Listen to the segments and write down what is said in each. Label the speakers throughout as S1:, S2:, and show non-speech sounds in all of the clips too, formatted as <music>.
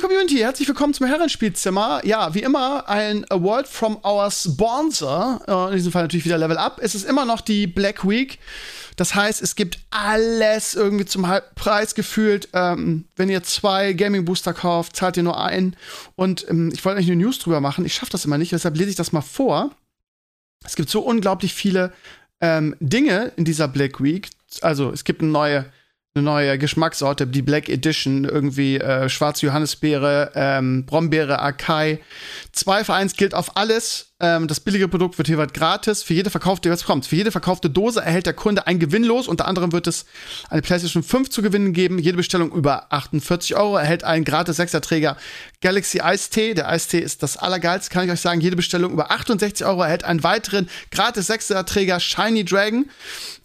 S1: liebe Community, herzlich willkommen zum Herrenspielzimmer. Ja, wie immer ein Award from our Sponsor. Äh, in diesem Fall natürlich wieder Level Up. Es ist immer noch die Black Week. Das heißt, es gibt alles irgendwie zum Preis gefühlt. Ähm, wenn ihr zwei Gaming Booster kauft, zahlt ihr nur einen. Und ähm, ich wollte eigentlich eine News drüber machen. Ich schaffe das immer nicht, deshalb lese ich das mal vor. Es gibt so unglaublich viele ähm, Dinge in dieser Black Week. Also es gibt eine neue eine neue Geschmackssorte, die Black Edition, irgendwie äh, schwarze Johannisbeere, ähm, Brombeere, Akai. Zwei für eins gilt auf alles. Ähm, das billige Produkt wird jeweils gratis. Für jede verkaufte, was kommt, für jede verkaufte Dose erhält der Kunde ein Gewinn los. Unter anderem wird es eine PlayStation 5 zu gewinnen geben. Jede Bestellung über 48 Euro erhält einen gratis 6er Träger Galaxy Ice Tea. Der Ice Tea ist das allergeilste, kann ich euch sagen. Jede Bestellung über 68 Euro erhält einen weiteren gratis 6er Träger Shiny Dragon.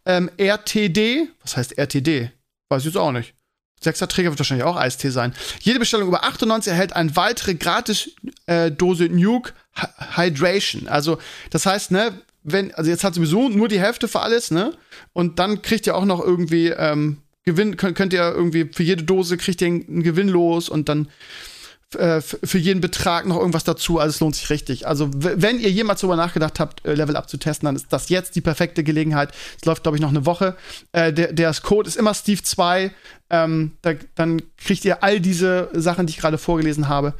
S1: Ähm, RTD, was heißt RTD? Weiß ich jetzt auch nicht. Sechser Träger wird wahrscheinlich auch Eistee sein. Jede Bestellung über 98 erhält eine weitere gratis äh, Dose Nuke Hydration. Also, das heißt, ne, wenn, also jetzt hat sowieso nur die Hälfte für alles, ne? Und dann kriegt ihr auch noch irgendwie ähm, Gewinn, könnt, könnt ihr irgendwie für jede Dose kriegt ihr einen Gewinn los und dann äh, für jeden Betrag noch irgendwas dazu. Also es lohnt sich richtig. Also wenn ihr jemals darüber nachgedacht habt, äh, Level Up zu testen, dann ist das jetzt die perfekte Gelegenheit. Es läuft, glaube ich, noch eine Woche. Äh, der, der Code ist immer Steve2. Ähm, da, dann kriegt ihr all diese Sachen, die ich gerade vorgelesen habe.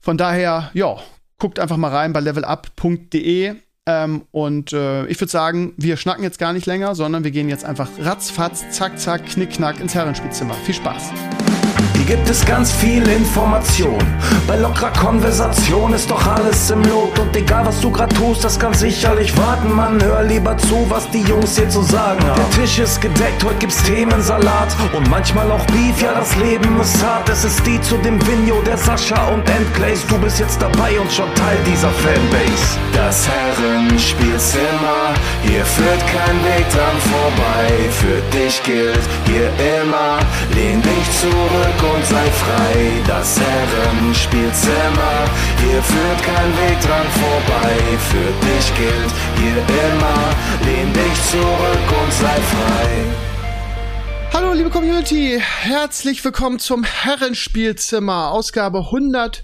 S1: Von daher, ja, guckt einfach mal rein bei levelup.de. Ähm, und äh, ich würde sagen, wir schnacken jetzt gar nicht länger, sondern wir gehen jetzt einfach ratzfatz, zack, zack, knick, knack ins Herrenspielzimmer. Viel Spaß!
S2: Gibt es ganz viel Information. Bei lockerer Konversation ist doch alles im Lot. Und egal was du grad tust, das kann sicherlich warten. Man, hör lieber zu, was die Jungs hier zu sagen haben. Der Tisch ist gedeckt, heute gibt's Themensalat. Und manchmal auch Beef, ja, das Leben ist hart. Es ist die zu dem Vinyo, der Sascha und Endglaze. Du bist jetzt dabei und schon Teil dieser Fanbase. Das Herrenspielzimmer, hier führt kein Weg dran vorbei. Für dich gilt hier immer, lehn dich zurück und sei frei. Das Herrenspielzimmer, hier führt kein Weg dran vorbei. Für dich gilt hier immer, lehn dich zurück und sei frei.
S1: Hallo liebe Community, herzlich willkommen zum Herrenspielzimmer, Ausgabe 109.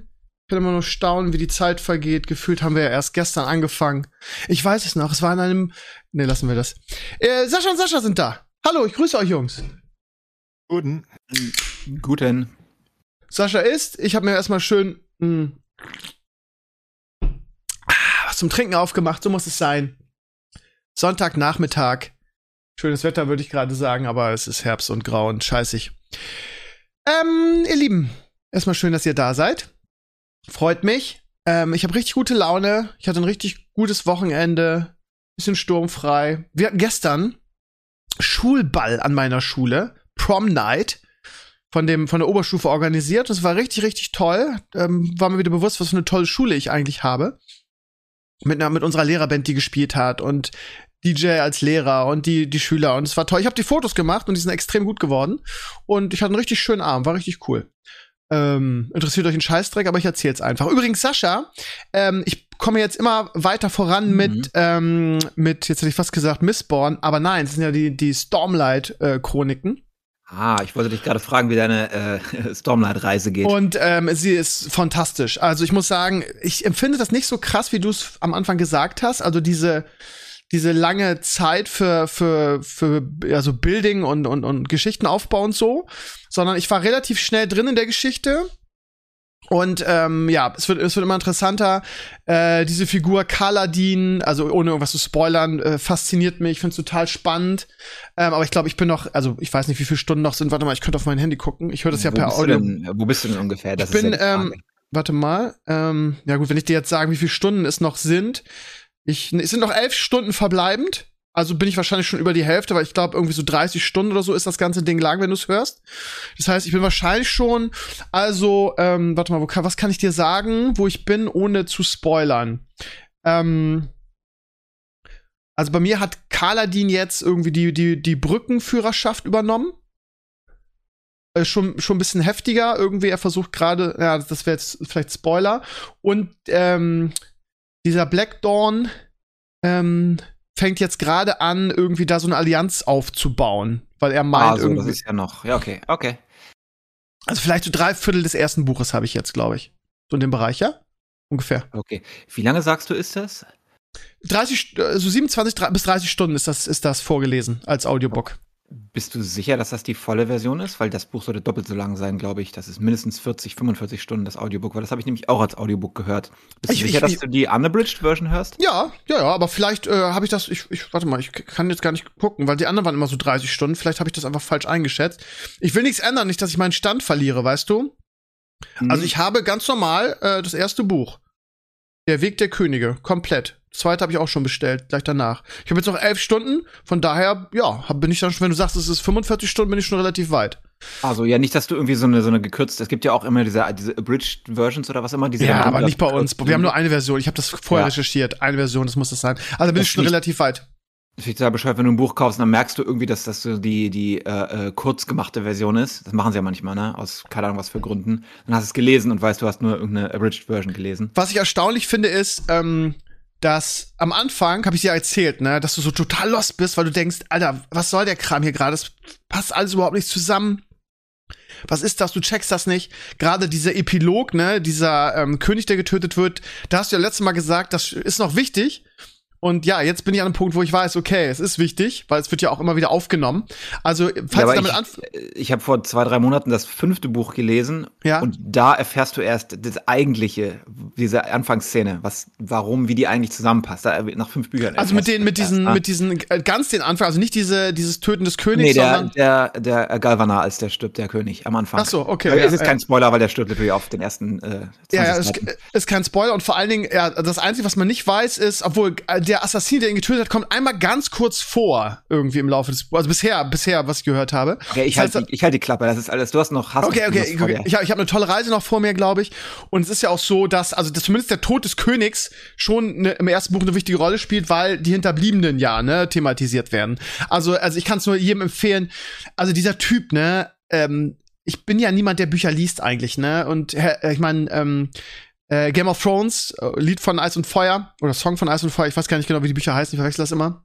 S1: Ich kann immer nur staunen, wie die Zeit vergeht. Gefühlt haben wir ja erst gestern angefangen. Ich weiß es noch, es war in einem. Ne, lassen wir das. Äh, Sascha und Sascha sind da. Hallo, ich grüße euch Jungs.
S3: Guten. Guten.
S1: Sascha isst. Ich habe mir erstmal schön mh, hm, was zum Trinken aufgemacht. So muss es sein. Sonntagnachmittag. Schönes Wetter, würde ich gerade sagen, aber es ist Herbst und grau und scheißig. Ähm, ihr Lieben, erstmal schön, dass ihr da seid. Freut mich. Ähm, ich habe richtig gute Laune. Ich hatte ein richtig gutes Wochenende. Bisschen sturmfrei. Wir hatten gestern Schulball an meiner Schule. Prom Night von dem von der Oberstufe organisiert. Das war richtig richtig toll. Ähm, war mir wieder bewusst, was für eine tolle Schule ich eigentlich habe. Mit mit unserer Lehrerband, die gespielt hat und DJ als Lehrer und die die Schüler und es war toll. Ich habe die Fotos gemacht und die sind extrem gut geworden und ich hatte einen richtig schönen Abend, war richtig cool. Ähm, interessiert euch ein Scheißdreck, aber ich erzähl's einfach. Übrigens, Sascha, ähm, ich komme jetzt immer weiter voran mhm. mit, ähm, mit, jetzt hätte ich fast gesagt, Missborn, aber nein, es sind ja die, die Stormlight-Chroniken. Äh,
S3: Ah, ich wollte dich gerade fragen, wie deine äh, <laughs> Stormlight-Reise geht.
S1: Und ähm, sie ist fantastisch. Also ich muss sagen, ich empfinde das nicht so krass, wie du es am Anfang gesagt hast. Also diese diese lange Zeit für für für ja, so Building und und und Geschichtenaufbau und so, sondern ich war relativ schnell drin in der Geschichte und ähm, ja, es wird, es wird immer interessanter. Äh, diese Figur Kaladin, also ohne irgendwas zu spoilern, äh, fasziniert mich. Ich finde es total spannend. Ähm, aber ich glaube, ich bin noch, also ich weiß nicht, wie viele Stunden noch sind. Warte mal, ich könnte auf mein Handy gucken. Ich höre das ja
S3: wo
S1: per Audio.
S3: Denn, wo bist du denn ungefähr?
S1: Das ich bin, ähm, warte mal. Ähm, ja gut, wenn ich dir jetzt sage, wie viele Stunden es noch sind. Ich, es sind noch elf Stunden verbleibend. Also bin ich wahrscheinlich schon über die Hälfte, weil ich glaube, irgendwie so 30 Stunden oder so ist das ganze Ding lang, wenn du es hörst. Das heißt, ich bin wahrscheinlich schon, also, ähm, warte mal, wo was kann ich dir sagen, wo ich bin, ohne zu spoilern? Ähm, also bei mir hat Kaladin jetzt irgendwie die, die, die Brückenführerschaft übernommen. Äh, schon, schon ein bisschen heftiger. Irgendwie, er versucht gerade, ja, das wäre jetzt vielleicht Spoiler. Und ähm, dieser Black Dawn, ähm, fängt jetzt gerade an, irgendwie da so eine Allianz aufzubauen, weil er meint
S3: ah, so,
S1: irgendwie.
S3: Das ist ja noch. Ja, okay, okay.
S1: Also vielleicht so drei Viertel des ersten Buches habe ich jetzt, glaube ich. So in dem Bereich, ja? Ungefähr.
S3: Okay. Wie lange sagst du, ist das?
S1: 30, also 27 bis 30 Stunden ist das, ist das vorgelesen als Audiobook.
S3: Bist du sicher, dass das die volle Version ist? Weil das Buch sollte doppelt so lang sein, glaube ich. Das ist mindestens 40, 45 Stunden das Audiobook, weil das habe ich nämlich auch als Audiobook gehört. Bist
S1: Ich-
S3: du sicher,
S1: ich-
S3: dass du die unabridged Version hörst?
S1: Ja, ja, ja, aber vielleicht äh, habe ich das, ich, ich, warte mal, ich kann jetzt gar nicht gucken, weil die anderen waren immer so 30 Stunden. Vielleicht habe ich das einfach falsch eingeschätzt. Ich will nichts ändern, nicht, dass ich meinen Stand verliere, weißt du?
S3: Mhm.
S1: Also ich habe ganz normal äh, das erste Buch. Der Weg der Könige, komplett. Zweite habe ich auch schon bestellt, gleich danach. Ich habe jetzt noch elf Stunden, von daher, ja, bin ich dann schon, wenn du sagst, es ist 45 Stunden, bin ich schon relativ weit.
S3: Also ja, nicht, dass du irgendwie so eine, so eine gekürzte, es gibt ja auch immer diese, diese abridged Versions oder was immer. Diese
S1: Ja, aber nicht bei uns. Wir haben nur eine Version. Ich habe das vorher
S3: Ja.
S1: recherchiert. Eine Version, das muss das sein. Also bin
S3: Das
S1: ich schon relativ weit.
S3: Ist total bescheuert, wenn du ein Buch kaufst, dann merkst du irgendwie, dass das so die, die äh, äh, kurz gemachte Version ist. Das machen sie ja manchmal, ne? Aus keine Ahnung was für Gründen. Dann hast du es gelesen und weißt, du hast nur irgendeine abridged Version gelesen.
S1: Was ich erstaunlich finde, ist, ähm, dass am Anfang, habe ich dir erzählt, ne, dass du so total lost bist, weil du denkst, Alter, was soll der Kram hier gerade? Das passt alles überhaupt nicht zusammen. Was ist das? Du checkst das nicht. Gerade dieser Epilog, ne, dieser ähm, König, der getötet wird, da hast du ja letztes Mal gesagt, das ist noch wichtig. Und ja, jetzt bin ich an einem Punkt, wo ich weiß, okay, es ist wichtig, weil es wird ja auch immer wieder aufgenommen. Also, falls
S3: Ja,
S1: damit
S3: ich
S1: anf
S3: ich habe vor zwei, drei Monaten das fünfte Buch gelesen
S1: Ja.
S3: und da erfährst du erst das eigentliche, diese Anfangsszene, was, warum, wie die eigentlich zusammenpasst. Da, nach fünf Büchern.
S1: also mit den, mit
S3: erst,
S1: diesen,
S3: ah.
S1: mit diesen, äh, ganz den Anfang, also nicht diese, dieses Töten des Königs,
S3: Nee, der,
S1: sondern.
S3: der, der Galvanar, als der stirbt, der König, am Anfang.
S1: Ach so, okay,
S3: Aber
S1: ja,
S3: es ist kein Spoiler, weil der stirbt natürlich auf den ersten äh, 20
S1: Ja, es
S3: Seiten.
S1: ist kein Spoiler und vor allen Dingen, ja, das Einzige, was man nicht weiß, ist, obwohl äh, der Assassin, der ihn getötet hat, kommt einmal ganz kurz vor, irgendwie im Laufe des Buches. Also bisher, bisher, was ich gehört habe.
S3: Okay, ich halte ich halt die Klappe, das ist alles, du hast noch Hass.
S1: Okay, okay, okay. Ich habe ich hab eine tolle Reise noch vor mir, glaube ich. Und es ist ja auch so, dass, also dass zumindest der Tod des Königs schon ne, im ersten Buch eine wichtige Rolle spielt, weil die Hinterbliebenen ja, ne, thematisiert werden. Also, also ich kann es nur jedem empfehlen. Also dieser Typ, ne, ähm, ich bin ja niemand, der Bücher liest eigentlich, ne? Und ich meine, ähm, äh, Game of Thrones, äh, Lied von Eis und Feuer oder Song von Eis und Feuer, ich weiß gar nicht genau, wie die Bücher heißen, ich verwechsel das immer.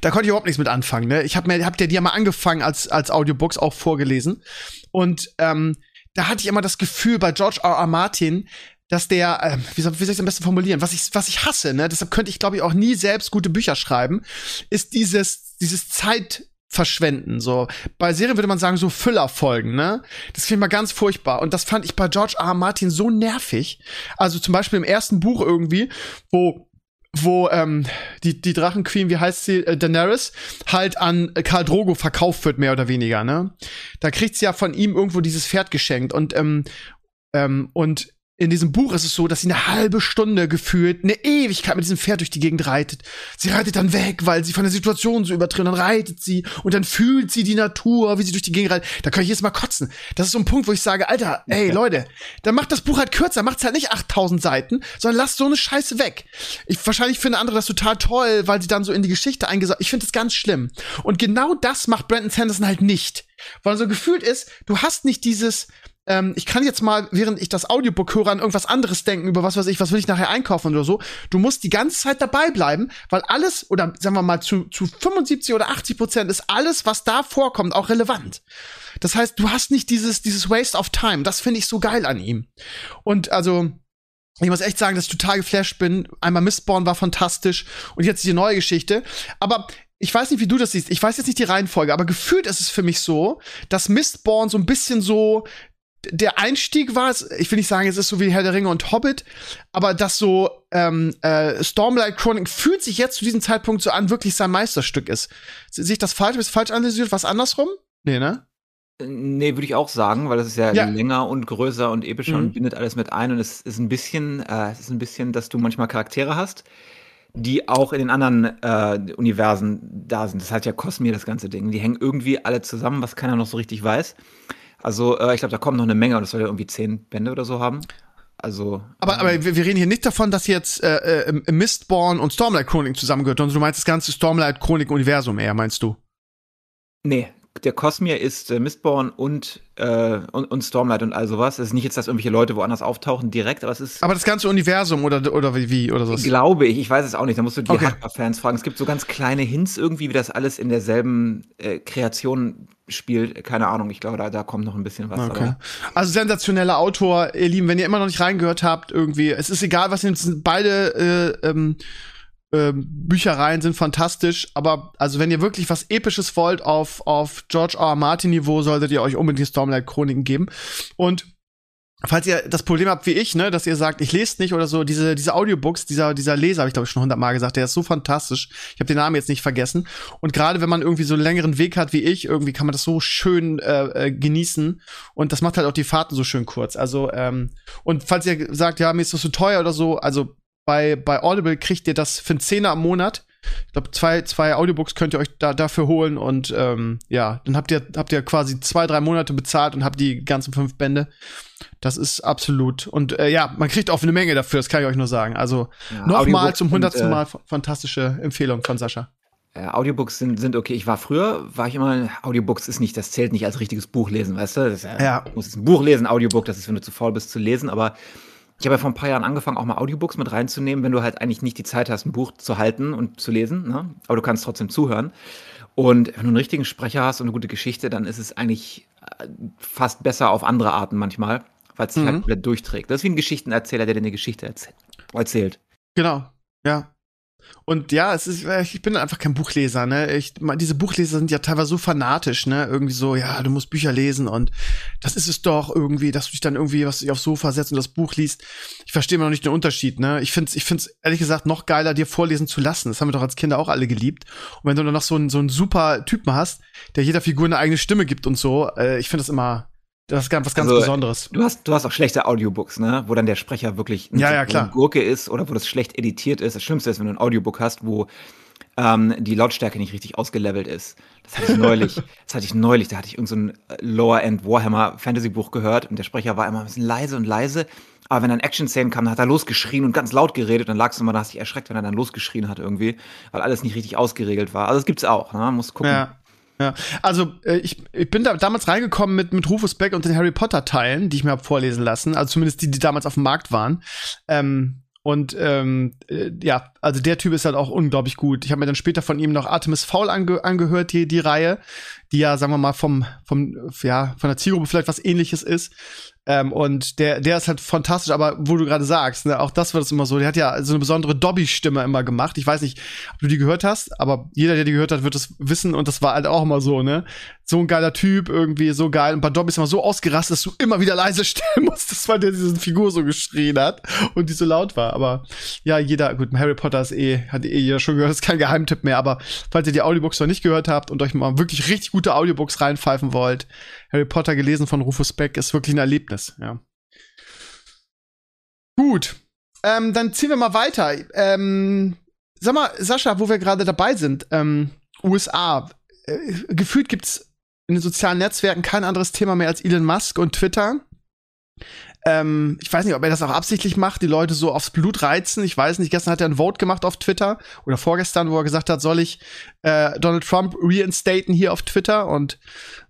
S1: Da konnte ich überhaupt nichts mit anfangen. Ne? Ich habe mir, hab der die ja mal angefangen als als Audiobooks auch vorgelesen und ähm, da hatte ich immer das Gefühl bei George R. R. Martin, dass der, ähm, wie, soll, wie soll ich es am besten formulieren, was ich was ich hasse, ne? Deshalb könnte ich glaube ich auch nie selbst gute Bücher schreiben, ist dieses dieses Zeit verschwenden. So bei Serien würde man sagen so Füllerfolgen, ne? Das finde ich mal ganz furchtbar und das fand ich bei George R. R. Martin so nervig. Also zum Beispiel im ersten Buch irgendwie, wo wo ähm, die, die Drachenqueen, wie heißt sie, äh, Daenerys, halt an Karl Drogo verkauft wird, mehr oder weniger, ne? Da kriegt sie ja von ihm irgendwo dieses Pferd geschenkt und, ähm, ähm, und in diesem Buch ist es so, dass sie eine halbe Stunde gefühlt, eine Ewigkeit mit diesem Pferd durch die Gegend reitet. Sie reitet dann weg, weil sie von der Situation so übertritt. Dann reitet sie und dann fühlt sie die Natur, wie sie durch die Gegend reitet. Da kann ich jetzt mal kotzen. Das ist so ein Punkt, wo ich sage, Alter, ey Leute, dann macht das Buch halt kürzer, macht's halt nicht 8000 Seiten, sondern lasst so eine Scheiße weg. Ich wahrscheinlich finde andere das total toll, weil sie dann so in die Geschichte eingesaugt. Ich finde das ganz schlimm. Und genau das macht Brandon Sanderson halt nicht, weil so gefühlt ist, du hast nicht dieses ähm, ich kann jetzt mal, während ich das Audiobook höre, an irgendwas anderes denken, über was weiß ich, was will ich nachher einkaufen oder so. Du musst die ganze Zeit dabei bleiben, weil alles, oder sagen wir mal, zu, zu 75 oder 80 Prozent ist alles, was da vorkommt, auch relevant. Das heißt, du hast nicht dieses, dieses Waste of Time. Das finde ich so geil an ihm. Und also, ich muss echt sagen, dass ich total geflasht bin. Einmal Mistborn war fantastisch und jetzt die neue Geschichte. Aber ich weiß nicht, wie du das siehst. Ich weiß jetzt nicht die Reihenfolge, aber gefühlt ist es für mich so, dass Mistborn so ein bisschen so der Einstieg war, es- ich will nicht sagen, es ist so wie Herr der Ringe und Hobbit, aber das so ähm, äh, Stormlight Chronic fühlt sich jetzt zu diesem Zeitpunkt so an, wirklich sein Meisterstück ist. Sehe ich das falsch? Ist falsch analysiert? Was andersrum? Nee, ne?
S3: Nee, würde ich auch sagen, weil das ist ja,
S1: Ja.
S3: länger und größer und epischer
S1: Mhm.
S3: und bindet alles mit ein. Und es ist ein bisschen, äh, es ist ein bisschen, dass du manchmal Charaktere hast, die auch in den anderen äh, Universen da sind. Das hat ja Cosmere, das ganze Ding. Die hängen irgendwie alle zusammen, was keiner noch so richtig weiß. Also, äh, ich glaube, da kommen noch eine Menge und das soll ja irgendwie zehn Bände oder so haben. Also.
S1: Aber, aber wir, wir reden hier nicht davon, dass jetzt äh, äh, Mistborn und Stormlight Chronic zusammengehört, sondern du meinst das ganze Stormlight Chronic Universum eher, meinst du?
S3: Nee, der Cosmere ist äh, Mistborn und, äh, und, und Stormlight und all sowas. Es ist nicht jetzt, dass irgendwelche Leute woanders auftauchen direkt, aber es ist.
S1: Aber das ganze Universum oder, oder wie, oder so.
S3: Glaube ich, ich weiß es auch nicht. Da musst du die okay. Hardcore-Fans fragen. Es gibt so ganz kleine Hints irgendwie, wie das alles in derselben äh, Kreation spielt. Keine Ahnung, ich glaube, da, da kommt noch ein bisschen was.
S1: Okay. Also sensationeller Autor, ihr Lieben, wenn ihr immer noch nicht reingehört habt, irgendwie, es ist egal, was ihr beide äh, ähm, ähm, Büchereien sind fantastisch, aber also wenn ihr wirklich was Episches wollt auf, auf George R. R. Martin Niveau, solltet ihr euch unbedingt die Stormlight Chroniken geben. Und falls ihr das Problem habt wie ich, ne, dass ihr sagt, ich lese nicht oder so, diese, diese Audiobooks, dieser, dieser Leser, habe ich glaube ich schon hundertmal gesagt, der ist so fantastisch. Ich habe den Namen jetzt nicht vergessen. Und gerade wenn man irgendwie so einen längeren Weg hat wie ich, irgendwie kann man das so schön äh, äh, genießen. Und das macht halt auch die Fahrten so schön kurz. Also, ähm, und falls ihr sagt, ja, mir ist das so teuer oder so, also bei, bei Audible kriegt ihr das für einen Zehner am Monat. Ich glaube, zwei, zwei Audiobooks könnt ihr euch da, dafür holen und ähm, ja, dann habt ihr, habt ihr quasi zwei, drei Monate bezahlt und habt die ganzen fünf Bände. Das ist absolut. Und äh, ja, man kriegt auch eine Menge dafür, das kann ich euch nur sagen. Also ja, nochmal zum hundertsten Mal fantastische Empfehlung von Sascha.
S3: Äh, Audiobooks sind, sind okay. Ich war früher, war ich immer, Audiobooks ist nicht, das zählt nicht als richtiges Buch lesen, weißt du? Das, äh, ja. Du musst ein Buch lesen, Audiobook, das ist, wenn du zu faul bist zu lesen, aber ich habe ja vor ein paar Jahren angefangen, auch mal Audiobooks mit reinzunehmen, wenn du halt eigentlich nicht die Zeit hast, ein Buch zu halten und zu lesen, ne? aber du kannst trotzdem zuhören. Und wenn du einen richtigen Sprecher hast und eine gute Geschichte, dann ist es eigentlich äh, fast besser auf andere Arten manchmal, weil es sich halt mhm. halt komplett durchträgt. Das ist wie ein Geschichtenerzähler, der dir eine Geschichte erzählt.
S1: Genau, ja. Und ja, es ist, äh, ich bin einfach kein Buchleser, ne? Ich, diese Buchleser sind ja teilweise so fanatisch, ne? Irgendwie so, ja, du musst Bücher lesen und das ist es doch irgendwie, dass du dich dann irgendwie was aufs Sofa setzt und das Buch liest. Ich verstehe immer noch nicht den Unterschied, ne? Ich find's, ich find's ehrlich gesagt noch geiler, dir vorlesen zu lassen. Das haben wir doch als Kinder auch alle geliebt. Und wenn du dann noch so einen, so einen super Typen hast, der jeder Figur eine eigene Stimme gibt und so, äh, ich finde das immer, das ist was ganz also, Besonderes.
S3: Du hast, du hast auch schlechte Audiobooks, ne? Wo dann der Sprecher wirklich
S1: ein, ja, ja, klar.
S3: Gurke ist oder wo das schlecht editiert ist. Das Schlimmste ist, wenn du ein Audiobook hast, wo ähm, die Lautstärke nicht richtig ausgelevelt ist. Das hatte ich neulich. <laughs> das hatte ich neulich. Da hatte ich irgendein so Lower-End Warhammer Fantasy Buch gehört und der Sprecher war immer ein bisschen leise und leise. Aber wenn dann Action-Szenen kamen, dann hat er losgeschrien und ganz laut geredet. Dann lagst du immer, da hast dich erschreckt, wenn er dann losgeschrien hat irgendwie, weil alles nicht richtig ausgeregelt war. Also das gibt's auch, ne? Muss gucken.
S1: Ja. Ja, also äh, ich, ich bin da damals reingekommen mit, mit Rufus Beck und den Harry Potter Teilen, die ich mir habe vorlesen lassen, also zumindest die, die damals auf dem Markt waren. Ähm, und ähm, äh, ja, also der Typ ist halt auch unglaublich gut. Ich habe mir dann später von ihm noch Artemis Fowl ange angehört, die, die Reihe, die ja, sagen wir mal, vom, vom, ja, von der Zielgruppe vielleicht was ähnliches ist. Ähm, und der, der ist halt fantastisch, aber wo du gerade sagst, ne, auch das wird es immer so, der hat ja so eine besondere Dobby-Stimme immer gemacht. Ich weiß nicht, ob du die gehört hast, aber jeder, der die gehört hat, wird es wissen und das war halt auch immer so, ne? So ein geiler Typ, irgendwie so geil. Und bei Dobby ist immer so ausgerastet, dass du immer wieder leise <laughs> stellen musstest, weil der diese Figur so geschrien hat und die so laut war. Aber ja, jeder, gut, Harry Potter ist eh, hat eh jeder schon gehört, ist kein Geheimtipp mehr, aber falls ihr die Audiobooks noch nicht gehört habt und euch mal wirklich richtig gute Audiobooks reinpfeifen wollt, Harry Potter gelesen von Rufus Beck ist wirklich ein Erlebnis, ja. Gut. Ähm, dann ziehen wir mal weiter. Ähm, sag mal, Sascha, wo wir gerade dabei sind, ähm, USA. Äh, gefühlt gibt's in den sozialen Netzwerken kein anderes Thema mehr als Elon Musk und Twitter. Ähm, ich weiß nicht, ob er das auch absichtlich macht, die Leute so aufs Blut reizen. Ich weiß nicht, gestern hat er ein Vote gemacht auf Twitter oder vorgestern, wo er gesagt hat, soll ich äh, Donald Trump reinstaten hier auf Twitter? Und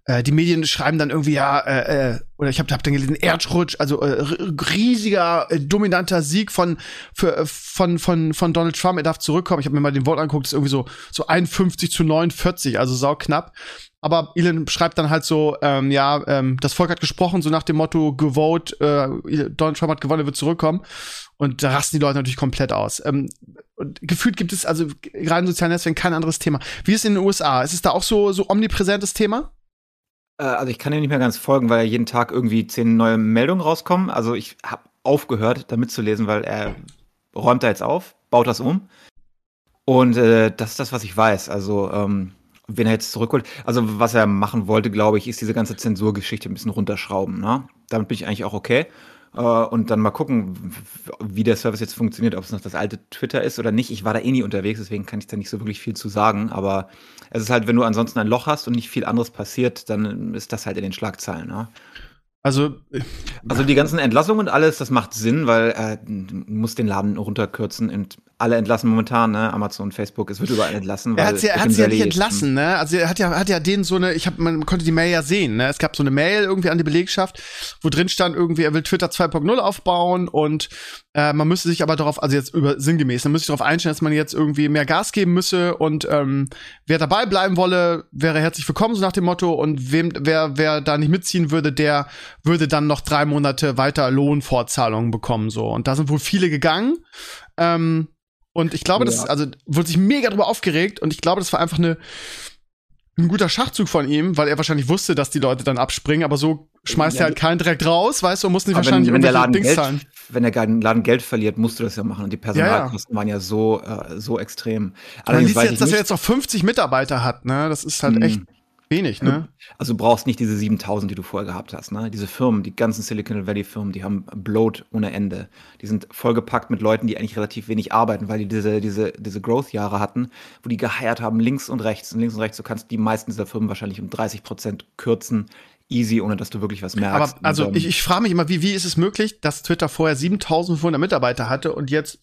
S1: äh, die Medien schreiben dann irgendwie, ja, äh, äh, oder ich habe hab dann gelesen, Erdrutsch, also äh, riesiger, äh, dominanter Sieg von, für, äh, von, von, von Donald Trump, er darf zurückkommen. Ich habe mir mal den Wort angeguckt, ist irgendwie so, so 51 zu 49, also sau knapp. Aber Elon schreibt dann halt so, ähm, ja, ähm, das Volk hat gesprochen, so nach dem Motto, gewote, äh, Donald Trump hat gewonnen, er wird zurückkommen. Und da rasten die Leute natürlich komplett aus. Ähm, und gefühlt gibt es also gerade in sozialen Netzwerken kein anderes Thema. Wie ist es in den USA? Ist es da auch so, so omnipräsentes Thema?
S3: Äh, also ich kann dir nicht mehr ganz folgen, weil jeden Tag irgendwie zehn neue Meldungen rauskommen. Also ich habe aufgehört, da mitzulesen, weil er räumt da jetzt auf, baut das um. Und äh, das ist das, was ich weiß. Also ähm, wenn er jetzt zurückholt, also was er machen wollte, glaube ich, ist diese ganze Zensurgeschichte ein bisschen runterschrauben. Ne? Damit bin ich eigentlich auch okay. Äh, und dann mal gucken, wie der Service jetzt funktioniert, ob es noch das alte Twitter ist oder nicht. Ich war da eh nie unterwegs, deswegen kann ich da nicht so wirklich viel zu sagen. Aber es ist halt, wenn du ansonsten ein Loch hast und nicht viel anderes passiert, dann ist das halt in den Schlagzeilen. Ne?
S1: Also
S3: Also die ganzen Entlassungen und alles, das macht Sinn, weil äh, du musst den Laden runterkürzen und alle entlassen momentan, ne? Amazon, Facebook, es wird überall entlassen.
S1: er hat sie, er hat sie ja nicht entlassen, ne? Also er hat ja, hat ja denen so eine, ich hab, man konnte die Mail ja sehen, ne? Es gab so eine Mail irgendwie an die Belegschaft, wo drin stand irgendwie, er will Twitter 2.0 aufbauen und äh, man müsste sich aber darauf, also jetzt über sinngemäß, man müsste sich darauf einstellen, dass man jetzt irgendwie mehr Gas geben müsse und ähm, wer dabei bleiben wolle, wäre herzlich willkommen, so nach dem Motto. Und wem, wer, wer da nicht mitziehen würde, der würde dann noch drei Monate weiter Lohnfortzahlungen bekommen. so. Und da sind wohl viele gegangen. Ähm, und ich glaube, ja. das, also wurde sich mega drüber aufgeregt und ich glaube, das war einfach eine, ein guter Schachzug von ihm, weil er wahrscheinlich wusste, dass die Leute dann abspringen, aber so schmeißt ja, er halt keinen direkt raus, weißt du, und muss nicht wahrscheinlich
S3: wenn, wenn der Laden Dings Geld, zahlen. Wenn der Laden Geld verliert, musst du das ja machen. Und die Personalkosten ja, waren ja so, äh, so extrem.
S1: Allerdings Man liest jetzt, dass er jetzt noch 50 Mitarbeiter hat, ne? Das ist halt hm. echt Wenig, ne?
S3: Also du brauchst nicht diese 7000, die du vorher gehabt hast, ne? Diese Firmen, die ganzen Silicon Valley Firmen, die haben Bloat ohne Ende. Die sind vollgepackt mit Leuten, die eigentlich relativ wenig arbeiten, weil die diese, diese, diese Growth-Jahre hatten, wo die geheiert haben, links und rechts. Und links und rechts, du kannst die meisten dieser Firmen wahrscheinlich um 30 Prozent kürzen, easy, ohne dass du wirklich was merkst.
S1: Aber also ich, ich frage mich immer, wie, wie ist es möglich, dass Twitter vorher 7500 Mitarbeiter hatte und jetzt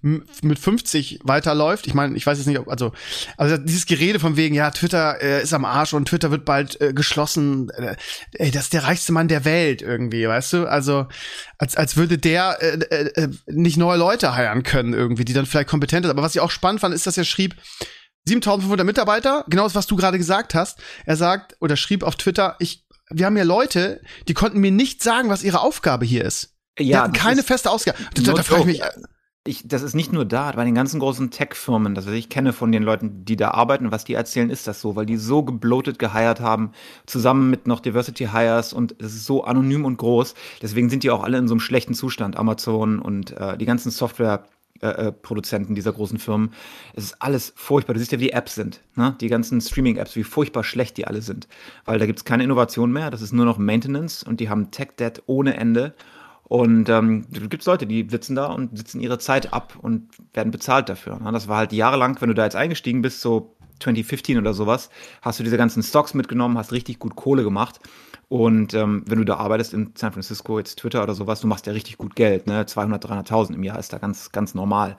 S1: mit 50 weiterläuft. Ich meine, ich weiß jetzt nicht, ob, also, also dieses Gerede von wegen, ja, Twitter äh, ist am Arsch und Twitter wird bald äh, geschlossen. Äh, ey, das ist der reichste Mann der Welt irgendwie, weißt du? Also, als, als würde der äh, äh, äh nicht neue Leute heiraten können irgendwie, die dann vielleicht kompetent sind. Aber was ich auch spannend fand, ist, dass er schrieb, 7500 Mitarbeiter, genau das, was du gerade gesagt hast. Er sagt oder schrieb auf Twitter, ich, wir haben ja Leute, die konnten mir nicht sagen, was ihre Aufgabe hier ist. Ja, die hatten keine feste Ausgabe. Da, da frage ich mich,
S3: ich, das ist nicht nur da, bei den ganzen großen Tech-Firmen, das ich kenne von den Leuten, die da arbeiten, was die erzählen, ist das so, weil die so gebloatet geheiert haben, zusammen mit noch Diversity Hires und es ist so anonym und groß. Deswegen sind die auch alle in so einem schlechten Zustand, Amazon und äh, die ganzen Software. Äh, äh Produzenten dieser großen Firmen. Es ist alles furchtbar. Du siehst ja, wie die Apps sind. Ne? Die ganzen Streaming-Apps, wie furchtbar schlecht die alle sind. Weil da gibt es keine Innovation mehr. Das ist nur noch Maintenance und die haben Tech-Debt ohne Ende. Und ähm, du gibt's Leute, die sitzen da und sitzen ihre Zeit ab und werden bezahlt dafür. Ne? Das war halt jahrelang, wenn du da jetzt eingestiegen bist, so 2015 oder sowas, hast du diese ganzen Stocks mitgenommen, hast richtig gut Kohle gemacht. Und ähm, wenn du da arbeitest in San Francisco, jetzt Twitter oder sowas, du machst ja richtig gut Geld, ne? 200, 300.000 im Jahr ist da ganz, ganz normal.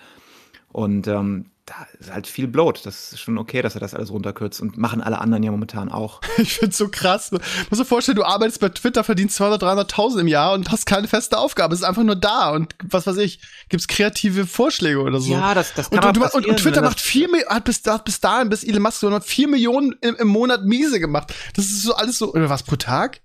S3: Und ähm, da ist halt viel Bloat. Das ist schon okay, dass er das alles runterkürzt und machen alle anderen ja momentan auch. <laughs>
S1: Ich find's so krass. Du musst dir vorstellen, du arbeitest bei Twitter, verdienst 200.000, 300.000 im Jahr und hast keine feste Aufgabe. Es ist einfach nur da und was weiß ich, gibt's kreative Vorschläge oder so.
S3: Ja, das, das
S1: kann und, du, und, und Twitter macht vier, hat bis, hat bis dahin, bis Elon Musk noch vier Millionen im, im Monat miese gemacht. Das ist so alles so, oder was pro Tag?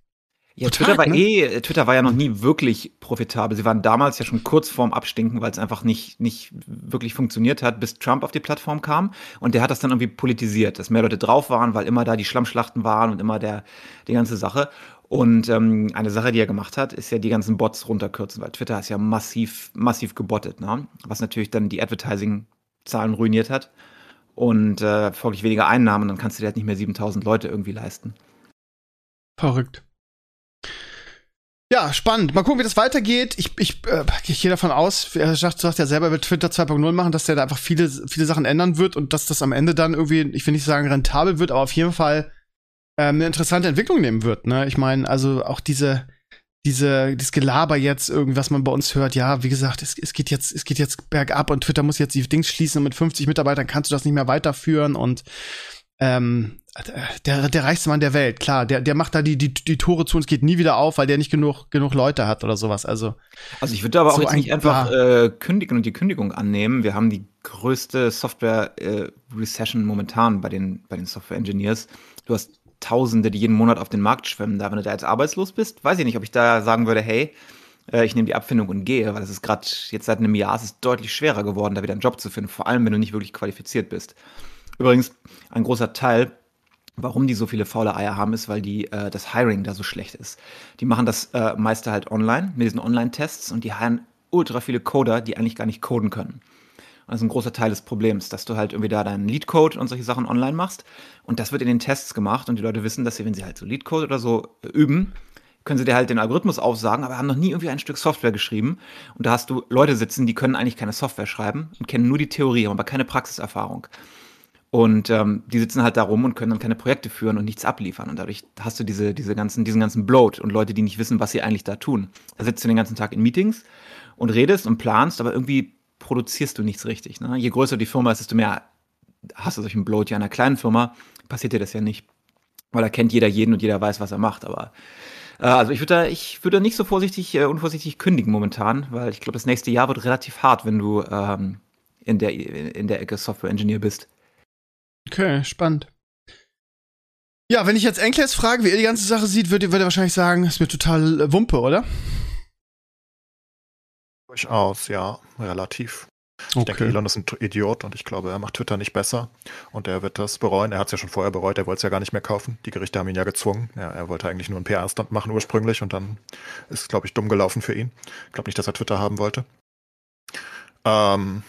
S3: Ja, Twitter war ne? eh, Twitter war ja noch nie wirklich profitabel. Sie waren damals ja schon kurz vorm Abstinken, weil es einfach nicht, nicht wirklich funktioniert hat, bis Trump auf die Plattform kam. Und der hat das dann irgendwie politisiert, dass mehr Leute drauf waren, weil immer da die Schlammschlachten waren und immer der, die ganze Sache. Und ähm, eine Sache, die er gemacht hat, ist ja die ganzen Bots runterkürzen, weil Twitter ist ja massiv, massiv gebottet, ne? was natürlich dann die Advertising-Zahlen ruiniert hat und äh, folglich weniger Einnahmen. Dann kannst du dir halt nicht mehr 7000 Leute irgendwie leisten.
S1: Verrückt. Ja, spannend. Mal gucken, wie das weitergeht. Ich, ich, äh, ich gehe davon aus, er sagt, sagt ja selber, wird Twitter 2.0 machen, dass der da einfach viele, viele Sachen ändern wird und dass das am Ende dann irgendwie, ich will nicht sagen rentabel wird, aber auf jeden Fall ähm, eine interessante Entwicklung nehmen wird. Ne? Ich meine, also auch diese, diese, dieses Gelaber jetzt, irgendwas man bei uns hört, ja, wie gesagt, es, es geht jetzt, es geht jetzt bergab und Twitter muss jetzt die Dings schließen und mit 50 Mitarbeitern kannst du das nicht mehr weiterführen und ähm, der, der reichste Mann der Welt, klar, der, der macht da die, die, die Tore zu und es geht nie wieder auf, weil der nicht genug, genug Leute hat oder sowas. Also,
S3: also ich würde aber auch so jetzt nicht einfach äh, kündigen und die Kündigung annehmen. Wir haben die größte Software-Recession äh, momentan bei den, bei den Software-Engineers. Du hast Tausende, die jeden Monat auf den Markt schwimmen. Da, wenn du da jetzt arbeitslos bist, weiß ich nicht, ob ich da sagen würde, hey, äh, ich nehme die Abfindung und gehe, weil das ist gerade jetzt seit einem Jahr ist es deutlich schwerer geworden, da wieder einen Job zu finden, vor allem wenn du nicht wirklich qualifiziert bist. Übrigens, ein großer Teil, warum die so viele faule Eier haben, ist, weil die, äh, das Hiring da so schlecht ist. Die machen das äh, meiste halt online, mit diesen Online-Tests und die hiren ultra viele Coder, die eigentlich gar nicht coden können. Und das ist ein großer Teil des Problems, dass du halt irgendwie da deinen Lead-Code und solche Sachen online machst. Und das wird in den Tests gemacht und die Leute wissen, dass sie, wenn sie halt so Lead-Code oder so äh, üben, können sie dir halt den Algorithmus aufsagen, aber haben noch nie irgendwie ein Stück Software geschrieben. Und da hast du Leute sitzen, die können eigentlich keine Software schreiben und kennen nur die Theorie, haben aber keine Praxiserfahrung. Und ähm, die sitzen halt da rum und können dann keine Projekte führen und nichts abliefern. Und dadurch hast du diese, diese ganzen, diesen ganzen Bloat und Leute, die nicht wissen, was sie eigentlich da tun. Da sitzt du den ganzen Tag in Meetings und redest und planst, aber irgendwie produzierst du nichts richtig. Ne? Je größer die Firma ist, desto mehr hast du solchen Bloat. Ja, in einer kleinen Firma passiert dir das ja nicht. Weil da kennt jeder jeden und jeder weiß, was er macht. Aber äh, also ich würde da, ich würde da nicht so vorsichtig, äh, unvorsichtig kündigen momentan, weil ich glaube, das nächste Jahr wird relativ hart, wenn du ähm, in, der, in der Ecke Software Engineer bist.
S1: Okay, spannend. Ja, wenn ich jetzt Enkles frage, wie er die ganze Sache sieht, würde würd er wahrscheinlich sagen, ist mir total äh, Wumpe, oder?
S4: Durchaus, ja, relativ. Ich okay. denke, Elon ist ein Idiot und ich glaube, er macht Twitter nicht besser und er wird das bereuen. Er hat es ja schon vorher bereut, er wollte es ja gar nicht mehr kaufen. Die Gerichte haben ihn ja gezwungen. Ja, er wollte eigentlich nur einen PR-Stand machen ursprünglich und dann ist es, glaube ich, dumm gelaufen für ihn. Ich glaube nicht, dass er Twitter haben wollte. Ähm,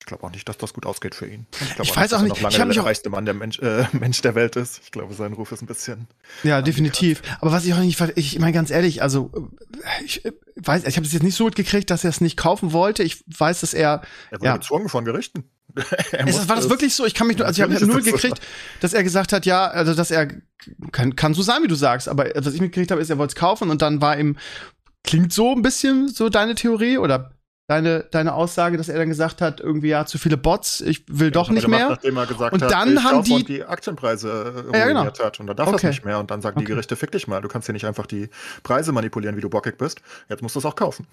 S4: ich glaube auch nicht, dass das gut ausgeht für ihn.
S1: Ich, ich weiß auch nicht,
S4: dass er noch lange der reichste Mann der Mensch, äh, <laughs> Mensch der Welt ist. Ich glaube, sein Ruf ist ein bisschen.
S1: Ja, definitiv. Aber was ich auch nicht, ich meine ganz ehrlich, also ich äh, weiß, ich habe es jetzt nicht so mitgekriegt, dass er es nicht kaufen wollte. Ich weiß, dass er.
S4: Er wurde ja, gezwungen von Gerichten. <laughs>
S1: ist das, war das wirklich so? Ich kann mich nur, also ich habe nur gekriegt, so. dass er gesagt hat, ja, also dass er kann, kann so sein, wie du sagst, aber was ich mitgekriegt habe, ist, er wollte es kaufen und dann war ihm klingt so ein bisschen so deine Theorie oder deine, deine Aussage, dass er dann gesagt hat, irgendwie ja zu viele Bots, ich will ja, doch nicht mehr.
S4: Nachdem er gesagt
S1: und
S4: hat,
S1: dann haben die,
S4: die Aktienpreise ja, genau. hat und dann darf okay. das nicht mehr und dann sagen okay. die Gerichte fick dich mal, du kannst hier nicht einfach die Preise manipulieren, wie du bockig bist. Jetzt musst du es auch kaufen.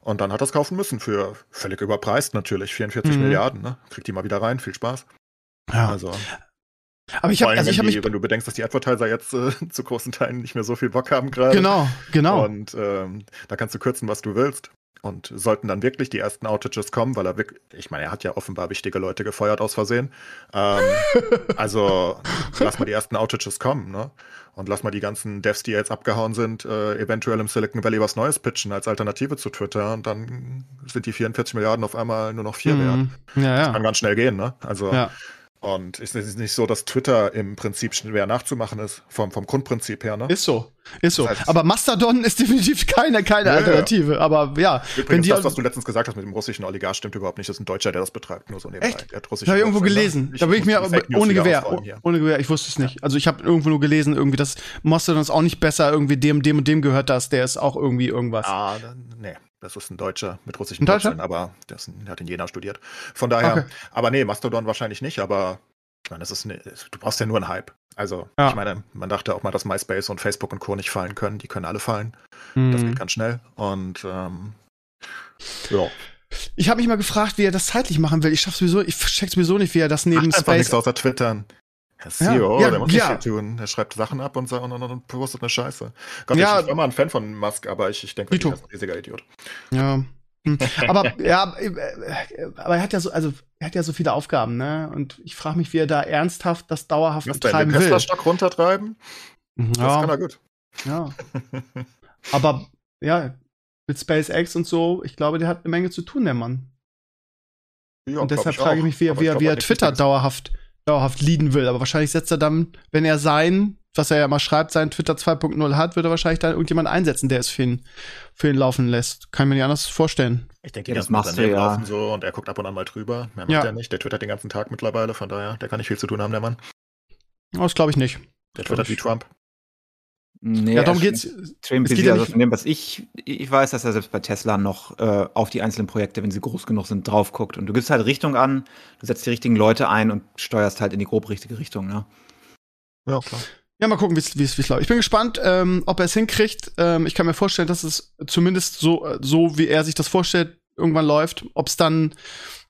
S4: Und dann hat er es kaufen müssen für völlig überpreist natürlich, 44 mhm. Milliarden, ne? Kriegt die mal wieder rein, viel Spaß.
S1: Ja. Also aber ich habe, also ich mich,
S4: wenn du bedenkst, dass die Advertiser jetzt äh, <laughs> zu großen Teilen nicht mehr so viel Bock haben gerade.
S1: Genau, genau.
S4: Und ähm, da kannst du kürzen, was du willst. Und sollten dann wirklich die ersten Outages kommen, weil er wirklich, ich meine, er hat ja offenbar wichtige Leute gefeuert aus Versehen. Ähm, <laughs> also lass mal die ersten Outages kommen, ne? Und lass mal die ganzen Devs, die jetzt abgehauen sind, äh, eventuell im Silicon Valley was Neues pitchen als Alternative zu Twitter. Und dann sind die 44 Milliarden auf einmal nur noch vier mhm. wert. Ja, ja. Das kann ganz schnell gehen, ne? Also ja. Und es ist nicht so, dass Twitter im Prinzip schwer nachzumachen ist, vom, vom Grundprinzip her, ne?
S1: Ist so, ist so. Das heißt, aber Mastodon ist definitiv keine, keine ja, Alternative. Ja. Aber ja.
S4: Übrigens, wenn die das, was du letztens gesagt hast mit dem russischen Oligarch, stimmt überhaupt nicht. Das ist ein Deutscher, der das betreibt, nur so
S1: nebenbei. Echt? Der hat habe irgendwo gelesen. Ich da bin ich mir ohne Gewehr. Ohne Gewehr, ich wusste es nicht. Also ich habe irgendwo nur gelesen, irgendwie, dass Mastodon ist auch nicht besser, irgendwie dem, dem und dem gehört das, der ist auch irgendwie irgendwas.
S4: Ah, nee. Das ist ein Deutscher mit russischen Wurzeln, aber der, ist, der, hat in Jena studiert. Von daher, okay. aber nee, Mastodon wahrscheinlich nicht, aber ich meine, das ist eine, du brauchst ja nur einen Hype. Also, ja. ich meine, man dachte auch mal, dass MySpace und Facebook und Co. nicht fallen können. Die können alle fallen. Mhm. Das geht ganz schnell. Und ähm, ja.
S1: Ich habe mich mal gefragt, wie er das zeitlich machen will. Ich schaff sowieso, ich check sowieso nicht, wie er das neben
S4: Macht Space. nichts außer twittern. Herr CEO, ja, der muss ja. viel tun. Er schreibt Sachen ab und, und, und, und postet eine Scheiße. Gott, ja. ich bin immer ein Fan von Musk, aber ich, ich denke, er ist ein riesiger Idiot.
S1: Ja. Hm. aber <laughs> ja, äh, aber er hat ja so, also er hat ja so viele Aufgaben, ne? Und ich frage mich, wie er da ernsthaft das dauerhaft Was betreiben
S4: will. Tesla-Stock runtertreiben?
S1: Ja. Das kann er gut. Ja. <laughs> aber ja, mit SpaceX und so, ich glaube, der hat eine Menge zu tun, der Mann. Ja, und deshalb frage ich mich, wie, er, wie, wie er Twitter dauerhaft, dauerhaft leaden will. Aber wahrscheinlich setzt er dann, wenn er sein was er ja mal schreibt, sein Twitter 2.0 hat, würde er wahrscheinlich dann irgendjemand einsetzen, der es für ihn, für ihn laufen lässt. Kann ich mir nicht anders vorstellen.
S4: Ich denke, das macht er ja. laufen so und er guckt ab und an mal drüber. Mehr macht ja. er nicht. Der twittert den ganzen Tag mittlerweile, von daher, der kann nicht viel zu tun haben, der Mann.
S1: Das glaube ich nicht.
S4: Der twittert wie Trump.
S3: Nee, ja, darum geht's. Extrem es geht also von dem, was ich, ich weiß, dass er selbst bei Tesla noch äh, auf die einzelnen Projekte, wenn sie groß genug sind, drauf guckt. Und du gibst halt Richtung an, du setzt die richtigen Leute ein und steuerst halt in die grob richtige Richtung, ne?
S1: Ja, klar. Ja, mal gucken, wie es läuft. Ich bin gespannt, ähm, ob er es hinkriegt. Ähm, ich kann mir vorstellen, dass es zumindest so, so wie er sich das vorstellt, irgendwann läuft. Ob es dann,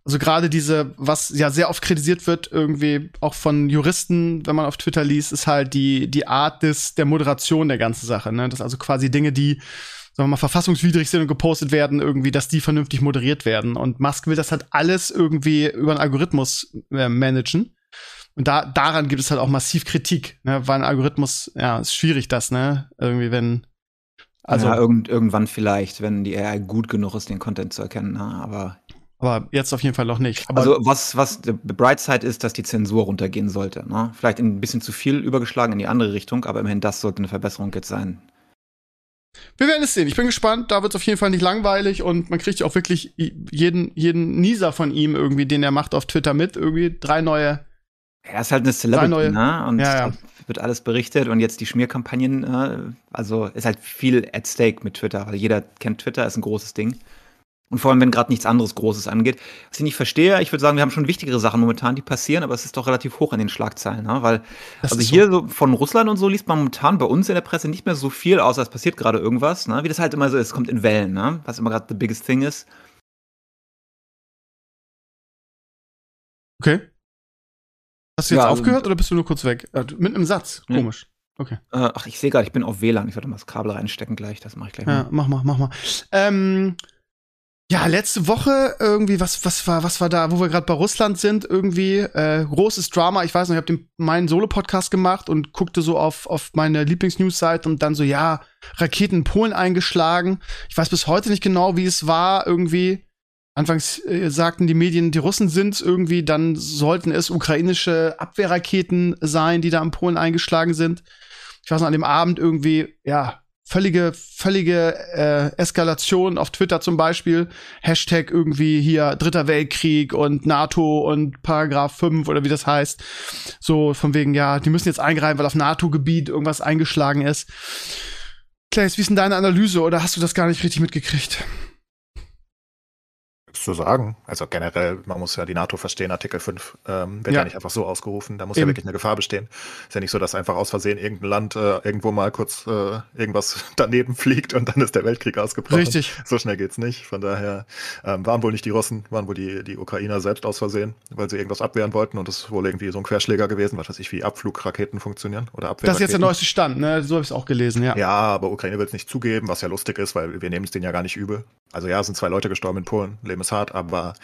S1: also gerade diese, was ja sehr oft kritisiert wird, irgendwie auch von Juristen, wenn man auf Twitter liest, ist halt die, die Art des, der Moderation der ganzen Sache. Ne? Das also quasi Dinge, die sagen wir mal, verfassungswidrig sind und gepostet werden, irgendwie, dass die vernünftig moderiert werden. Und Musk will das halt alles irgendwie über einen Algorithmus äh, managen. Und da, daran gibt es halt auch massiv Kritik, ne? weil ein Algorithmus, ja, ist schwierig das, ne? Irgendwie, wenn.
S3: Also ja, irgend, irgendwann vielleicht, wenn die AI gut genug ist, den Content zu erkennen, ne? aber.
S1: Aber jetzt auf jeden Fall noch nicht. Aber
S3: also was, was the Bright Side ist, dass die Zensur runtergehen sollte. Ne? Vielleicht ein bisschen zu viel übergeschlagen in die andere Richtung, aber immerhin das sollte eine Verbesserung jetzt sein.
S1: Wir werden es sehen. Ich bin gespannt. Da wird es auf jeden Fall nicht langweilig und man kriegt ja auch wirklich jeden, jeden Nieser von ihm irgendwie, den er macht auf Twitter mit. Irgendwie drei neue
S3: Er ist halt eine Celebrity,
S1: neue-
S3: ne? Und
S1: Ja, ja.
S3: wird alles berichtet und jetzt die Schmierkampagnen, äh, also ist halt viel at stake mit Twitter, weil jeder kennt Twitter, ist ein großes Ding. Und vor allem, wenn gerade nichts anderes Großes angeht. Was ich nicht verstehe, ich würde sagen, wir haben schon wichtigere Sachen momentan, die passieren, aber es ist doch relativ hoch in den Schlagzeilen, ne? Weil,
S1: Das
S3: also hier so von Russland und so liest man momentan bei uns in der Presse nicht mehr so viel, außer es passiert gerade irgendwas, ne? Wie das halt immer so ist, es kommt in Wellen, ne? Was immer gerade the biggest thing ist.
S1: Okay. Hast du jetzt
S3: Ja, also-
S1: aufgehört oder bist du nur kurz weg? Äh, mit einem Satz. Komisch.
S3: Äh, ach, ich sehe gerade, ich bin auf WLAN. Ich werde mal das Kabel reinstecken gleich, das mache ich gleich
S1: Ja,
S3: mal.
S1: mach mal, mach mal. Ähm, ja, letzte Woche irgendwie, was, was war, was war da, wo wir gerade bei Russland sind, irgendwie äh, großes Drama. Ich weiß noch, ich habe meinen Solo-Podcast gemacht und guckte so auf, auf meine Lieblings-News-Seite und dann so, ja, Raketen in Polen eingeschlagen. Ich weiß bis heute nicht genau, wie es war, irgendwie. Anfangs äh, sagten die Medien, die Russen sind irgendwie, dann sollten es ukrainische Abwehrraketen sein, die da in Polen eingeschlagen sind. Ich weiß noch, an dem Abend irgendwie, ja, völlige, völlige äh, Eskalation auf Twitter zum Beispiel. Hashtag irgendwie hier Dritter Weltkrieg und NATO und Paragraph 5 oder wie das heißt. So von wegen, ja, die müssen jetzt eingreifen, weil auf NATO-Gebiet irgendwas eingeschlagen ist. Claes, wie ist denn deine Analyse oder hast du das gar nicht richtig mitgekriegt?
S4: Zu sagen. Also generell, man muss ja die NATO verstehen, Artikel 5 ähm, wird
S1: Ja.
S4: ja. nicht einfach so ausgerufen. Da muss
S1: Eben.
S4: ja wirklich eine Gefahr bestehen. Ist ja nicht so, dass einfach aus Versehen irgendein Land äh, irgendwo mal kurz äh, irgendwas <laughs> daneben fliegt und dann ist der Weltkrieg ausgebrochen.
S1: Richtig.
S4: So schnell geht's nicht. Von daher ähm, waren wohl nicht die Russen, waren wohl die, die Ukrainer selbst aus Versehen, weil sie irgendwas abwehren wollten und das ist wohl irgendwie so ein Querschläger gewesen, was weiß ich, wie Abflugraketen funktionieren oder Abwehrraketen.
S1: Das ist jetzt der neueste Stand, ne? So habe ich es auch gelesen, ja.
S4: Ja, aber Ukraine will es nicht zugeben, was ja lustig ist, weil wir nehmen es denen ja gar nicht übel. Also ja, es sind zwei Leute gestorben in Polen, Leben ist hart, aber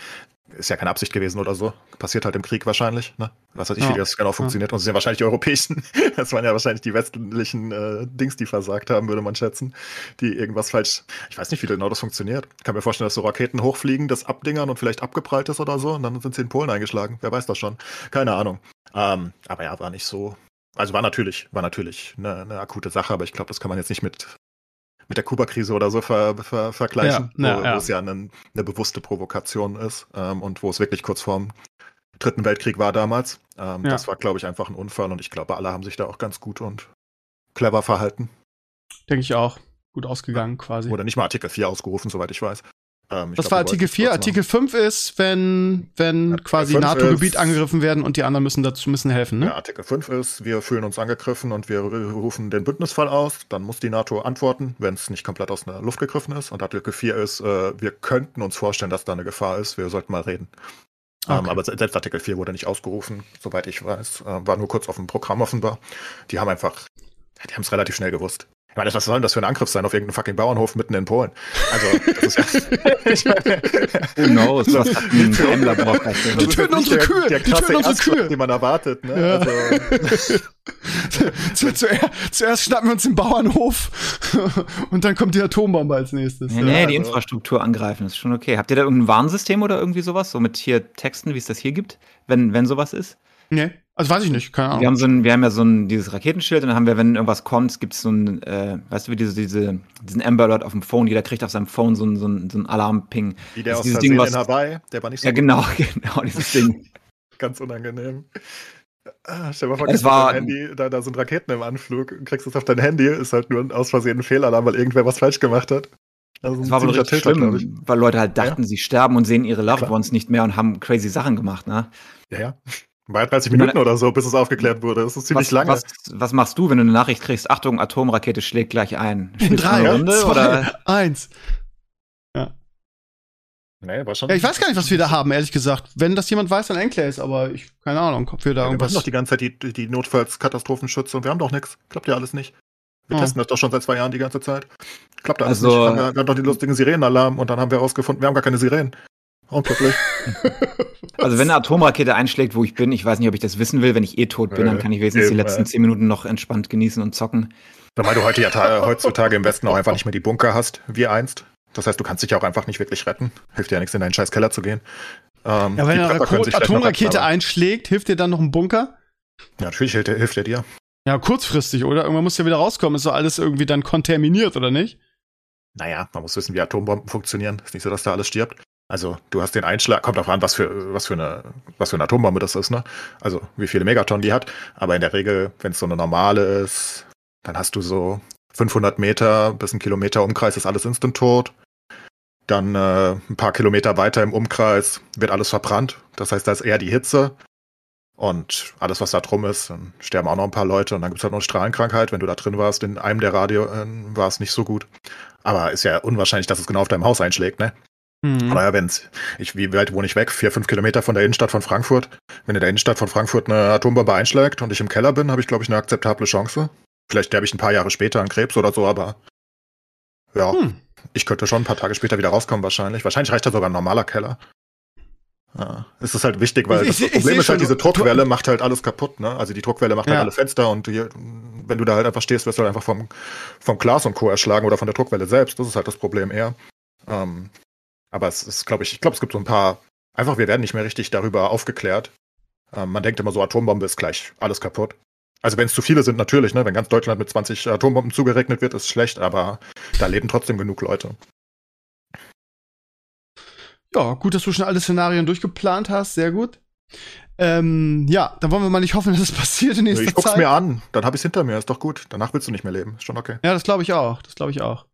S4: ist ja keine Absicht gewesen oder so. Passiert halt im Krieg wahrscheinlich, ne? Was weiß ich,
S1: Ja.
S4: wie das genau funktioniert. Und es sind ja wahrscheinlich die europäischen, <laughs> das waren ja wahrscheinlich die westlichen äh, Dings, die versagt haben, würde man schätzen, die irgendwas falsch. Ich weiß nicht, wie genau das funktioniert. Ich kann mir vorstellen, dass so Raketen hochfliegen, das abdingern und vielleicht abgeprallt ist oder so, und dann sind sie in Polen eingeschlagen. Wer weiß das schon? Keine Ahnung. Ähm, aber ja, war nicht so. Also war natürlich, war natürlich eine, eine akute Sache, aber ich glaube, das kann man jetzt nicht mit mit der Kuba-Krise oder so ver, ver, vergleichen,
S1: Ja,
S4: wo,
S1: ja.
S4: es ja eine, eine bewusste Provokation ist ähm, und wo es wirklich kurz vorm Dritten Weltkrieg war damals. Ähm,
S1: Ja.
S4: Das war, glaube ich, einfach ein Unfall und ich glaube, alle haben sich da auch ganz gut und clever verhalten.
S1: Denke ich auch. Gut ausgegangen quasi.
S4: Oder nicht mal Artikel 4 ausgerufen, soweit ich weiß. Ähm,
S1: Das
S4: glaub,
S1: war Artikel
S4: es
S1: 4.
S4: kurz
S1: Artikel 5 ist, wenn, wenn
S4: Artikel
S1: quasi
S4: 5
S1: NATO-Gebiet angegriffen werden und die anderen müssen dazu müssen helfen, ne?
S4: Ja, Artikel 5 ist, wir fühlen uns angegriffen und wir rufen den Bündnisfall aus. Dann muss die NATO antworten, wenn es nicht komplett aus der Luft gegriffen ist. Und Artikel 4 ist, äh, wir könnten uns vorstellen, dass da eine Gefahr ist. Wir sollten mal reden. Ähm,
S1: Okay.
S4: aber se- selbst Artikel 4 wurde nicht ausgerufen, soweit ich weiß. Äh, war nur kurz auf dem Programm offenbar. Die haben einfach, die haben es relativ schnell gewusst. Ich meine, was soll denn das für ein Angriff sein auf irgendeinen fucking Bauernhof mitten in Polen? Also, das ist ja. ich <laughs> meine,
S3: Who knows,
S4: So.
S3: was hat ein
S1: Die töten unsere
S4: der,
S1: Kühe,
S4: Der
S1: die
S4: krasse
S1: töten unsere
S4: Erstschlag,
S1: Kühe.
S4: den man erwartet. Ne?
S1: Ja.
S4: Also, <laughs>
S1: Zu, zuer, zuerst schnappen wir uns den Bauernhof <laughs> und dann kommt die Atombombe als nächstes.
S3: Nee,
S1: ja.
S3: nee, die
S4: also-
S3: Infrastruktur angreifen, ist schon okay. Habt ihr da irgendein Warnsystem oder irgendwie sowas? So mit hier Texten, wie es das hier gibt, wenn, wenn sowas ist?
S1: Nee, also weiß ich nicht, keine
S3: Wir
S1: Ahnung.
S3: haben, so ein, wir haben ja so ein dieses Raketenschild und dann haben wir, wenn irgendwas kommt, gibt es so ein, äh, weißt du, wie diese, diese, diesen Amber Alert auf dem Phone, jeder kriegt auf seinem Phone so ein, so ein, so ein Alarm-Ping.
S4: wie der
S3: Das
S4: aus
S3: Ding, was-
S4: in Hawaii, der war nicht so
S3: Ja, genau, <laughs> genau, dieses Ding. <laughs>
S4: ganz unangenehm. Ah, stell dir mal vor,
S3: Es war-
S4: Handy, da, da sind Raketen im Anflug, kriegst es auf dein Handy, ist halt nur ein aus Versehen ein Fehlalarm, weil irgendwer was falsch gemacht hat. Also
S3: Das war wohl richtig
S4: Tilter,
S3: schlimm, weil Leute halt dachten, sie sterben und sehen ihre Loved. Ones nicht mehr und haben crazy Sachen gemacht, ne?
S4: Ja, ja. War 30
S3: Ich meine-
S4: Minuten oder so, bis es aufgeklärt wurde. Das ist ziemlich
S3: was,
S4: lange.
S3: Was, was machst du, wenn du eine Nachricht kriegst, Achtung, Atomrakete schlägt gleich ein?
S1: In
S3: Spielst
S1: drei,
S3: eine Runde
S1: zwei,
S3: oder?
S1: eins.
S4: Nee, war schon.
S1: Ja, ich weiß gar nicht, was wir da haben, ehrlich gesagt. Wenn das jemand weiß, dann Enclaves, aber ich, keine Ahnung, ob wir da
S4: Ja, wir
S1: irgendwas.
S4: machen doch die ganze Zeit die, die Notfallskatastrophenschütze und wir haben doch nichts. Klappt ja alles nicht. Wir
S1: Oh.
S4: testen das doch schon seit zwei Jahren die ganze Zeit. Klappt alles
S3: Also-
S4: nicht. Wir haben, ja- wir haben doch die lustigen Sirenenalarm und dann haben wir herausgefunden, wir haben gar keine Sirenen. Unglücklich. <laughs>
S3: Also wenn eine Atomrakete einschlägt, wo ich bin, ich weiß nicht, ob ich das wissen will, wenn ich eh tot bin, dann
S4: Äh,
S3: kann ich wenigstens die
S4: eben,
S3: letzten
S4: äh.
S3: zehn Minuten noch entspannt genießen und zocken.
S4: Weil du heute ja ta- heutzutage im Westen auch einfach nicht mehr die Bunker hast, wie einst. Das heißt, du kannst dich ja auch einfach nicht wirklich retten. Hilft dir ja nichts, in deinen scheiß Keller zu gehen. Ähm,
S1: ja, wenn
S4: die
S1: eine Atomrakete einschlägt, hilft dir dann noch ein Bunker?
S4: Ja, natürlich hilft er, hilft er dir.
S1: Ja, kurzfristig, oder? Irgendwann muss ja wieder rauskommen. Ist doch alles irgendwie dann kontaminiert, oder nicht?
S4: Naja, man muss wissen, wie Atombomben funktionieren. Ist nicht so, dass da alles stirbt. Also du hast den Einschlag, kommt auch an, was für, was für eine, was für eine Atombombe das ist, ne? Also wie viele Megatonnen die hat. Aber in der Regel, wenn es so eine normale ist, dann hast du so 500 Meter bis ein Kilometer Umkreis ist alles instant tot. Dann äh, ein paar Kilometer weiter im Umkreis wird alles verbrannt. Das heißt, da ist eher die Hitze. Und alles, was da drum ist, dann sterben auch noch ein paar Leute und dann gibt es halt noch Strahlenkrankheit. Wenn du da drin warst, in einem der Radio äh, war es nicht so gut. Aber ist ja unwahrscheinlich, dass es genau auf deinem Haus einschlägt, ne? Mhm. Aber ja, wenn's, ich, wie weit wohne ich weg? Vier, fünf Kilometer von der Innenstadt von Frankfurt. Wenn in der Innenstadt von Frankfurt eine Atombombe einschlägt und ich im Keller bin, habe ich, glaube ich, eine akzeptable Chance. Vielleicht sterbe ich ein paar Jahre später an Krebs oder so, aber ja, hm. ich könnte schon ein paar Tage später wieder rauskommen wahrscheinlich. Wahrscheinlich reicht da sogar ein normaler Keller. Ja, es ist halt wichtig, weil ich, das Problem ist halt, diese Druckwelle macht halt alles kaputt, ne? Also die Druckwelle macht halt ja. halt alle Fenster und die, wenn du da halt einfach stehst, wirst du halt einfach vom, vom Glas und Co. erschlagen oder von der Druckwelle selbst. Das ist halt das Problem eher. Ähm, aber es ist, glaube ich, ich glaube, es gibt so ein paar, einfach, wir werden nicht mehr richtig darüber aufgeklärt. Ähm, man denkt immer so, Atombombe ist gleich alles kaputt. Also wenn es zu viele sind, natürlich, ne? Wenn ganz Deutschland mit 20 Atombomben zugerechnet wird, ist schlecht, aber da leben trotzdem genug Leute.
S1: Ja, gut, dass du schon alle Szenarien durchgeplant hast, sehr gut. Ähm, ja, dann wollen wir mal nicht hoffen, dass es <laughs> passiert in nächster
S4: ich guck's Zeit. mir an, dann habe ich's hinter mir, ist doch gut. Danach willst du nicht mehr leben, ist schon okay.
S1: Ja, das glaube ich auch, das glaube ich auch.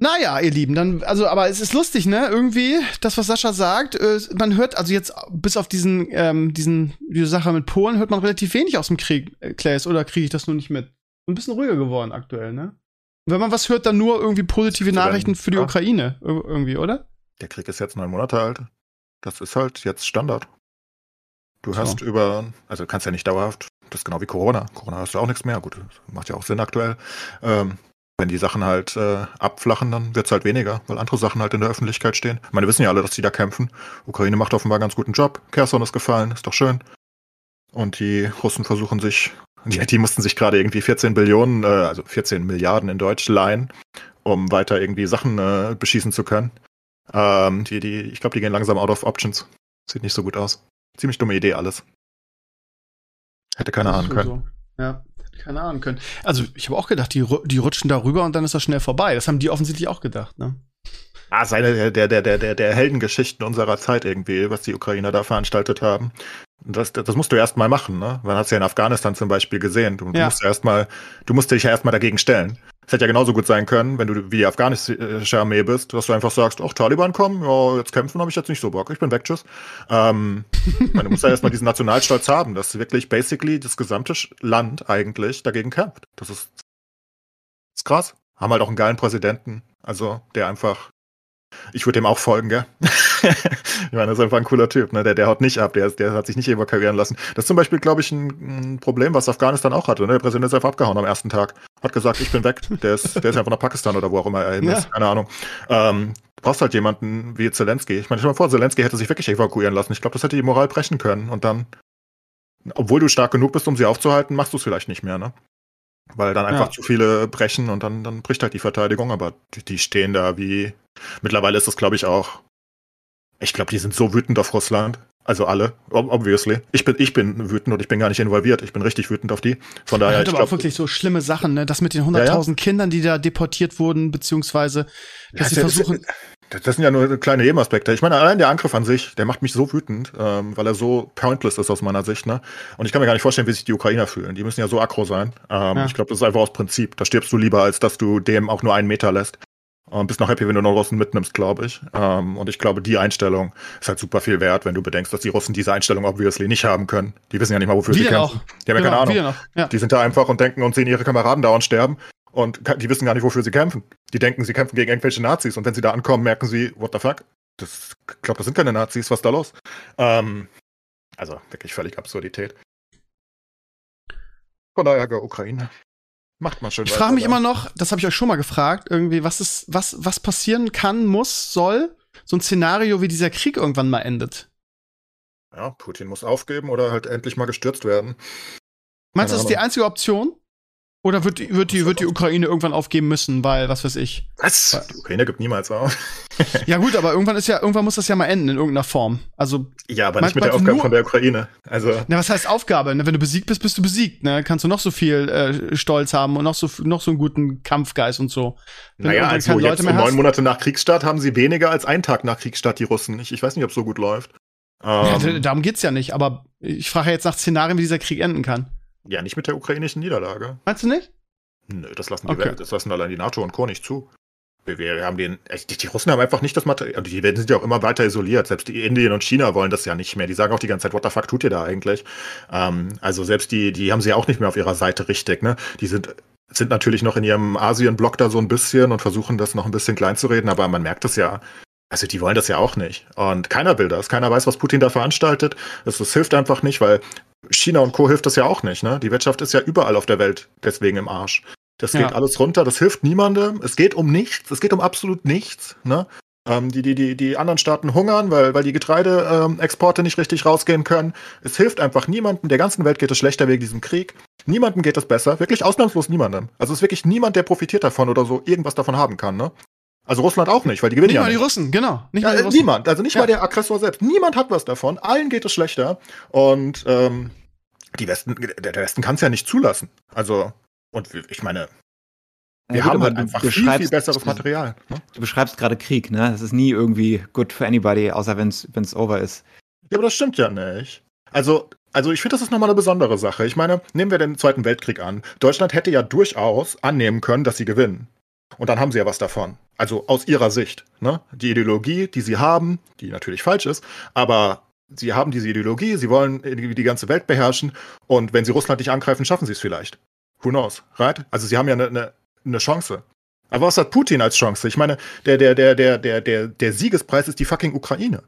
S1: Naja, ihr Lieben, dann, also, aber es ist lustig, ne? Irgendwie, das, was Sascha sagt, äh, man hört, also jetzt bis auf diesen, ähm, diesen, diese Sache mit Polen, hört man relativ wenig aus dem Krieg, äh, Claes, oder kriege ich das nur nicht mit? Ein bisschen ruhiger geworden aktuell, ne? Und wenn man was hört, dann nur irgendwie positive Nachrichten für die ja. Ukraine, irgendwie, oder?
S4: Der Krieg ist jetzt neun Monate alt. Das ist halt jetzt Standard. Du so. hast über, also kannst ja nicht dauerhaft, das ist genau wie Corona. Corona hast du auch nichts mehr. Gut, macht ja auch Sinn aktuell. Ähm, wenn die Sachen halt äh, abflachen, dann wird es halt weniger, weil andere Sachen halt in der Öffentlichkeit stehen. Ich meine, wir wissen ja alle, dass die da kämpfen. Ukraine macht offenbar einen ganz guten Job. Kherson ist gefallen, ist doch schön. Und die Russen versuchen sich, <laughs> die, die mussten sich gerade irgendwie 14 Billionen, äh, also 14 Milliarden in Deutsch leihen, um weiter irgendwie Sachen äh, beschießen zu können. Ähm, die, die, ich glaube, die gehen langsam out of options. Sieht nicht so gut aus. Ziemlich dumme Idee alles. Hätte keiner ahnen können. So.
S1: Ja keine Ahnung können. Also ich habe auch gedacht, die, die rutschen da rüber und dann ist das schnell vorbei. Das haben die offensichtlich auch gedacht, ne?
S4: Ah, seine der, der, der, der, der Heldengeschichten unserer Zeit irgendwie, was die Ukrainer da veranstaltet haben. Das, das musst du erst mal machen, ne? Man hat es ja in Afghanistan zum Beispiel gesehen. Du, ja. musst erst mal, du musst dich ja erstmal dagegen stellen. Es hätte ja genauso gut sein können, wenn du wie die afghanische Armee bist, dass du einfach sagst, ach, Taliban kommen, ja, jetzt kämpfen habe ich jetzt nicht so Bock, ich bin weg, tschüss. Ähm, meine, du musst ja erstmal diesen Nationalstolz haben, dass wirklich basically das gesamte Land eigentlich dagegen kämpft. Das ist, ist krass. Haben halt auch einen geilen Präsidenten, also der einfach ich würde dem auch folgen, gell? <laughs> ich meine, das ist einfach ein cooler Typ, ne? Der, der haut nicht ab, der, der hat sich nicht evakuieren lassen. Das ist zum Beispiel, glaube ich, ein, ein, Problem, was Afghanistan auch hatte. Ne? Der Präsident ist einfach abgehauen am ersten Tag. Hat gesagt, ich bin weg. Der ist, der ist einfach nach Pakistan oder wo auch immer er hin ist. Ja. Keine Ahnung. Ähm, du brauchst halt jemanden wie Zelensky. Ich meine, stell dir mal vor, Zelensky hätte sich wirklich evakuieren lassen. Ich glaube, das hätte die Moral brechen können. Und dann, obwohl du stark genug bist, um sie aufzuhalten, machst du es vielleicht nicht mehr, ne? Weil dann einfach ja. zu viele brechen und dann, dann bricht halt die Verteidigung, aber die, die stehen da wie. Mittlerweile ist das, glaube ich, auch. Ich glaube, die sind so wütend auf Russland. Also alle, obviously. Ich bin, ich bin wütend und ich bin gar nicht involviert. Ich bin richtig wütend auf die. Von daher.
S1: Ich aber glaub, auch wirklich so schlimme Sachen, ne? Das mit den 100.000 ja, ja. Kindern, die da deportiert wurden, beziehungsweise, dass ja, sie versuchen.
S4: Das sind ja nur kleine Nebenaspekte. Ich meine, allein der Angriff an sich, der macht mich so wütend, ähm, weil er so pointless ist aus meiner Sicht. Ne? Und ich kann mir gar nicht vorstellen, wie sich die Ukrainer fühlen. Die müssen ja so aggro sein. Ähm, ja. Ich glaube, das ist einfach aus Prinzip. Da stirbst du lieber, als dass du dem auch nur einen Meter lässt. Und bist noch happy, wenn du noch Russen mitnimmst, glaube ich. Ähm, und ich glaube, die Einstellung ist halt super viel wert, wenn du bedenkst, dass die Russen diese Einstellung obviously nicht haben können. Die wissen ja nicht mal, wofür wir sie kämpfen. Auch. Die haben ja genau, keine Ahnung. Ja. Die sind da einfach und denken und sehen ihre Kameraden dauernd sterben und die wissen gar nicht, wofür sie kämpfen. Die denken, sie kämpfen gegen irgendwelche Nazis. Und wenn sie da ankommen, merken sie, what the fuck? Das, ich glaube, das sind keine Nazis. Was ist da los? Ähm, also wirklich völlig Absurdität. Von daher, Ukraine. Macht mal schön.
S1: Ich frage mich immer noch, das habe ich euch schon mal gefragt, irgendwie, was ist, was, was passieren kann, muss, soll, so ein Szenario wie dieser Krieg irgendwann mal endet.
S4: Ja, Putin muss aufgeben oder halt endlich mal gestürzt werden.
S1: Meinst du, das ist die einzige Option? Oder wird, wird, die, wird die Ukraine irgendwann aufgeben müssen, weil, was weiß ich?
S4: Was? Die Ukraine gibt niemals auf.
S1: ja gut, aber irgendwann ist ja, irgendwann muss das ja mal enden in irgendeiner Form. Also
S4: ja, aber nicht mit der Aufgabe von der Ukraine. Also
S1: na, was heißt Aufgabe? Ne, wenn du besiegt bist, bist du besiegt. Ne, kannst du noch so viel äh, Stolz haben und noch so noch so einen guten Kampfgeist und so.
S4: Wenn naja, also jetzt neun hast, Monate nach Kriegsstart haben sie weniger als einen Tag nach Kriegsstart die Russen. Ich, ich weiß nicht, ob es so gut läuft.
S1: Ja, ähm, darum geht's ja nicht. Aber ich frage ja jetzt nach Szenarien, wie dieser Krieg enden kann.
S4: Ja, nicht mit der ukrainischen Niederlage.
S1: Meinst du nicht?
S4: Nö, das lassen die okay. Welt, das lassen allein die NATO und Co. nicht zu. Wir haben den, die, Russen haben einfach nicht das Material, die sind ja auch immer weiter isoliert. Selbst die Indien und China wollen das ja nicht mehr. Die sagen auch die ganze Zeit, what the fuck tut ihr da eigentlich? Ähm, also selbst die, die haben sie ja auch nicht mehr auf ihrer Seite richtig, ne? Die sind, sind natürlich noch in ihrem Asien-Block da so ein bisschen und versuchen das noch ein bisschen klein zu reden, aber man merkt das ja. Also die wollen das ja auch nicht. Und keiner will das. Keiner weiß, was Putin da veranstaltet. Das hilft einfach nicht, weil China und Co. hilft das ja auch nicht. Ne? Die Wirtschaft ist ja überall auf der Welt deswegen im Arsch. Das geht ja. alles runter, das hilft niemandem. Es geht um nichts, es geht um absolut nichts. Ne? Ähm, die, die, die, die anderen Staaten hungern, weil, weil die Getreideexporte ähm, nicht richtig rausgehen können. Es hilft einfach niemandem. Der ganzen Welt geht es schlechter wegen diesem Krieg. Niemandem geht es besser. Wirklich ausnahmslos niemandem. Also es ist wirklich niemand, der profitiert davon oder so irgendwas davon haben kann. Ne? Also Russland auch nicht, weil die gewinnen nicht ja
S1: mal
S4: nicht.
S1: die Russen, genau.
S4: Nicht ja, mal die Russen. Niemand, also nicht ja. mal der Aggressor selbst. Niemand hat was davon. Allen geht es schlechter. Und ähm, die Westen, der Westen kann es ja nicht zulassen. Also und ich meine, wir ja, haben halt einfach viel, viel besseres Material.
S3: Ne? Du beschreibst gerade Krieg, ne? Das ist nie irgendwie good for anybody, außer wenn es over ist.
S4: Ja, aber das stimmt ja nicht. Also, also ich finde, das ist nochmal eine besondere Sache. Ich meine, nehmen wir den Zweiten Weltkrieg an. Deutschland hätte ja durchaus annehmen können, dass sie gewinnen. Und dann haben sie ja was davon. Also aus ihrer Sicht. Ne? Die Ideologie, die sie haben, die natürlich falsch ist, aber sie haben diese Ideologie, sie wollen die ganze Welt beherrschen und wenn sie Russland nicht angreifen, schaffen sie es vielleicht. Who knows, right? Also sie haben ja eine, eine, eine Chance. Aber was hat Putin als Chance? Ich meine, der, der, der, der, der, der, der Siegespreis ist die fucking Ukraine.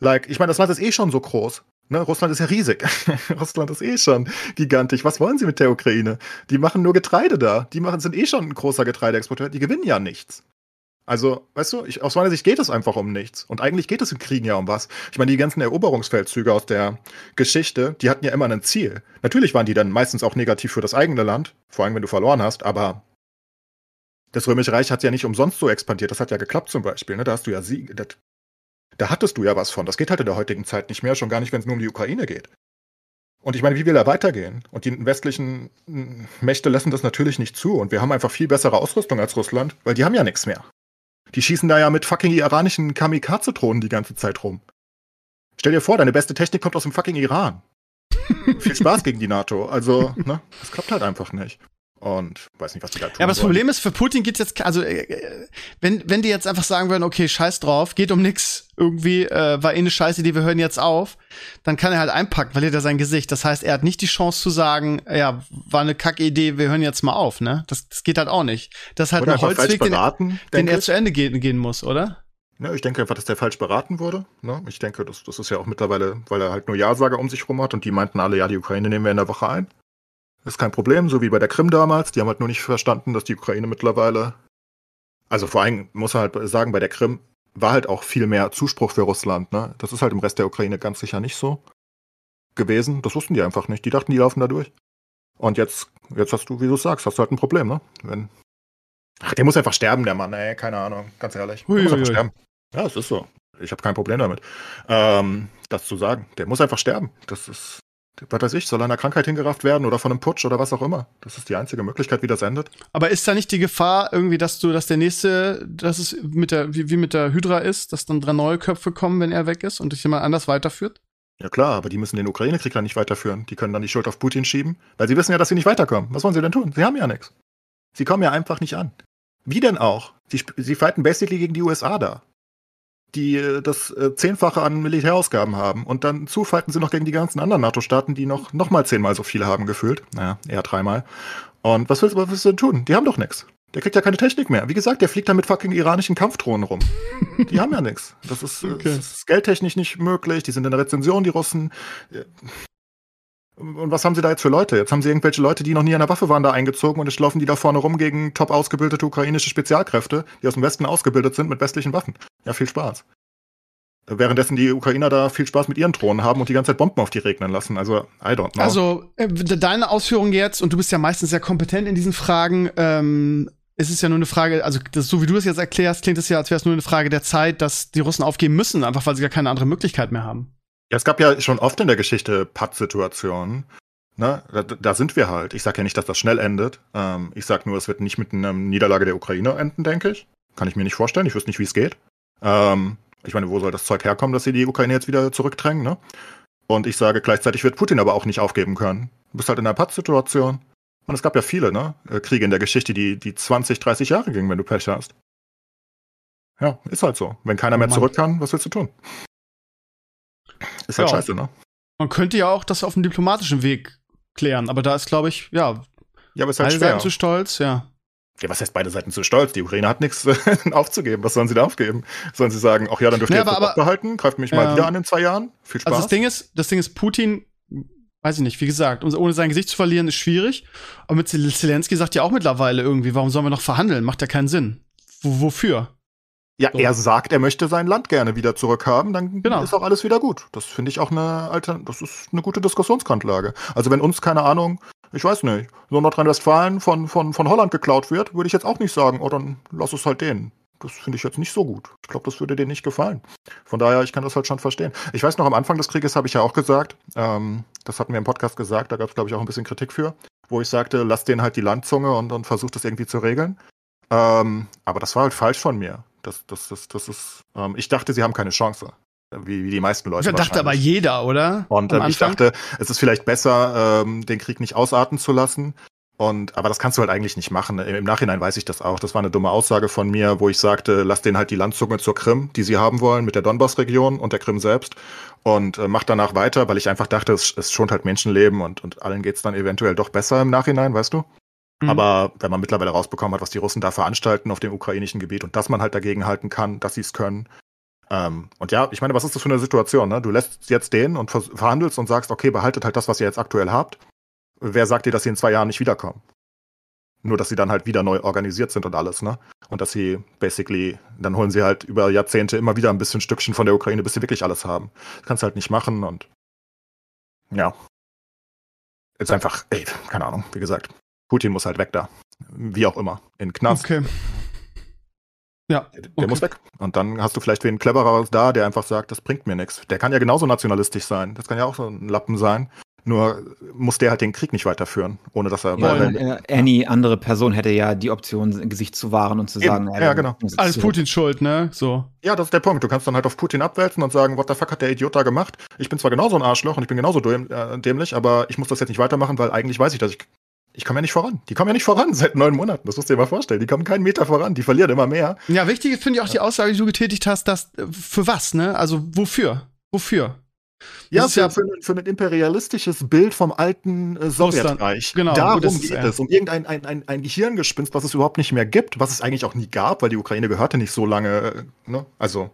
S4: Like, ich meine, das Land ist eh schon so groß. Ne? Russland ist ja riesig. <laughs> Russland ist eh schon gigantisch. Was wollen sie mit der Ukraine? Die machen nur Getreide da. Die machen, sind eh schon ein großer Getreideexporteur. Die gewinnen ja nichts. Also, weißt du, ich, aus meiner Sicht geht es einfach um nichts. Und eigentlich geht es in Kriegen ja um was. Ich meine, die ganzen Eroberungsfeldzüge aus der Geschichte, die hatten ja immer ein Ziel. Natürlich waren die dann meistens auch negativ für das eigene Land, vor allem wenn du verloren hast, aber das Römische Reich hat ja nicht umsonst so expandiert. Das hat ja geklappt zum Beispiel. Ne? Da hast du ja Sieg, das, da hattest du ja was von. Das geht halt in der heutigen Zeit nicht mehr, schon gar nicht, wenn es nur um die Ukraine geht. Und ich meine, wie will er weitergehen? Und die westlichen Mächte lassen das natürlich nicht zu. Und wir haben einfach viel bessere Ausrüstung als Russland, weil die haben ja nichts mehr. Die schießen da ja mit fucking iranischen Kamikaze-Drohnen die ganze Zeit rum. Stell dir vor, deine beste Technik kommt aus dem fucking Iran. <laughs> Viel Spaß gegen die NATO. Also, ne, das klappt halt einfach nicht. Und weiß nicht, was die da tun.
S1: Ja, aber das
S4: wollen.
S1: Problem ist, für Putin geht's jetzt, also äh, wenn, wenn die jetzt einfach sagen würden, okay, scheiß drauf, geht um nix, irgendwie, äh, war eh eine Scheiße, die wir hören jetzt auf, dann kann er halt einpacken, verliert er sein Gesicht. Das heißt, er hat nicht die Chance zu sagen, ja, war eine Kackidee, wir hören jetzt mal auf, ne? Das, das geht halt auch nicht. Das ist halt ein Holzweg, beraten, den, den er zu Ende gehen, gehen muss, oder?
S4: Ja, ich denke einfach, dass der falsch beraten wurde. Ne? Ich denke, das, das ist ja auch mittlerweile, weil er halt nur Ja-Sager um sich rum hat und die meinten alle, ja, die Ukraine nehmen wir in der Woche ein. Ist kein Problem, so wie bei der Krim damals. Die haben halt nur nicht verstanden, dass die Ukraine mittlerweile. Also vor allem muss man halt sagen, bei der Krim war halt auch viel mehr Zuspruch für Russland. Ne? Das ist halt im Rest der Ukraine ganz sicher nicht so gewesen. Das wussten die einfach nicht. Die dachten, die laufen da durch. Und jetzt, jetzt hast du, wie du sagst, hast du halt ein Problem, ne? Wenn Ach, der muss einfach sterben, der Mann, ey, keine Ahnung, ganz ehrlich. Der muss einfach sterben. Ja, es ist so. Ich habe kein Problem damit, ähm, das zu sagen. Der muss einfach sterben. Das ist, was weiß ich, soll einer Krankheit hingerafft werden oder von einem Putsch oder was auch immer. Das ist die einzige Möglichkeit, wie das endet.
S1: Aber ist da nicht die Gefahr irgendwie, dass du, dass der nächste, dass es mit der, wie, wie mit der Hydra ist, dass dann drei neue Köpfe kommen, wenn er weg ist und dich jemand anders weiterführt?
S4: Ja klar, aber die müssen den Ukraine-Krieg dann nicht weiterführen. Die können dann die Schuld auf Putin schieben, weil sie wissen ja, dass sie nicht weiterkommen. Was wollen sie denn tun? Sie haben ja nichts. Sie kommen ja einfach nicht an. Wie denn auch? Sie, sie fighten basically gegen die USA da die äh, das äh, Zehnfache an Militärausgaben haben. Und dann zufalten sie noch gegen die ganzen anderen NATO-Staaten, die noch, noch mal zehnmal so viel haben gefühlt. Naja, eher dreimal. Und was willst, was willst du denn tun? Die haben doch nichts. Der kriegt ja keine Technik mehr. Wie gesagt, der fliegt da mit fucking iranischen Kampfdrohnen rum. <laughs> Die haben ja nichts. Das ist, äh, okay. das ist geldtechnisch nicht möglich. Die sind in der Rezension, die Russen. Und was haben sie da jetzt für Leute? Jetzt haben sie irgendwelche Leute, die noch nie an der Waffe waren, da eingezogen und jetzt laufen die da vorne rum gegen top ausgebildete ukrainische Spezialkräfte, die aus dem Westen ausgebildet sind mit westlichen Waffen. Ja, viel Spaß. Währenddessen die Ukrainer da viel Spaß mit ihren Drohnen haben und die ganze Zeit Bomben auf die regnen lassen. Also, I don't know.
S1: Also, äh, deine Ausführung jetzt, und du bist ja meistens sehr kompetent in diesen Fragen, ähm, es ist ja nur eine Frage, also das, so wie du das jetzt erklärst, klingt es ja, als wäre es nur eine Frage der Zeit, dass die Russen aufgeben müssen, einfach weil sie gar keine andere Möglichkeit mehr haben.
S4: Ja, es gab ja schon oft in der Geschichte Patt-Situationen. Ne? Da, da, sind wir halt. Ich sage ja nicht, dass das schnell endet. Ähm, ich sage nur, es wird nicht mit einer Niederlage der Ukraine enden, denke ich. Kann ich mir nicht vorstellen. Ich wüsste nicht, wie es geht. Ähm, ich meine, wo soll das Zeug herkommen, dass sie die Ukraine jetzt wieder zurückdrängen? Ne? Und ich sage, gleichzeitig wird Putin aber auch nicht aufgeben können. Du bist halt in einer Patt-Situation. Und es gab ja viele, ne? Äh, Kriege in der Geschichte, die, die 20, 30 Jahre gingen, wenn du Pech hast. Ja, ist halt so. Wenn keiner mehr zurück kann, was willst du tun? Ist halt ja. scheiße, ne?
S1: Man könnte ja auch das auf dem diplomatischen Weg klären, aber da ist, glaube ich, ja.
S4: Ja, aber ist halt
S1: beide
S4: schwer.
S1: Seiten zu stolz, ja.
S4: Ja, was heißt beide Seiten zu stolz? Die Ukraine hat nichts <laughs> aufzugeben. Was sollen sie da aufgeben? Sollen sie sagen, ach ja, dann dürft ihr ja, jetzt aber, behalten, greift mich mal ähm, wieder an in zwei Jahren? Viel Spaß.
S1: Also das Ding ist, das Ding ist, Putin weiß ich nicht, wie gesagt, ohne sein Gesicht zu verlieren, ist schwierig. Aber mit Zelensky sagt ja auch mittlerweile irgendwie, warum sollen wir noch verhandeln? Macht ja keinen Sinn. W wofür?
S4: Ja, so. er sagt, er möchte sein Land gerne wieder zurückhaben, dann genau. ist auch alles wieder gut. Das finde ich auch eine alte, das ist eine gute Diskussionsgrundlage. Also wenn uns, keine Ahnung, ich weiß nicht, so Nordrhein-Westfalen von, von, von Holland geklaut wird, würde ich jetzt auch nicht sagen, oh, dann lass es halt denen. Das finde ich jetzt nicht so gut. Ich glaube, das würde denen nicht gefallen. Von daher, ich kann das halt schon verstehen. Ich weiß noch, am Anfang des Krieges habe ich ja auch gesagt, ähm, das hatten wir im Podcast gesagt, da gab es, glaube ich, auch ein bisschen Kritik für, wo ich sagte, lass denen halt die Landzunge und, und versuch das irgendwie zu regeln. Ähm, aber das war halt falsch von mir. Das, das, das, das ist, ähm, ich dachte, sie haben keine Chance. Wie, wie die meisten Leute.
S1: Das dachte aber jeder, oder?
S4: Und ähm, ich dachte, es ist vielleicht besser, ähm, den Krieg nicht ausarten zu lassen, und, aber das kannst du halt eigentlich nicht machen. Im Nachhinein weiß ich das auch. Das war eine dumme Aussage von mir, wo ich sagte, lass denen halt die Landzunge zur Krim, die sie haben wollen, mit der Donbass-Region und der Krim selbst. Und äh, mach danach weiter, weil ich einfach dachte, es, es schont halt Menschenleben und, und allen geht's dann eventuell doch besser im Nachhinein, weißt du? Mhm. Aber wenn man mittlerweile rausbekommen hat, was die Russen da veranstalten auf dem ukrainischen Gebiet und dass man halt dagegen halten kann, dass sie es können. Ähm, und ja, ich meine, was ist das für eine Situation? Ne? Du lässt jetzt den und verhandelst und sagst, okay, behaltet halt das, was ihr jetzt aktuell habt wer sagt dir, dass sie in zwei Jahren nicht wiederkommen? Nur, dass sie dann halt wieder neu organisiert sind und alles, ne? Und dass sie basically, dann holen sie halt über Jahrzehnte immer wieder ein bisschen Stückchen von der Ukraine, bis sie wirklich alles haben. Das kannst du halt nicht machen und ja. Ist einfach, ey, keine Ahnung, wie gesagt. Putin muss halt weg da. Wie auch immer. In Knast.
S1: Okay. Ja.
S4: Der, der okay. muss weg. Und dann hast du vielleicht wen cleverer da, der einfach sagt, das bringt mir nichts. Der kann ja genauso nationalistisch sein. Das kann ja auch so ein Lappen sein. Nur muss der halt den Krieg nicht weiterführen, ohne dass er.
S3: Ja, äh, any andere Person hätte ja die Option, Gesicht zu wahren und zu
S4: Eben.
S3: sagen,
S4: ja, ja genau.
S1: Alles Putins Schuld, ne? So.
S4: Ja, das ist der Punkt. Du kannst dann halt auf Putin abwälzen und sagen, what the fuck hat der Idiot da gemacht? Ich bin zwar genauso ein Arschloch und ich bin genauso äh, dämlich, aber ich muss das jetzt nicht weitermachen, weil eigentlich weiß ich, dass ich ich komme ja nicht voran. Die kommen ja nicht voran seit neun Monaten. Das musst du dir mal vorstellen. Die kommen keinen Meter voran. Die verlieren immer mehr.
S1: Ja, wichtig finde ich auch die Aussage, die du getätigt hast, dass äh, für was, ne? Also wofür? Wofür?
S4: Ja, für, ja für, für, ein imperialistisches Bild vom alten äh, Sowjetreich.
S1: Genau,
S4: Darum geht es. Um irgendein ein, ein, ein Gehirngespinst, was es überhaupt nicht mehr gibt, was es eigentlich auch nie gab, weil die Ukraine gehörte nicht so lange. Äh, ne? Also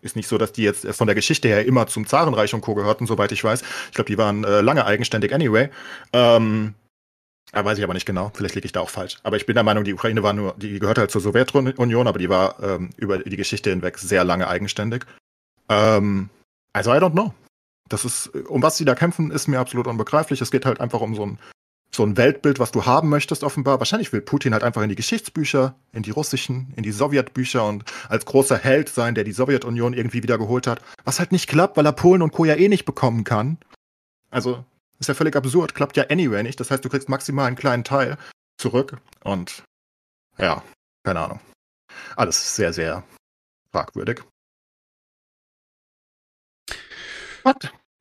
S4: ist nicht so, dass die jetzt von der Geschichte her immer zum Zarenreich und Co. gehörten, soweit ich weiß. Ich glaube, die waren äh, lange eigenständig anyway. Ähm, da weiß ich aber nicht genau. Vielleicht liege ich da auch falsch. Aber ich bin der Meinung, die Ukraine war nur, die gehörte halt zur Sowjetunion, aber die war ähm, über die Geschichte hinweg sehr lange eigenständig. Ähm, also I don't know. Das ist, um was sie da kämpfen, ist mir absolut unbegreiflich. Es geht halt einfach um so ein, so ein Weltbild, was du haben möchtest, offenbar. Wahrscheinlich will Putin halt einfach in die Geschichtsbücher, in die russischen, in die Sowjetbücher und als großer Held sein, der die Sowjetunion irgendwie wieder geholt hat. Was halt nicht klappt, weil er Polen und Co. ja eh nicht bekommen kann. Also, ist ja völlig absurd, klappt ja anyway nicht. Das heißt, du kriegst maximal einen kleinen Teil zurück und ja, keine Ahnung. Alles sehr, sehr fragwürdig.
S1: Was?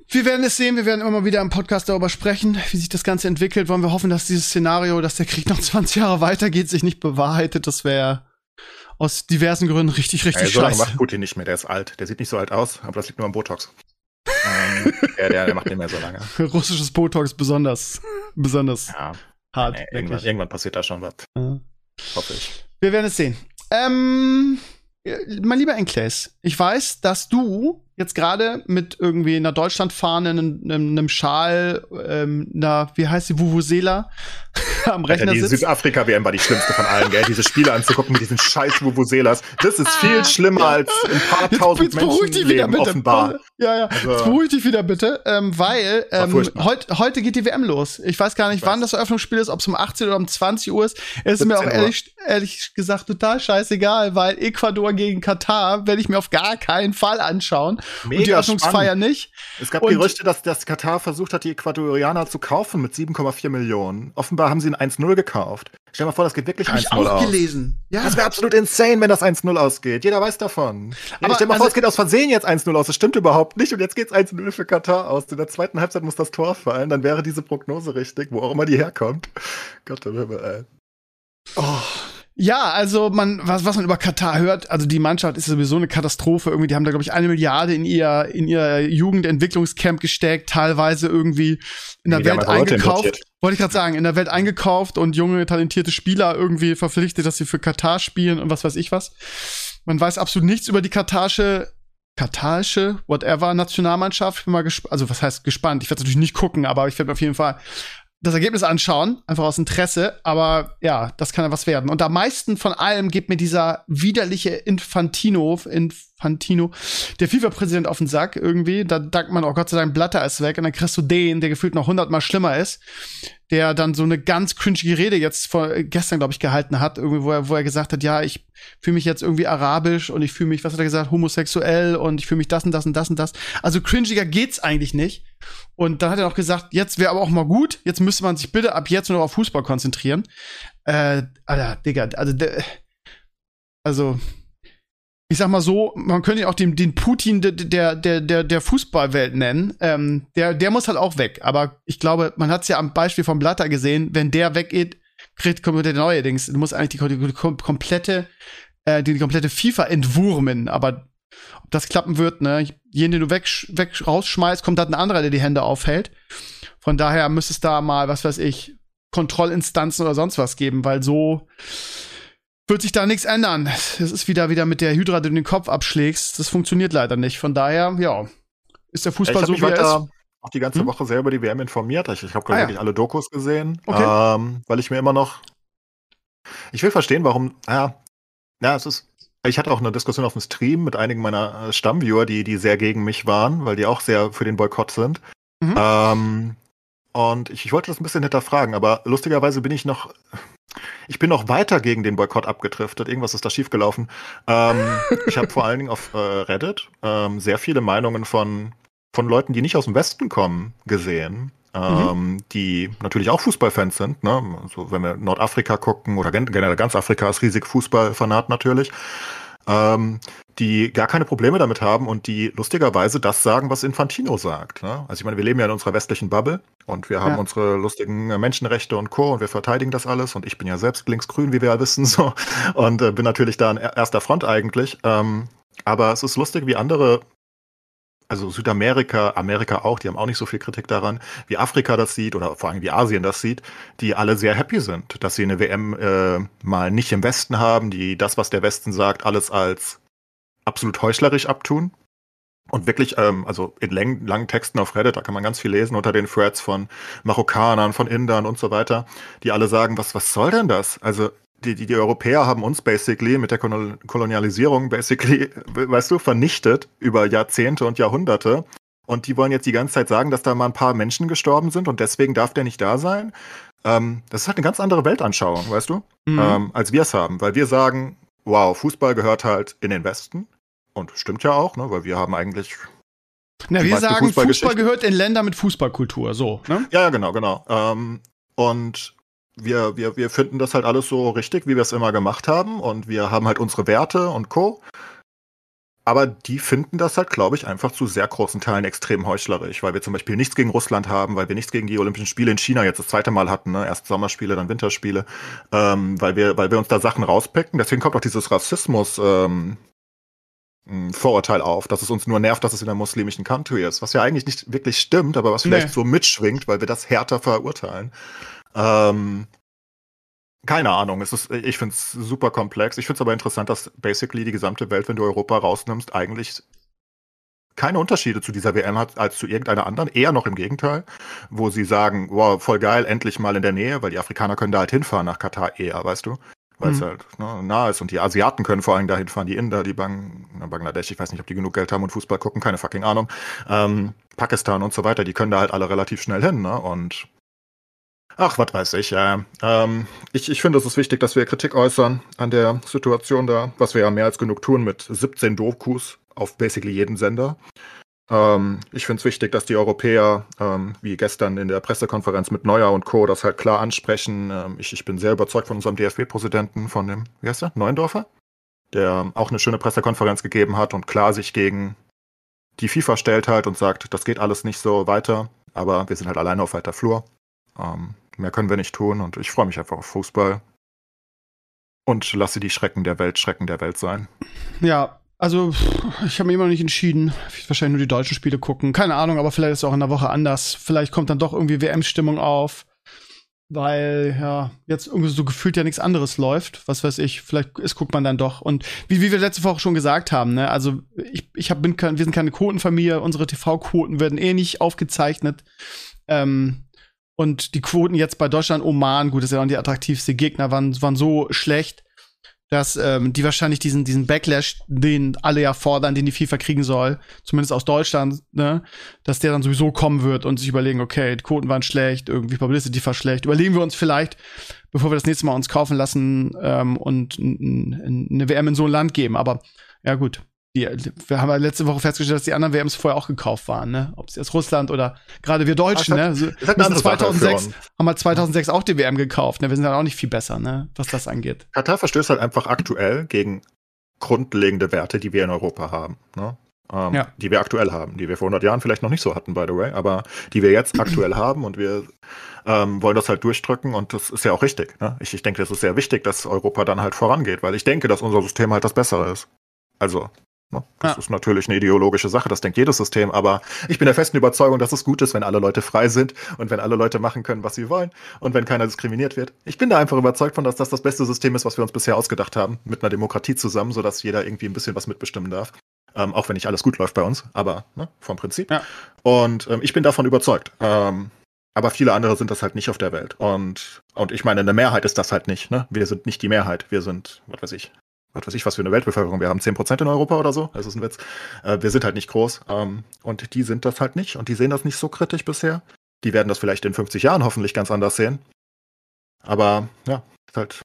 S1: Wir werden es sehen, wir werden immer mal wieder im Podcast darüber sprechen, wie sich das Ganze entwickelt. Wollen wir hoffen, dass dieses Szenario, dass der Krieg noch <laughs> 20 Jahre weitergeht, sich nicht bewahrheitet. Das wäre aus diversen Gründen richtig, richtig ja, so scheiße.
S4: macht Putin nicht mehr, der ist alt. Der sieht nicht so alt aus, aber das liegt nur am Botox. Ähm, der, der, der, macht nicht mehr so lange. <laughs>
S1: Russisches Botox besonders, besonders
S4: ja.
S1: hart.
S4: Nee, irgendwann, irgendwann, passiert da schon was. Ja. Hoffe ich.
S1: Wir werden es sehen. Ähm, mein lieber Enkles, ich weiß, dass du jetzt gerade mit irgendwie einer Deutschlandfahne, einem, einem Schal, ähm, einer, wie heißt die, Vuvuzela <laughs> am Rechner
S4: ja, die
S1: sitzt.
S4: Südafrika-WM war die schlimmste von allen, gell? Diese Spiele anzugucken mit diesen scheiß Vuvuzelas. Das ist viel schlimmer als ein paar tausend
S1: jetzt beruhig dich wieder,
S4: Menschenleben
S1: bitte.
S4: offenbar.
S1: Ja, ja.
S4: Also-
S1: jetzt beruhig dich wieder bitte, ähm, weil ähm, heut, heute geht die WM los. Ich weiß gar nicht, wann das Eröffnungsspiel ist, ob es um 18 oder um 20 Uhr ist. Es ist mir auch
S4: 17 Uhr.
S1: ehrlich, ehrlich gesagt total scheißegal, weil Ecuador gegen Katar werde ich mir auf gar keinen Fall anschauen. Und die
S4: Mega
S1: Eröffnungsfeier nicht.
S4: Es gab
S1: Und-
S4: Gerüchte, dass das Katar versucht hat, die Ecuadorianer zu kaufen mit 7,4 Millionen. Offenbar haben sie ein 1-0 gekauft. Stell dir mal vor, das geht wirklich
S1: Habe ich
S4: 1-0
S1: auch
S4: aus.
S1: gelesen. Ja.
S4: Das wäre absolut insane, wenn das 1-0 ausgeht. Jeder weiß davon. Ja,
S1: Aber
S4: stell dir mal
S1: also-
S4: vor, es geht aus Versehen jetzt 1-0 aus. Das stimmt überhaupt nicht. Und jetzt geht's 1-0 für Katar aus. In der zweiten Halbzeit muss das Tor fallen. Dann wäre diese Prognose richtig, wo auch immer die herkommt. Gott im Himmel, ey.
S1: Ja, also man, was, was man über Katar hört, also die Mannschaft ist sowieso eine Katastrophe. Irgendwie, die haben da, glaube ich, eine Milliarde in ihr, in ihr Jugendentwicklungscamp gesteckt, teilweise irgendwie in der
S4: Nee,
S1: Welt eingekauft. Wollte ich gerade sagen, in der Welt eingekauft und junge, talentierte Spieler irgendwie verpflichtet, dass sie für Katar spielen und was weiß ich was. Man weiß absolut nichts über die katarische, katarische, whatever, Nationalmannschaft. Ich bin mal gespannt, also was heißt gespannt? Ich werde natürlich nicht gucken, aber ich werde mir auf jeden Fall das Ergebnis anschauen, einfach aus Interesse. Aber ja, das kann ja was werden. Und am meisten von allem geht mir dieser widerliche Infantino, Infantino, der FIFA-Präsident auf den Sack irgendwie. Da dankt man, oh Gott sei Dank, Blatter ist weg. Und dann kriegst du den, der gefühlt noch hundertmal schlimmer ist, der dann so eine ganz cringige Rede jetzt vor, gestern, glaube ich, gehalten hat, irgendwie, wo er, wo er gesagt hat, ja, ich fühle mich jetzt irgendwie arabisch und ich fühle mich, was hat er gesagt, homosexuell und ich fühle mich das und das und das und das. Also cringiger geht's eigentlich nicht. Und dann hat er noch gesagt, jetzt wäre aber auch mal gut, jetzt müsste man sich bitte ab jetzt nur noch auf Fußball konzentrieren. Äh, Alter, Digga, also, der, also, ich sag mal so, man könnte ihn auch den, den Putin der, der, der, der, Fußballwelt nennen. Ähm, der, der muss halt auch weg. Aber ich glaube, man hat es ja am Beispiel von Blatter gesehen, wenn der weggeht, kriegt kommt der neue Dings. Du musst eigentlich die, die, kom- komplette, äh, die, die komplette FIFA entwurmen. Aber ob das klappen wird, ne? Jeden, den du weg, weg rausschmeißt, kommt halt ein anderer, der die Hände aufhält. Von daher müsste es da mal, was weiß ich, Kontrollinstanzen oder sonst was geben, weil so wird sich da nichts ändern. Es ist wieder wieder mit der Hydra, die du den Kopf abschlägst. Das funktioniert leider nicht. Von daher, ja, ist der
S4: Ja,
S1: Fußball so, wie er ist.
S4: auch die ganze
S1: Hm?
S4: Woche sehr über die WM informiert. Ich, ich habe
S1: Ah, ja.
S4: wirklich alle Dokus gesehen,
S1: Okay.
S4: ähm, weil ich mir immer noch. Ich will verstehen, warum. Ja, ja, es ist. Ich hatte auch eine Diskussion auf dem Stream mit einigen meiner äh, Stammviewer, die, die sehr gegen mich waren, weil die auch sehr für den Boykott sind.
S1: Mhm.
S4: Ähm, und ich, ich wollte das ein bisschen hinterfragen, aber lustigerweise bin ich noch. Ich bin noch weiter gegen den Boykott abgedriftet. Irgendwas ist da schiefgelaufen. Ähm, ich habe vor <laughs> allen Dingen auf äh, Reddit ähm, sehr viele Meinungen von, von Leuten, die nicht aus dem Westen kommen, gesehen. Ähm, die natürlich auch Fußballfans sind, ne? Also wenn wir Nordafrika gucken oder gen- generell ganz Afrika ist riesig Fußballfanat natürlich, ähm, die gar keine Probleme damit haben und die lustigerweise das sagen, was Infantino sagt. Ne? Also ich meine, wir leben ja in unserer westlichen Bubble und wir haben
S1: Ja.
S4: unsere lustigen Menschenrechte und Co. und wir verteidigen das alles und ich bin ja selbst linksgrün, wie wir ja wissen, <laughs> so und äh, bin natürlich da an er- erster Front eigentlich. Ähm, aber es ist lustig, wie andere, also Südamerika, Amerika auch, die haben auch nicht so viel Kritik daran, wie Afrika das sieht oder vor allem wie Asien das sieht, die alle sehr happy sind, dass sie eine WM äh, mal nicht im Westen haben, die das, was der Westen sagt, alles als absolut heuchlerisch abtun. Und wirklich, ähm, also in lang, langen Texten auf Reddit, da kann man ganz viel lesen unter den Threads von Marokkanern, von Indern und so weiter, die alle sagen, was, was soll denn das? Also die, die, die Europäer haben uns basically mit der Kolon- Kolonialisierung basically, weißt du, vernichtet über Jahrzehnte und Jahrhunderte. Und die wollen jetzt die ganze Zeit sagen, dass da mal ein paar Menschen gestorben sind und deswegen darf der nicht da sein. Ähm, das ist halt eine ganz andere Weltanschauung, weißt du,
S1: Mhm.
S4: ähm, als wir es haben. Weil wir sagen, wow, Fußball gehört halt in den Westen. Und stimmt ja auch, ne, weil wir haben eigentlich
S1: Na, wir sagen, Fußball gehört in Länder mit Fußballkultur, so, ne?
S4: Ja, ja, genau, genau. Ähm, und wir, wir, wir finden das halt alles so richtig, wie wir es immer gemacht haben. Und wir haben halt unsere Werte und Co. Aber die finden das halt, glaube ich, einfach zu sehr großen Teilen extrem heuchlerisch, weil wir zum Beispiel nichts gegen Russland haben, weil wir nichts gegen die Olympischen Spiele in China jetzt das zweite Mal hatten, ne? erst Sommerspiele, dann Winterspiele, ähm, weil wir, weil wir uns da Sachen rauspicken. Deswegen kommt auch dieses Rassismus ähm, ein Vorurteil auf, dass es uns nur nervt, dass es in einer muslimischen Country ist, was ja eigentlich nicht wirklich stimmt, aber was vielleicht
S1: Nee.
S4: so mitschwingt, weil wir das härter verurteilen. Ähm, keine Ahnung, es ist, ich finde es super komplex. Ich finde es aber interessant, dass basically die gesamte Welt, wenn du Europa rausnimmst, eigentlich keine Unterschiede zu dieser WM hat als zu irgendeiner anderen, eher noch im Gegenteil, wo sie sagen, wow, voll geil, endlich mal in der Nähe, weil die Afrikaner können da halt hinfahren nach Katar eher, weißt du? Weil es
S1: Mhm.
S4: halt ne, nah ist und die Asiaten können vor allem dahin fahren, die Inder, die Bang Bangladesch, ich weiß nicht, ob die genug Geld haben und Fußball gucken, keine fucking Ahnung. Ähm, Pakistan und so weiter, die können da halt alle relativ schnell hin, ne? Und ach, was weiß ich, ja. Ähm, ich, ich finde, es ist wichtig, dass wir Kritik äußern an der Situation da, was wir ja mehr als genug tun mit 17 Dokus auf basically jedem Sender. Ähm, ich finde es wichtig, dass die Europäer, ähm, wie gestern in der Pressekonferenz mit Neuer und Co., das halt klar ansprechen. Ähm, ich, ich bin sehr überzeugt von unserem DFB-Präsidenten, von dem, wie heißt der? Neuendorfer? Der auch eine schöne Pressekonferenz gegeben hat und klar sich gegen die FIFA stellt halt und sagt, das geht alles nicht so weiter, aber wir sind halt alleine auf weiter Flur. Mehr können wir nicht tun und ich freue mich einfach auf Fußball. Und lasse die Schrecken der Welt Schrecken der Welt sein.
S1: Ja, also ich habe mir immer noch nicht entschieden. Ich wahrscheinlich nur die deutschen Spiele gucken. Keine Ahnung, aber vielleicht ist es auch in der Woche anders. Vielleicht kommt dann doch irgendwie WM-Stimmung auf. Weil, ja, jetzt irgendwie so gefühlt ja nichts anderes läuft. Was weiß ich, vielleicht ist, guckt man dann doch. Und wie, wie wir letzte Woche schon gesagt haben, ne, also ich, ich hab, bin kein, wir sind keine Quotenfamilie, unsere TV-Quoten werden eh nicht aufgezeichnet. Ähm, und die Quoten jetzt bei Deutschland, Oman, gut, das ist ja auch die attraktivste Gegner, waren, waren so schlecht, dass ähm, die wahrscheinlich diesen, diesen Backlash, den alle ja fordern, den die FIFA kriegen soll, zumindest aus Deutschland, ne, dass der dann sowieso kommen wird und sich überlegen, okay, die Quoten waren schlecht, irgendwie Publicity war schlecht. Überlegen wir uns vielleicht, bevor wir das nächste Mal uns kaufen lassen ähm, und eine WM in so ein Land geben. Aber ja gut, die, wir haben ja letzte Woche festgestellt, dass die anderen WMs vorher auch gekauft waren, ne? Ob es jetzt Russland oder gerade wir Deutschen,
S4: Ah,
S1: ne?
S4: ist
S1: So,
S4: Sache für
S1: 2006
S4: uns.
S1: haben wir 2006 auch die WM gekauft, ne? Wir sind dann auch nicht viel besser, ne? Was das angeht.
S4: Katar verstößt halt einfach aktuell gegen grundlegende Werte, die wir in Europa haben. Ne? Ähm,
S1: Ja.
S4: Die wir aktuell haben, die wir vor 100 Jahren vielleicht noch nicht so hatten, by the way, aber die wir jetzt aktuell <clears throat> haben und wir ähm, wollen das halt durchdrücken und das ist ja auch richtig. Ne? Ich, ich denke, das ist sehr wichtig, dass Europa dann halt vorangeht, weil ich denke, dass unser System halt das Bessere ist. Also, ne? Das
S1: Ja.
S4: ist natürlich eine ideologische Sache, das denkt jedes System, aber ich bin der festen Überzeugung, dass es gut ist, wenn alle Leute frei sind und wenn alle Leute machen können, was sie wollen und wenn keiner diskriminiert wird. Ich bin da einfach überzeugt von, dass das das beste System ist, was wir uns bisher ausgedacht haben, mit einer Demokratie zusammen, sodass jeder irgendwie ein bisschen was mitbestimmen darf. Ähm, auch wenn nicht alles gut läuft bei uns, aber ne, vom Prinzip.
S1: Ja.
S4: Und ähm, ich bin davon überzeugt. Ähm, aber viele andere sind das halt nicht auf der Welt. Und, und ich meine, eine Mehrheit ist das halt nicht. Ne? Wir sind nicht die Mehrheit. Wir sind, was weiß ich, was weiß ich, was für eine Weltbevölkerung. Wir haben 10% in Europa oder so. Das ist ein Witz. Äh, wir sind halt nicht groß. Ähm, und die sind das halt nicht. Und die sehen das nicht so kritisch bisher. Die werden das vielleicht in 50 Jahren hoffentlich ganz anders sehen. Aber ja, halt,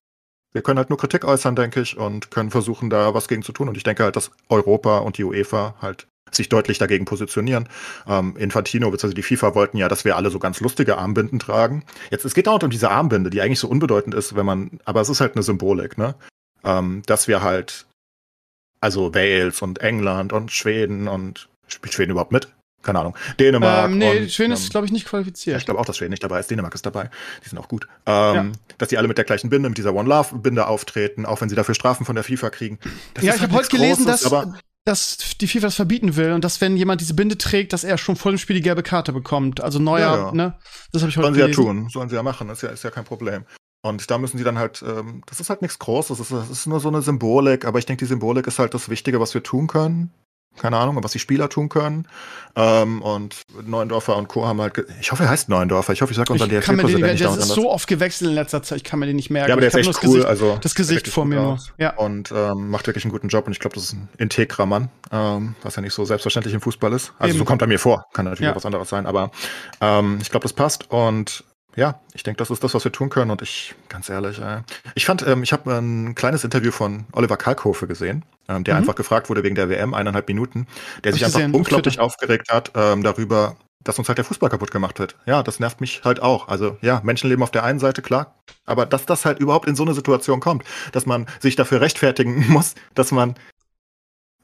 S4: wir können halt nur Kritik äußern, denke ich, und können versuchen, da was gegen zu tun. Und ich denke halt, dass Europa und die UEFA halt sich deutlich dagegen positionieren. Ähm, Infantino bzw. die FIFA wollten ja, dass wir alle so ganz lustige Armbinden tragen. Jetzt, es geht auch um diese Armbinde, die eigentlich so unbedeutend ist, wenn man, aber es ist halt eine Symbolik, ne? Ähm, dass wir halt, also Wales und England und Schweden und spielt Schweden überhaupt mit? Keine Ahnung. Dänemark.
S1: Ähm, nee,
S4: und,
S1: Schweden
S4: ähm,
S1: ist, glaube ich, nicht
S4: ja,
S1: qualifiziert.
S4: ich glaube auch, dass Schweden nicht dabei ist. Dänemark ist dabei. Die sind auch gut. Ähm, Dass die alle mit der gleichen Binde, mit dieser One Love Binde auftreten, auch wenn sie dafür Strafen von der FIFA kriegen. Das
S1: ja, ich
S4: halt
S1: habe heute gelesen,
S4: Großes,
S1: dass, dass die FIFA das verbieten will und dass, wenn jemand diese Binde trägt, dass er schon vor dem Spiel die gelbe Karte bekommt. Also neuer,
S4: Ja, ja.
S1: ne? Das habe ich heute
S4: sollen sie ja
S1: gelesen.
S4: tun, sollen sie ja machen, ist ja, ist ja kein Problem. Und da müssen sie dann halt, ähm, das ist halt nichts Großes, das ist, das ist nur so eine Symbolik, aber ich denke, die Symbolik ist halt das Wichtige, was wir tun können. Keine Ahnung, was die Spieler tun können. Ähm, und Neuendorfer und Co. haben halt, ich hoffe, er heißt Neuendorfer, ich hoffe, ich sage unser
S1: Ich kann mir den
S4: DFB-Präsident
S1: nicht,
S4: dauernd
S1: ist so oft gewechselt in letzter Zeit, ich kann mir den nicht merken.
S4: Ja, aber der ist echt cool,
S1: das Gesicht,
S4: also
S1: das Gesicht vor mir nur. Ja.
S4: Und ähm, macht wirklich einen guten Job und ich glaube, das ist ein integrer Mann, ähm, was ja nicht so selbstverständlich im Fußball ist. Also
S1: Eben.
S4: so kommt er mir vor, kann natürlich
S1: Ja.
S4: auch was anderes sein, aber ähm, ich glaube, das passt und ja, ich denke, das ist das, was wir tun können und ich, ganz ehrlich, äh, ich fand, ähm, ich habe ein kleines Interview von Oliver Kalkofe gesehen, ähm, der
S1: Mhm.
S4: einfach gefragt wurde wegen der WM, eineinhalb Minuten, der
S1: Hab
S4: sich
S1: ich
S4: einfach unglaublich aufgeregt hat ähm, darüber, dass uns halt der Fußball kaputt gemacht wird. Ja, das nervt mich halt auch. Also ja, Menschenleben auf der einen Seite, klar. Aber dass das halt überhaupt in so eine Situation kommt, dass man sich dafür rechtfertigen <laughs> muss, dass man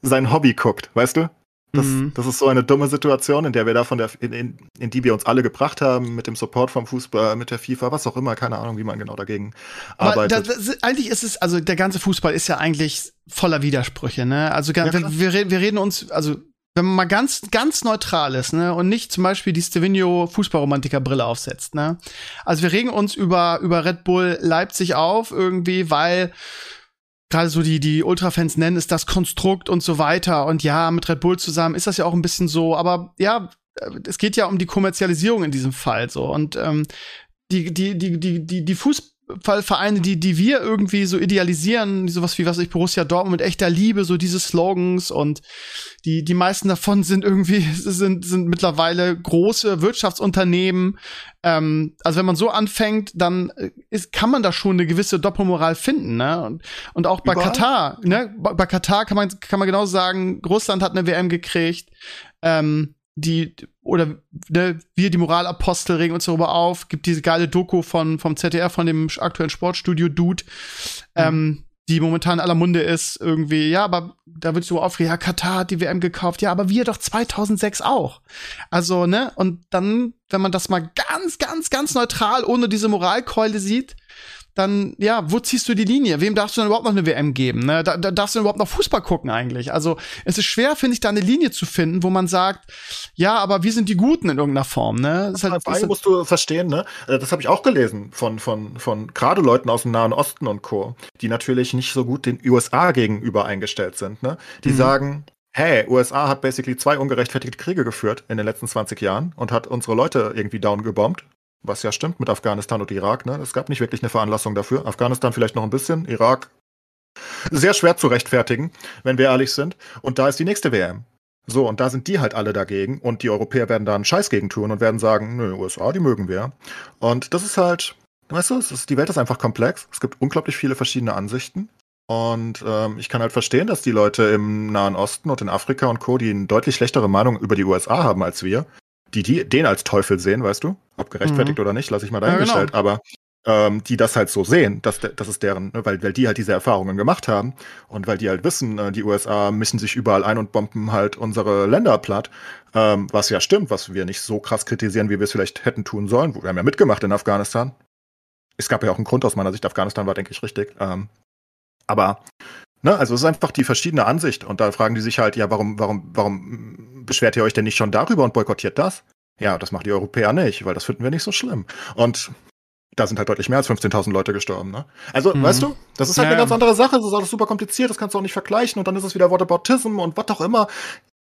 S4: sein Hobby guckt, weißt du? Das,
S1: Mhm.
S4: das ist so eine dumme Situation, in der wir da von der, in, in, in die wir uns alle gebracht haben, mit dem Support vom Fußball, mit der FIFA, was auch immer, keine Ahnung, wie man genau dagegen
S1: Aber
S4: arbeitet.
S1: das, das, eigentlich ist es, also der ganze Fußball ist ja eigentlich voller Widersprüche, ne? Also
S4: Ja,
S1: wir, wir, reden- wir reden uns, also wenn man mal ganz, ganz neutral ist, ne, und nicht zum Beispiel die Stevino Fußballromantiker-Brille aufsetzt, ne? Also wir regen uns über, über Red Bull Leipzig auf, irgendwie, weil gerade so die, die Ultra-Fans nennen es das Konstrukt und so weiter. Und ja, mit Red Bull zusammen ist das ja auch ein bisschen so. Aber ja, es geht ja um die Kommerzialisierung in diesem Fall so. Und ähm, die, die, die, die, die, die Fußballvereine, die, die wir irgendwie so idealisieren, sowas wie, was ich, Borussia Dortmund mit echter Liebe, so diese Slogans und die, die meisten davon sind irgendwie, <laughs> sind, sind mittlerweile große Wirtschaftsunternehmen. Ähm, also wenn man so anfängt, dann äh, ist, kann man da schon eine gewisse Doppelmoral finden, ne? Und, und auch bei Überall? Katar, ne? Bei, bei Katar kann man, kann man genau sagen, Russland hat eine WM gekriegt. Ähm, die oder ne, wir die Moralapostel regen uns darüber auf. Gibt diese geile Doku von vom ZDR von dem aktuellen Sportstudio Dude, mhm. ähm, die momentan in aller Munde ist irgendwie. Ja, aber da wird so aufregen. Ja, Katar hat die WM gekauft. Ja, aber wir doch 2006 auch. Also ne und dann, wenn man das mal ganz, ganz, ganz neutral ohne diese Moralkeule sieht, dann, ja, wo ziehst du die Linie? Wem darfst du dann überhaupt noch eine WM geben? Ne? Da, da darfst du überhaupt noch Fußball gucken eigentlich? Also es ist schwer, finde ich, da eine Linie zu finden, wo man sagt, ja, aber wir sind die Guten in irgendeiner Form. Ne?
S4: Das halt, halt, musst du verstehen, ne? Äh, das habe ich auch gelesen von, von, von gerade Leuten aus dem Nahen Osten und Co., die natürlich nicht so gut den USA gegenüber eingestellt sind. Ne? Die mhm. sagen, hey, USA hat basically zwei ungerechtfertigte Kriege geführt in den letzten 20 Jahren und hat unsere Leute irgendwie down gebombt was ja stimmt mit Afghanistan und Irak. Ne? Es gab nicht wirklich eine Veranlassung dafür. Afghanistan vielleicht noch ein bisschen, Irak sehr schwer zu rechtfertigen, wenn wir ehrlich sind. Und da ist die nächste WM. So, und da sind die halt alle dagegen und die Europäer werden da einen Scheiß gegen tun und werden sagen, nö, USA, die mögen wir. Und das ist halt, weißt du, ist, die Welt ist einfach komplex. Es gibt unglaublich viele verschiedene Ansichten. Und ähm, ich kann halt verstehen, dass die Leute im Nahen Osten und in Afrika und Co., die eine deutlich schlechtere Meinung über die USA haben als wir, die, die den als Teufel sehen, weißt du? Ob gerechtfertigt mhm. oder nicht, lasse ich mal dahingestellt. Ja, genau. Aber ähm, die das halt so sehen, dass das ist deren, ne, weil, weil die halt diese Erfahrungen gemacht haben und weil die halt wissen, äh, die USA mischen sich überall ein und bomben halt unsere Länder platt, ähm, was ja stimmt, was wir nicht so krass kritisieren, wie wir es vielleicht hätten tun sollen. Wir haben ja mitgemacht in Afghanistan. Es gab ja auch einen Grund aus meiner Sicht, Afghanistan war, denke ich, richtig. Ähm, aber Ne, also es ist einfach die verschiedene Ansicht und da fragen die sich halt, ja, warum, warum, warum beschwert ihr euch denn nicht schon darüber und boykottiert das? Ja, das macht die Europäer nicht, weil das finden wir nicht so schlimm. Und da sind halt deutlich mehr als 15.000 Leute gestorben. Ne? Also, mhm. weißt du, das ist halt ja. eine ganz andere Sache. Das ist alles super kompliziert. Das kannst du auch nicht vergleichen. Und dann ist es wieder Whataboutism und was auch immer.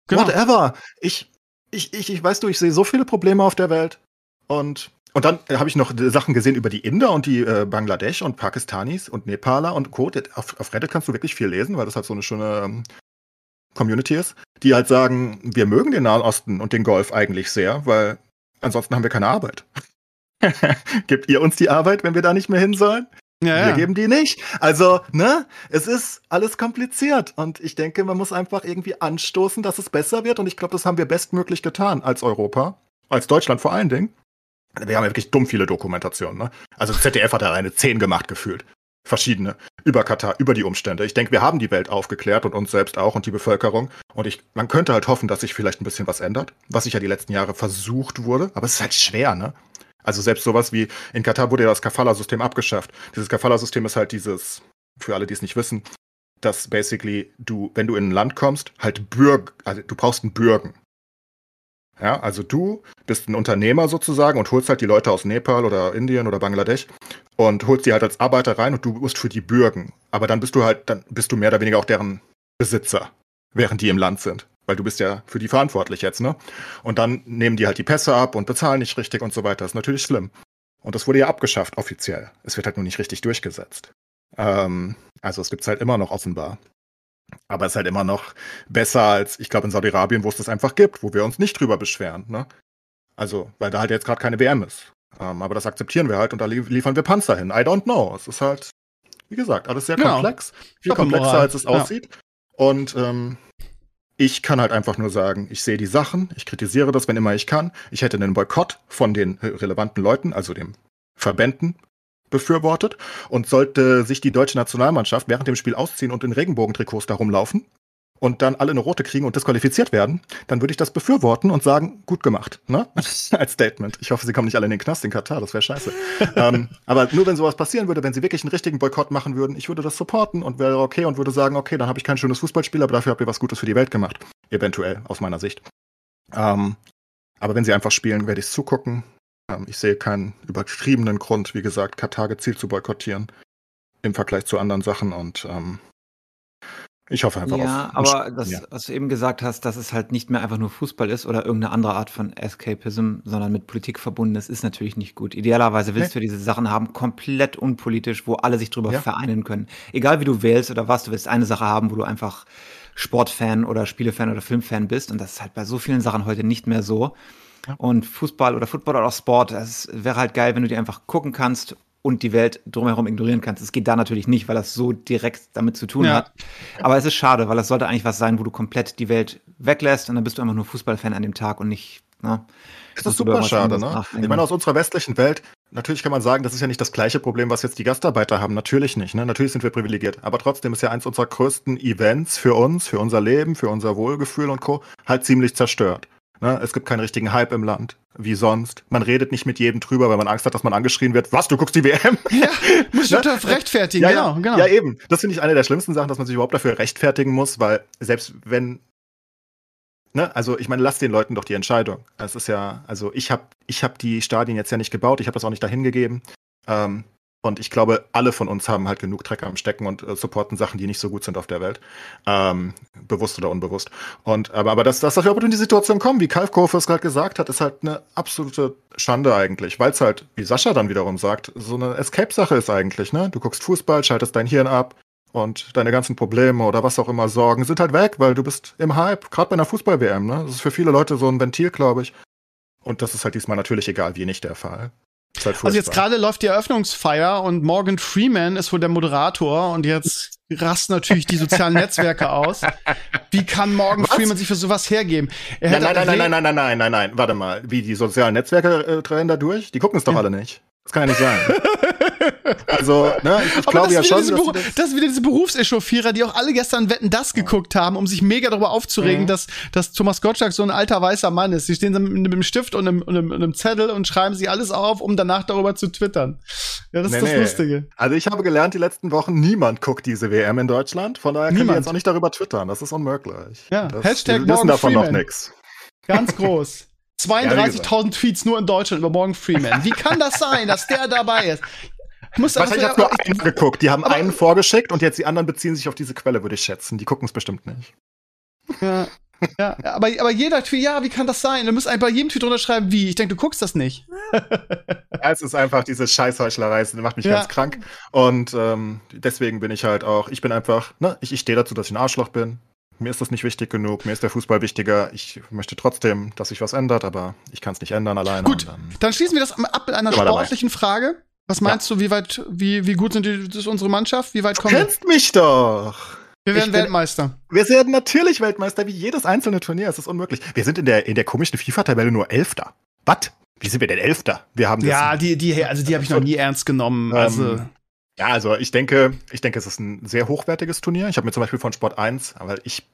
S4: Genau. Whatever. Ich, ich, ich, ich, weißt du, ich sehe so viele Probleme auf der Welt. Und und dann habe ich noch Sachen gesehen über die Inder und die äh, Bangladesch und Pakistanis und Nepaler und Co. Auf, auf Reddit kannst du wirklich viel lesen, weil das halt so eine schöne ähm, Community ist, die halt sagen, wir mögen den Nahen Osten und den Golf eigentlich sehr, weil ansonsten haben wir keine Arbeit. <laughs> Gebt ihr uns die Arbeit, wenn wir da nicht mehr hin sollen? Ja, wir ja. geben die nicht. Also, ne, es ist alles kompliziert. Und ich denke, man muss einfach irgendwie anstoßen, dass es besser wird. Und ich glaube, das haben wir bestmöglich getan als Europa, als Deutschland vor allen Dingen. Wir haben ja wirklich dumm viele Dokumentationen. Ne? Also ZDF hat da eine 10 gemacht gefühlt. Verschiedene. Über Katar, über die Umstände. Ich denke, wir haben die Welt aufgeklärt und uns selbst auch und die Bevölkerung. Und ich, man könnte halt hoffen, dass sich vielleicht ein bisschen was ändert, was sich ja die letzten Jahre versucht wurde. Aber es ist halt schwer, ne? Also selbst sowas wie in Katar wurde ja das Kafala-System abgeschafft. Dieses Kafala-System ist halt dieses, für alle, die es nicht wissen, dass basically du, wenn du in ein Land kommst, halt Bürg, also du brauchst einen Bürgen. Ja, also du bist ein Unternehmer sozusagen und holst halt die Leute aus Nepal oder Indien oder Bangladesch und holst die halt als Arbeiter rein und du musst für die bürgen. Aber dann bist du halt, dann bist du mehr oder weniger auch deren Besitzer, während die im Land sind. Weil du bist ja für die verantwortlich jetzt, ne? Und dann nehmen die halt die Pässe ab und bezahlen nicht richtig und so weiter. Das ist natürlich schlimm. Und das wurde ja abgeschafft, offiziell. Es wird halt nur nicht richtig durchgesetzt. Ähm, also es gibt's halt immer noch offenbar. Aber es ist halt immer noch besser als, ich glaube, in Saudi-Arabien, wo es das einfach gibt, wo wir uns nicht drüber beschweren. Ne? Also, weil da halt jetzt gerade keine WM ist. Ähm, aber das akzeptieren wir halt und da liefern wir Panzer hin. I don't know. Es ist halt, wie gesagt, alles sehr genau. komplex. Viel komplexer, als es aussieht. Ja. Und ähm, ich kann halt einfach nur sagen, ich sehe die Sachen, ich kritisiere das, wenn immer ich kann. Ich hätte einen Boykott von den relevanten Leuten, also den Verbänden, befürwortet und sollte sich die deutsche Nationalmannschaft während dem Spiel ausziehen und in Regenbogentrikots da rumlaufen und dann alle eine rote kriegen und disqualifiziert werden, dann würde ich das befürworten und sagen, gut gemacht, ne? <laughs> Als Statement. Ich hoffe, sie kommen nicht alle in den Knast in Katar, das wäre scheiße. <laughs> ähm, aber nur wenn sowas passieren würde, wenn sie wirklich einen richtigen Boykott machen würden, ich würde das supporten und wäre okay und würde sagen, okay, dann habe ich kein schönes Fußballspiel, aber dafür habt ihr was Gutes für die Welt gemacht. Eventuell, aus meiner Sicht. Ähm, aber wenn sie einfach spielen, werde ich zugucken, ähm, ich sehe keinen übertriebenen Grund, wie gesagt, Katar gezielt zu boykottieren im Vergleich zu anderen Sachen und ähm, Ich hoffe einfach
S3: Ja,
S4: auf.
S3: aber das,
S4: ja.
S3: was du eben gesagt hast, dass es halt nicht mehr einfach nur Fußball ist oder irgendeine andere Art von Escapism, sondern mit Politik verbunden ist, ist natürlich nicht gut. Idealerweise willst du diese Sachen haben, komplett unpolitisch, wo alle sich drüber
S4: Ja.
S3: vereinen können. Egal wie du wählst oder was, du willst eine Sache haben, wo du einfach Sportfan oder Spielefan oder Filmfan bist. Und das ist halt bei so vielen Sachen heute nicht mehr so. Und Fußball oder Football oder auch Sport, das wäre halt geil, wenn du dir einfach gucken kannst und die Welt drumherum ignorieren kannst. Es geht da natürlich nicht, weil das so direkt damit zu tun
S1: Ja.
S3: hat. Aber es ist schade, weil das sollte eigentlich was sein, wo du komplett die Welt weglässt und dann bist du einfach nur Fußballfan an dem Tag und nicht, ne?
S4: Das ist super schade, ne? Ich meine, aus unserer westlichen Welt, natürlich kann man sagen, das ist ja nicht das gleiche Problem, was jetzt die Gastarbeiter haben. Natürlich nicht, ne? Natürlich sind wir privilegiert. Aber trotzdem ist ja eins unserer größten Events für uns, für unser Leben, für unser Wohlgefühl und Co. halt ziemlich zerstört. Ne? Es gibt keinen richtigen Hype im Land, wie sonst. Man redet nicht mit jedem drüber, weil man Angst hat, dass man angeschrien wird. Was, du guckst die WM? <laughs>
S1: Ja, muss ich
S4: Ne?
S1: rechtfertigen,
S4: ja,
S1: genau,
S4: ja,
S1: genau.
S4: ja, eben. Das finde ich eine der schlimmsten Sachen, dass man sich überhaupt dafür rechtfertigen muss, weil selbst wenn Ne? Also ich meine, lass den Leuten doch die Entscheidung. Es ist ja, also ich habe ich hab die Stadien jetzt ja nicht gebaut, ich habe das auch nicht dahin gegeben. Ähm, und ich glaube, alle von uns haben halt genug Dreck am Stecken und äh, supporten Sachen, die nicht so gut sind auf der Welt. Ähm, bewusst oder unbewusst. Und aber, aber dass, dass wir in die Situation kommen, wie Kalfkofe es gerade gesagt hat, ist halt eine absolute Schande eigentlich. Weil es halt, wie Sascha dann wiederum sagt, so eine Escape-Sache ist eigentlich, ne? Du guckst Fußball, schaltest dein Hirn ab, und deine ganzen Probleme oder was auch immer Sorgen sind halt weg, weil du bist im Hype, gerade bei einer Fußball-WM. Ne? Das ist für viele Leute so ein Ventil, glaube ich. Und das ist halt diesmal natürlich egal wie nicht der Fall. Halt
S1: Also jetzt gerade läuft die Eröffnungsfeier und Morgan Freeman ist wohl der Moderator und jetzt rasten natürlich die sozialen Netzwerke aus. Wie kann Morgan
S4: Was?
S1: Freeman sich für sowas hergeben? Er
S4: Nein, nein, nein, nein, nein, nein, nein, nein, nein, warte mal. Wie die sozialen Netzwerke äh, drehen da durch? Die gucken es doch
S1: Ja.
S4: alle nicht. Das kann ja nicht sein. <laughs> also, ne, ich, ich glaube
S1: das,
S4: ja schon,
S1: diese
S4: dass die das-
S1: das wieder diese Berufseschauffierer, die auch alle gestern Wetten das geguckt haben, um sich mega darüber aufzuregen,
S4: Mhm.
S1: dass, dass Thomas Gottschalk so ein alter weißer Mann ist. Sie stehen mit einem Stift und einem, und einem, und einem Zettel und schreiben sich alles auf, um danach darüber zu twittern. Ja, das
S4: Nee,
S1: ist das
S4: nee.
S1: Lustige.
S4: Also ich habe gelernt die letzten Wochen, niemand guckt diese WM in Deutschland. Von daher können wir jetzt auch nicht darüber twittern. Das ist unmöglich.
S1: Ja,
S4: das,
S1: Hashtag
S4: wir wissen davon noch
S1: Freeman.
S4: nichts.
S1: Ganz <laughs> groß.
S4: Ja, wie
S1: 32.000 Tweets nur in Deutschland über Morgan Freeman. Wie kann das sein, dass der dabei ist? Ich muss
S4: Wahrscheinlich hat nur einen geguckt. Die haben einen vorgeschickt und jetzt die anderen beziehen sich auf diese Quelle, würde ich schätzen. Die gucken es bestimmt nicht.
S1: ja, ja, aber, aber jeder Tweet, ja, wie kann das sein? Du musst einfach bei jedem Tweet drunter schreiben, wie. Ich denke, du guckst das nicht. <laughs>
S4: Ja, es ist einfach diese Scheißheuchlerei, das macht mich
S1: Ja.
S4: ganz krank. Und ähm, deswegen bin ich halt auch, ich bin einfach, ne, ich, ich stehe dazu, dass ich ein Arschloch bin. Mir ist das nicht wichtig genug, mir ist der Fußball wichtiger. Ich möchte trotzdem, dass sich was ändert, aber ich kann es nicht ändern alleine.
S1: Gut,
S4: dann-
S1: dann schließen wir das ab mit einer
S4: wir dabei.
S1: sportlichen Frage. Was meinst du, wie weit, wie, wie gut sind die, ist unsere Mannschaft? Wie weit
S4: Du
S1: kommen wir?
S4: kennst mich doch!
S1: Wir werden
S4: bin-
S1: Weltmeister.
S4: Wir werden natürlich Weltmeister wie jedes einzelne Turnier. Es ist unmöglich. Wir sind in der, in der komischen FIFA-Tabelle nur Elfter. Was? Wie sind wir denn Elfter? Wir haben das-
S1: Ja, die, die, also die habe ich noch nie ernst genommen.
S4: Ähm,
S1: Also,
S4: Ja, also ich denke, ich denke, es ist ein sehr hochwertiges Turnier. Ich habe mir zum Beispiel von Sport 1, aber ich,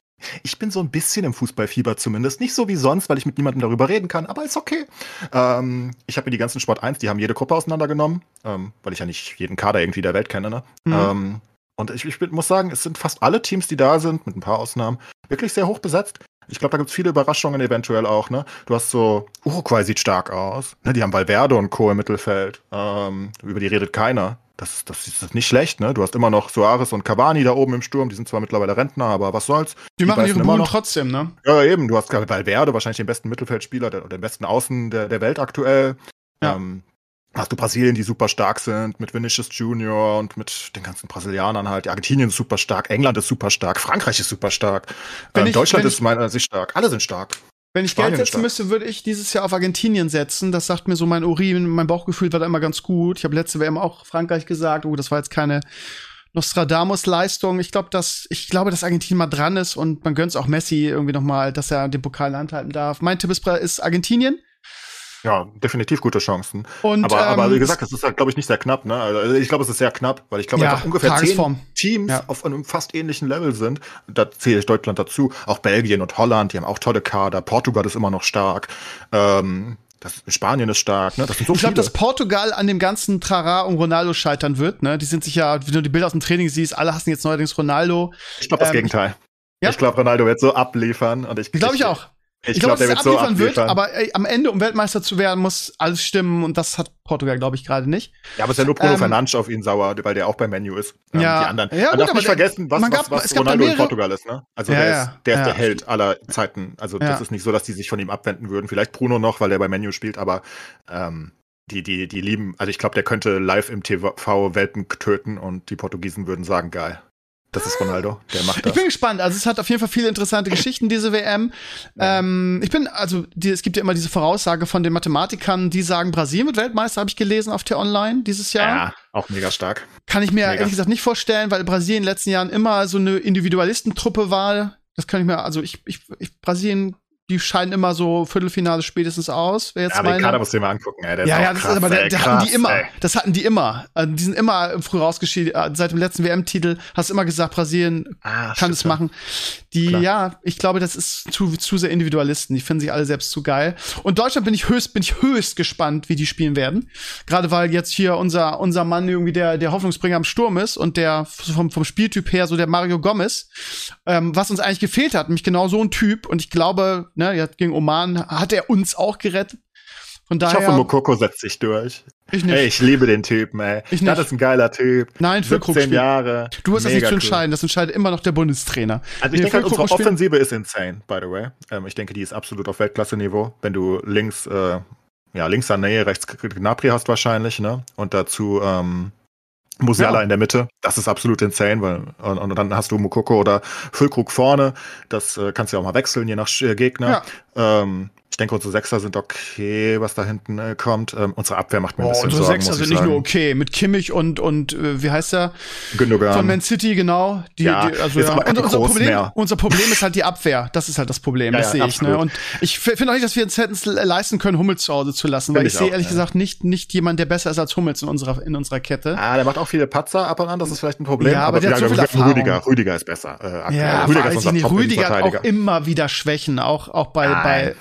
S4: ich bin so ein bisschen im Fußballfieber zumindest. Nicht so wie sonst, weil ich mit niemandem darüber reden kann, aber ist okay. Ähm, ich habe mir die ganzen Sport 1, die haben jede Gruppe auseinandergenommen, ähm, weil ich ja nicht jeden Kader irgendwie der Welt kenne. Ne?
S1: Mhm.
S4: Ähm, und ich, ich muss sagen, es sind fast alle Teams, die da sind, mit ein paar Ausnahmen, wirklich sehr hoch besetzt. Ich glaube, da gibt es viele Überraschungen eventuell auch. Ne? Du hast so, Uruguay sieht stark aus. Ne? Die haben Valverde und Co. im Mittelfeld. Ähm, über die redet keiner. Das, das ist nicht schlecht. Ne? Du hast immer noch Suarez und Cavani da oben im Sturm. Die sind zwar mittlerweile Rentner, aber was soll's.
S1: die machen
S4: beißen
S1: ihre
S4: noch.
S1: trotzdem, ne?
S4: Ja, eben. Du hast Valverde, wahrscheinlich den besten Mittelfeldspieler der, oder den besten Außen der, der Welt aktuell.
S1: Ja.
S4: Ähm, hast du Brasilien, die super stark sind, mit Vinicius Junior und mit den ganzen Brasilianern halt. Argentinien ist super stark, England ist super stark, Frankreich ist super stark. Ähm,
S1: ich-
S4: Deutschland ist meiner Ansicht stark. Alle sind stark.
S1: Wenn ich
S4: Spanien
S1: Geld setzen
S4: stark.
S1: müsste, würde ich dieses Jahr auf Argentinien setzen. Das sagt mir so mein Urin, mein Bauchgefühl war da immer ganz gut. Ich habe letzte WM auch Frankreich gesagt, oh, das war jetzt keine Nostradamus-Leistung. Ich glaube, dass ich glaube, dass Argentinien mal dran ist und man gönnt auch Messi irgendwie noch mal, dass er den Pokal in der Hand halten darf. Mein Tipp ist, ist Argentinien.
S4: Ja, definitiv gute Chancen.
S1: Und,
S4: aber, aber
S1: ähm,
S4: wie gesagt, das ist halt, glaube ich, nicht sehr knapp. Ne? Also ich glaube, es ist sehr knapp, weil ich glaube,
S1: Ja,
S4: einfach ungefähr
S1: Tagesform.
S4: zehn Teams
S1: Ja.
S4: auf einem fast ähnlichen Level sind. Da zähle ich Deutschland dazu. Auch Belgien und Holland, die haben auch tolle Kader. Portugal ist immer noch stark. Ähm, das, Spanien ist stark. Ne? So
S1: ich glaube, dass Portugal an dem ganzen Trara um Ronaldo scheitern wird. Ne? Die sind sich ja, wenn du die Bilder aus dem Training siehst, alle hassen jetzt neuerdings Ronaldo.
S4: ich glaube das
S1: ähm,
S4: Gegenteil.
S1: Ja?
S4: Ich glaube, Ronaldo wird so abliefern. Und ich,
S1: Glaube ich auch. Ich,
S4: Ich
S1: glaube,
S4: glaub, der
S1: dass
S4: wird
S1: er
S4: so
S1: abliefern wird, aber ey, am Ende, um Weltmeister zu werden, muss alles stimmen und das hat Portugal, glaube ich, gerade nicht.
S4: Ja, aber es ist ja nur Bruno
S1: Ähm,
S4: Fernandes auf ihn sauer, weil der auch bei Menu ist. Ähm,
S1: Ja.
S4: die anderen.
S1: Ja,
S4: Man
S1: gut,
S4: darf nicht
S1: der-
S4: vergessen, was,
S1: gab-
S4: was, was Ronaldo in Portugal ist, ne? Also
S1: Ja,
S4: der, ist, der ist
S1: ja.
S4: der Held aller Zeiten. Also das ist nicht so, dass die sich von ihm abwenden würden. Vielleicht Bruno noch, weil der bei Menu spielt, aber ähm, die, die, die lieben, also ich glaube, der könnte live im TV Welpen töten und die Portugiesen würden sagen, geil. Das ist Ronaldo, der macht
S1: Ich
S4: das.
S1: bin gespannt. Also es hat auf jeden Fall viele interessante Geschichten, diese WM.
S4: Ja.
S1: Ähm, ich bin, also die, es gibt ja immer diese Voraussage von den Mathematikern, die sagen, Brasilien wird Weltmeister, habe ich gelesen auf der Online dieses Jahr.
S4: Ja, auch mega stark.
S1: Kann ich mir
S4: Mega.
S1: ehrlich gesagt nicht vorstellen, weil Brasilien in den letzten Jahren immer so eine Individualistentruppe war. Das kann ich mir, also ich, ich, ich Brasilien, die scheiden immer so Viertelfinale spätestens aus. Wer jetzt
S4: Ja, aber den. Kader musst du dir mal angucken, ey. Der
S1: ja, ja, das
S4: krass,
S1: ist aber, der,
S4: ey,
S1: der
S4: krass,
S1: hatten die immer.
S4: Ey.
S1: Das hatten die immer. Also, die sind immer früh rausgeschieden. Äh, Seit dem letzten WM-Titel hast du immer gesagt, Brasilien
S4: Ah,
S1: kann es machen. Die,
S4: Klar.
S1: ja, ich glaube, das ist zu, zu sehr Individualisten. Die finden sich alle selbst zu geil. Und Deutschland bin ich höchst, bin ich höchst gespannt, wie die spielen werden. Gerade weil jetzt hier unser, unser Mann irgendwie der, der Hoffnungsbringer am Sturm ist und der vom, vom Spieltyp her so der Mario Gomez. Ähm, was uns eigentlich gefehlt hat, nämlich genau so ein Typ. Und ich glaube, ne, jetzt gegen Oman hat er uns auch gerettet. Von
S4: Ich
S1: daher.
S4: hoffe, Mokoko setzt sich durch.
S1: ich nicht.
S4: Ey, ich liebe den Typen, ey.
S1: Ich
S4: Das
S1: nicht.
S4: ist ein geiler Typ.
S1: Nein, Füllkrug
S4: 17
S1: spielt.
S4: Jahre.
S1: Du hast das nicht zu
S4: cool.
S1: entscheiden. Das entscheidet immer noch der Bundestrainer.
S4: Also ich
S1: Nee,
S4: denke, halt, unsere Offensive ist insane, by the way. Ähm, ich denke, die ist absolut auf Weltklasse-Niveau. Wenn du links, äh, ja, links an Nähe, rechts Gnabry hast wahrscheinlich, ne? Und dazu ähm, Musiala
S1: Ja.
S4: in der Mitte. Das ist absolut insane, weil und, und dann hast du Mukoko oder Füllkrug vorne. Das äh, kannst du ja auch mal wechseln, je nach äh, Gegner. Ähm, ich denke, unsere Sechser sind okay, was da hinten äh, kommt. Ähm, unsere Abwehr macht mir ein
S1: Oh,
S4: bisschen
S1: unsere
S4: Sorgen,
S1: Sechser
S4: muss ich
S1: sind nicht
S4: sagen.
S1: nur okay. Mit Kimmich und, und äh, wie heißt der?
S4: Gündogan.
S1: Von Man City, genau. Die,
S4: Ja,
S1: die, also, ja.
S4: aber
S1: Und unser, Problem,
S4: mehr.
S1: unser Problem ist halt die Abwehr. Das ist halt das Problem. <laughs>
S4: Ja,
S1: das
S4: ja,
S1: sehe ich. Ne? Und ich finde auch nicht, dass wir uns hätten leisten können, Hummels zu Hause zu lassen, weil ich,
S4: ich
S1: sehe ehrlich gesagt nicht, nicht jemand, der besser ist als Hummels in unserer, in unserer Kette.
S4: Ah, der macht auch viele Patzer ab und an, das ist vielleicht ein Problem.
S1: Ja, aber der hat so viel Erfahrung.
S4: Rüdiger, Rüdiger ist besser. Äh.
S1: Ja,
S4: Rüdiger ist unser.
S1: Rüdiger hat auch immer wieder Schwächen, auch, auch bei, bei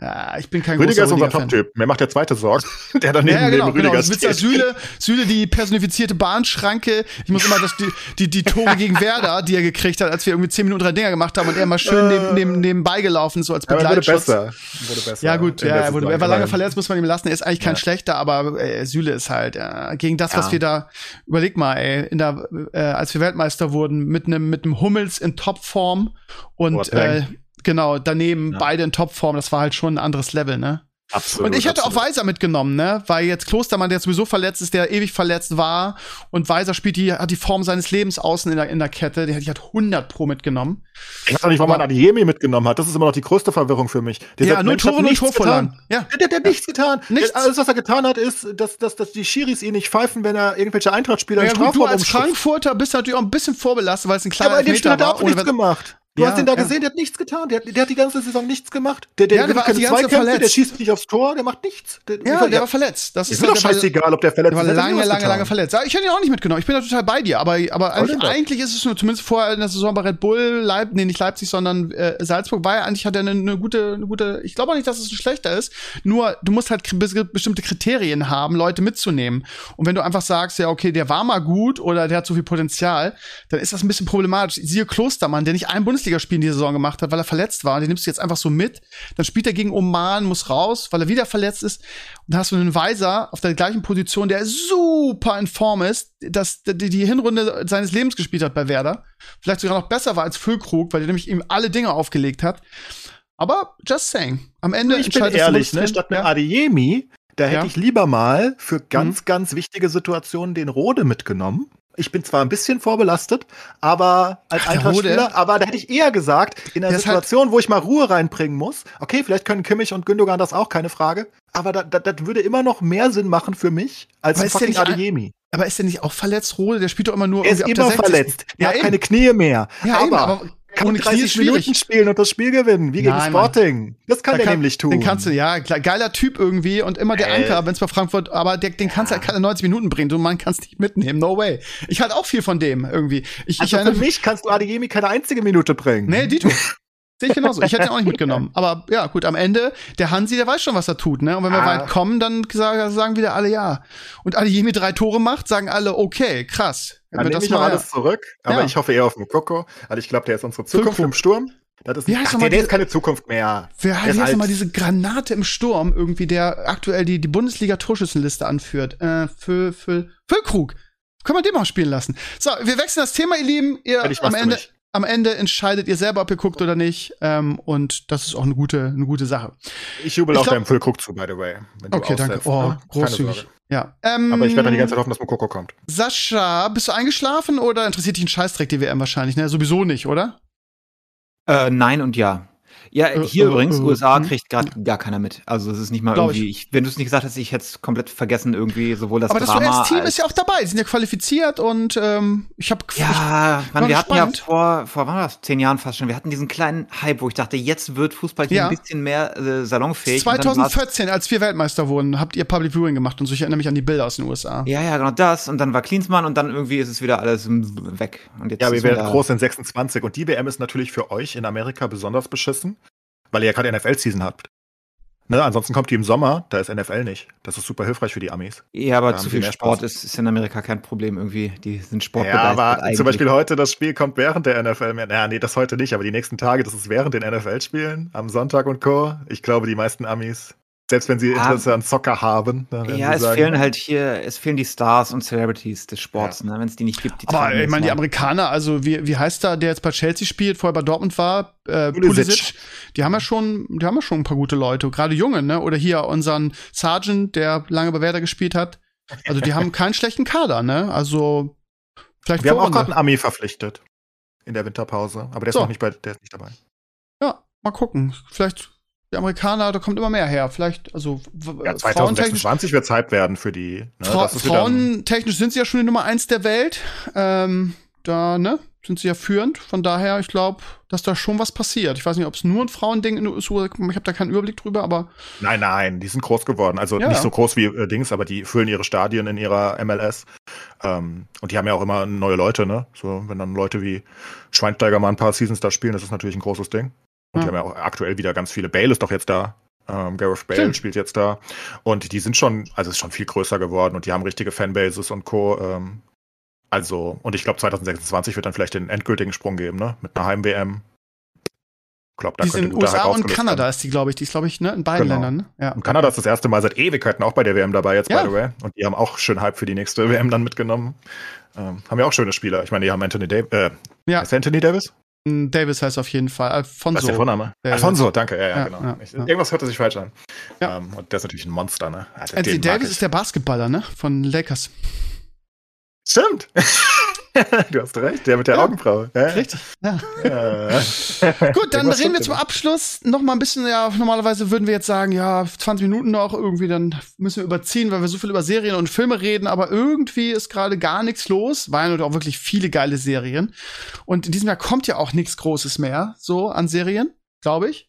S1: ja, ich bin kein
S4: Rüdiger ist unser. Top-Typ. Mir macht der zweite Sorgen, <laughs> der daneben
S1: Ja, ja, genau,
S4: neben
S1: genau.
S4: Rüdiger
S1: ist
S4: steht.
S1: Süle, <laughs> Süle, die personifizierte Bahnschranke. Ich muss immer das, die, die, die Tore gegen Werder, die er gekriegt hat, als wir irgendwie zehn Minuten drei Dinger gemacht haben und er mal schön neben, neben, nebenbei gelaufen, so als
S4: Aber er wurde
S1: Begleitschutz.
S4: besser. Wurde besser.
S1: Ja, gut, ja, er, wurde, er war lange verletzt, muss man ihm lassen. Er ist eigentlich kein
S4: Ja.
S1: schlechter, aber äh, Süle ist halt äh, gegen das, was
S4: Ja.
S1: wir da, überleg mal, ey, in der, äh, als wir Weltmeister wurden, mit einem mit einem Hummels in Topform und äh, genau, daneben
S3: Ja.
S1: beide in Topform, das war halt schon ein anderes Level, ne?
S4: Absolut,
S1: Und ich hätte auch. Weiser mitgenommen, ne? Weil jetzt Klostermann, der sowieso verletzt ist, der ewig verletzt war. Und Weiser spielt die, hat die Form seines Lebens außen in der, in der Kette. Der, die hat 100 pro mitgenommen.
S4: Ich weiß auch nicht, warum man
S1: Aber-
S4: Adiemi mitgenommen hat. Das ist immer noch die größte Verwirrung für mich. Dieser
S1: ja, nur Tore, nur Torvorlagen.
S4: getan.
S1: Ja.
S4: Der, der, der hat nichts getan.
S1: Nichts.
S4: Der, alles, was er getan hat, ist, dass, dass, dass die Schiris ihn nicht pfeifen, wenn er irgendwelche Eintrachtspieler
S1: Ja,
S4: im
S1: gut, du
S4: Strafraum
S1: als
S4: umschubst.
S1: Frankfurter bist natürlich auch ein bisschen vorbelastet, weil es ein
S4: Ja,
S1: kleiner
S4: aber in dem Spiel hat er
S1: war.
S4: auch
S1: ohne
S4: nichts gemacht. Du
S1: Ja,
S4: hast ihn da
S1: ja.
S4: gesehen, der hat nichts getan. Der, hat- der hat die ganze Saison nichts gemacht. Der, der
S1: Ja, der war
S4: keine
S1: die ganze
S4: Zweikämpfe, der
S1: verletzt.
S4: schießt nicht aufs Tor, der macht nichts. Der,
S1: Ja, der war verletzt. Das
S4: ist
S1: ist
S4: mir
S1: halt-
S4: doch
S1: der war-
S4: scheißegal, ob der verletzt
S1: Der war
S4: ist. Der hat
S1: lange, lange,
S4: getan.
S1: lange verletzt. Ich hätte ihn auch nicht mitgenommen. Ich bin da total bei dir. Aber, aber eigentlich, eigentlich ist es nur, zumindest vorher in der Saison bei Red Bull, Leip, nee, nicht Leipzig, sondern äh, Salzburg war ja eigentlich, hat er eine, eine gute, eine gute, ich glaube auch nicht, dass es ein schlechter ist. Nur, du musst halt bestimmte Kriterien haben, Leute mitzunehmen. Und wenn du einfach sagst, ja, okay, der war mal gut oder der hat so viel Potenzial, dann ist das ein bisschen problematisch. Siehe Klostermann, der nicht ein Bundesligaspiel in dieser Saison gemacht hat, weil er verletzt war. Den nimmst du jetzt einfach so mit. Dann spielt er gegen Oman, muss raus, weil er wieder verletzt ist. Und dann hast du einen Weiser auf der gleichen Position, der super in Form ist, dass die, die Hinrunde seines Lebens gespielt hat bei Werder. Vielleicht sogar noch besser war als Füllkrug, weil der nämlich ihm alle Dinge aufgelegt hat. Aber just saying. Am Ende
S4: Ich bin ehrlich, ne, statt einem
S1: Ja.
S4: Adeyemi, da hätte
S1: Ja. Mhm.
S4: ich lieber mal für ganz, ganz wichtige Situationen den Rode mitgenommen. Ich bin zwar ein bisschen vorbelastet, aber als Eintracht-Spieler, aber da hätte ich eher gesagt, in einer
S1: halt-
S4: Situation, wo ich mal Ruhe reinbringen muss, okay, vielleicht können Kimmich und Gündogan das auch, keine Frage, aber das da, das würde immer noch mehr Sinn machen für mich als
S1: Aber
S4: fucking Adeyemi.
S1: Aber ist der nicht auch verletzt, Rode? Der spielt doch immer nur
S4: Er ist immer
S1: der 60.
S4: verletzt, er
S1: Ja,
S4: hat
S1: eben.
S4: keine Knie mehr,
S1: Ja,
S4: aber,
S1: eben, aber ohne Knie
S4: 30
S1: ist schwierig.
S4: Minuten spielen und das Spiel gewinnen, wie gegen
S1: Nein, Mann.
S4: Sporting. Das kann
S1: Da
S4: der
S1: kann-
S4: nämlich tun.
S1: Den kannst du, ja, klar, geiler Typ irgendwie und immer der
S4: Äh.
S1: Anker, wenn es bei Frankfurt, aber der, den kannst du halt keine 90 Minuten bringen. Du Mann kannst nicht mitnehmen, no way. Ich halt auch viel von dem irgendwie. Ich,
S4: Also
S1: ich
S4: für mich kannst du Adeyemi keine einzige Minute bringen.
S1: Nee, Dito. <laughs> Sehe ich genauso. Ich hätte ihn auch nicht mitgenommen. Aber ja, gut, am Ende, der Hansi, der weiß schon, was er tut, ne? Und wenn wir
S4: Ah.
S1: weit kommen, dann sagen, sagen wieder alle ja. Und Adeyemi drei Tore macht, sagen alle, okay, krass.
S4: Dann nehme ich noch
S1: mal-
S4: alles zurück, aber
S1: Ja.
S4: ich hoffe eher auf Mukoko. Also ich glaube, der ist unsere Zukunft im Sturm. Das ist,
S1: Wie heißt
S4: ach, der, der
S1: die-
S4: ist keine Zukunft mehr.
S1: Wer heißt
S4: alt.
S1: nochmal diese Granate im Sturm irgendwie, der aktuell die, die Bundesliga-Torschützenliste anführt? Äh, Füll, Füll, Füllkrug. Können wir den mal spielen lassen. So, wir wechseln das Thema, ihr Lieben. Ihr am
S4: für
S1: Ende,
S4: mich.
S1: Am Ende entscheidet ihr selber, ob ihr guckt oder nicht. Ähm, und das ist auch eine gute, eine gute Sache.
S4: Ich jubel
S1: Ich
S4: auch
S1: glaub-
S4: deinem Füllkrug zu, by the way. wenn du
S1: Okay, danke. Oh,
S4: ne?
S1: Großzügig. Ja. Ähm,
S4: Aber ich werde dann die ganze Zeit hoffen, dass Mokoko kommt.
S1: Sascha, bist du eingeschlafen oder interessiert dich ein Scheißdreck die WM wahrscheinlich? Ne, sowieso nicht, oder?
S3: Äh, nein und ja. Ja,
S1: Äh,
S3: hier
S1: äh,
S3: übrigens,
S1: äh,
S3: USA
S1: hm.
S3: kriegt gerade gar keiner mit. Also es ist nicht mal irgendwie, ich. wenn du es nicht gesagt hast, ich hätte es komplett vergessen, irgendwie sowohl das
S1: Aber das
S3: Drama
S1: US-Team
S3: als
S1: ist ja auch dabei, sie sind ja qualifiziert und ähm, ich habe
S3: Ja, man,
S1: war
S3: wir hatten ja vor, vor wann war das? Zehn Jahren fast schon. Wir hatten diesen kleinen Hype, wo ich dachte, jetzt wird Fußball hier
S1: Ja.
S3: ein bisschen mehr äh, salonfähig. Und dann war's-
S1: 2014, als wir Weltmeister wurden, habt ihr Public Viewing gemacht und so. Ich erinnere mich an die Bilder aus den USA.
S3: Ja, ja, genau das. Und dann war Klinsmann und dann irgendwie ist es wieder alles weg. Und jetzt
S4: Ja, wir werden groß in 26. Und die WM ist natürlich für euch in Amerika besonders beschissen, weil ihr ja gerade NFL-Season habt. Ne, ansonsten kommt die im Sommer, da ist NFL nicht. Das ist super hilfreich für die Amis.
S3: Ja, aber
S4: Da
S3: zu viel Sport ist, ist in Amerika kein Problem irgendwie. Die sind
S4: Ja,
S3: sportbegeistert
S4: aber
S3: eigentlich.
S4: zum Beispiel heute, das Spiel kommt während der NFL. Naja, nee, das heute nicht, aber die nächsten Tage, das ist während den NFL-Spielen, am Sonntag und Co. Ich glaube, die meisten Amis, selbst wenn sie
S3: Ah.
S4: Interesse an Soccer haben, werden
S3: Ja,
S4: sie
S3: es
S4: sagen,
S3: fehlen halt hier, es fehlen die Stars und Celebrities des Sports, ne? Wenn es die nicht gibt, die
S1: Aber ich meine, die. Amerikaner, also wie, wie heißt da, der jetzt bei Chelsea spielt, vorher bei Dortmund war, äh,
S4: Pulisic.
S1: Pulisic, die haben ja schon, die haben ja schon ein paar gute Leute, gerade junge, ne? Oder hier unseren Sergeant, der lange bei Werder gespielt hat. Also die haben keinen schlechten Kader, ne? Also vielleicht
S4: Wir haben auch gerade einen Ami verpflichtet in der Winterpause, aber der ist
S1: So.
S4: noch nicht bei, der ist nicht dabei.
S1: Ja, mal gucken. Vielleicht die Amerikaner, da kommt immer mehr her. Vielleicht, also
S4: Ja,
S1: äh, frauentechnisch,
S4: 2026 wird Hype werden für die. Ne?
S1: Fra
S4: ist
S1: frauentechnisch sind sie ja schon die Nummer eins der Welt. Ähm, da, ne, sind sie ja führend. Von daher, ich glaube, dass da schon was passiert. Ich weiß nicht, ob es nur ein Frauending in den USA Ich habe da keinen Überblick drüber, aber
S4: Nein, nein, die sind groß geworden. Also
S1: Ja.
S4: nicht so groß wie äh, Dings, aber die füllen ihre Stadien in ihrer MLS. Ähm, und die haben ja auch immer neue Leute, ne? So, wenn dann Leute wie Schweinsteiger mal ein paar Seasons da spielen, das ist natürlich ein großes Ding. Und
S1: Ja.
S4: die haben ja auch aktuell wieder ganz viele. Bale ist doch jetzt da. Ähm, Gareth Bale
S1: Stimmt.
S4: spielt jetzt da. Und die sind schon, also es ist schon viel größer geworden und die haben richtige Fanbases und Co. Ähm, also, und ich glaube, 2026 wird dann vielleicht den endgültigen Sprung geben, ne? Mit einer Heim-WM. Ich glaube, da
S1: die
S4: könnte
S1: sind USA und
S4: ausgelöst
S1: Kanada
S4: werden.
S1: ist die, glaube ich. Die ist, glaube ich, ne, in beiden
S4: Genau.
S1: Ländern. Ne? Ja.
S4: Und Kanada ist das erste Mal seit Ewigkeiten auch bei der WM dabei jetzt,
S1: Ja.
S4: by the way. Und die haben auch schön Hype für die nächste WM dann mitgenommen. Ähm, haben ja auch schöne Spieler. Ich meine, die haben Anthony Davis. Äh,
S1: Ja.
S4: Ist Anthony Davis?
S1: Davis heißt auf jeden Fall.
S4: Was ist
S1: Alfonso.
S4: der Vorname?
S1: Davis.
S4: Alfonso, danke. Ja, ja,
S1: Ja,
S4: genau.
S1: ja,
S4: ich. Irgendwas hörte sich falsch an.
S1: Ja.
S4: Ähm, und der ist natürlich ein Monster, ne? Also,
S1: Anthony Davis ist der Basketballer, ne? Von Lakers.
S4: Stimmt. <laughs> du hast recht, der mit der
S1: Ja.
S4: Augenbraue. Ja.
S1: Richtig. Ja.
S4: Ja.
S1: Gut, dann reden wir zum. Abschluss noch mal ein bisschen, ja, normalerweise würden wir jetzt sagen, ja, 20 Minuten noch irgendwie, dann müssen wir überziehen, weil wir so viel über Serien und Filme reden, aber irgendwie ist gerade gar nichts los, weil auch wirklich viele geile Serien. Und in diesem Jahr kommt ja auch nichts Großes mehr, so an Serien, glaube ich.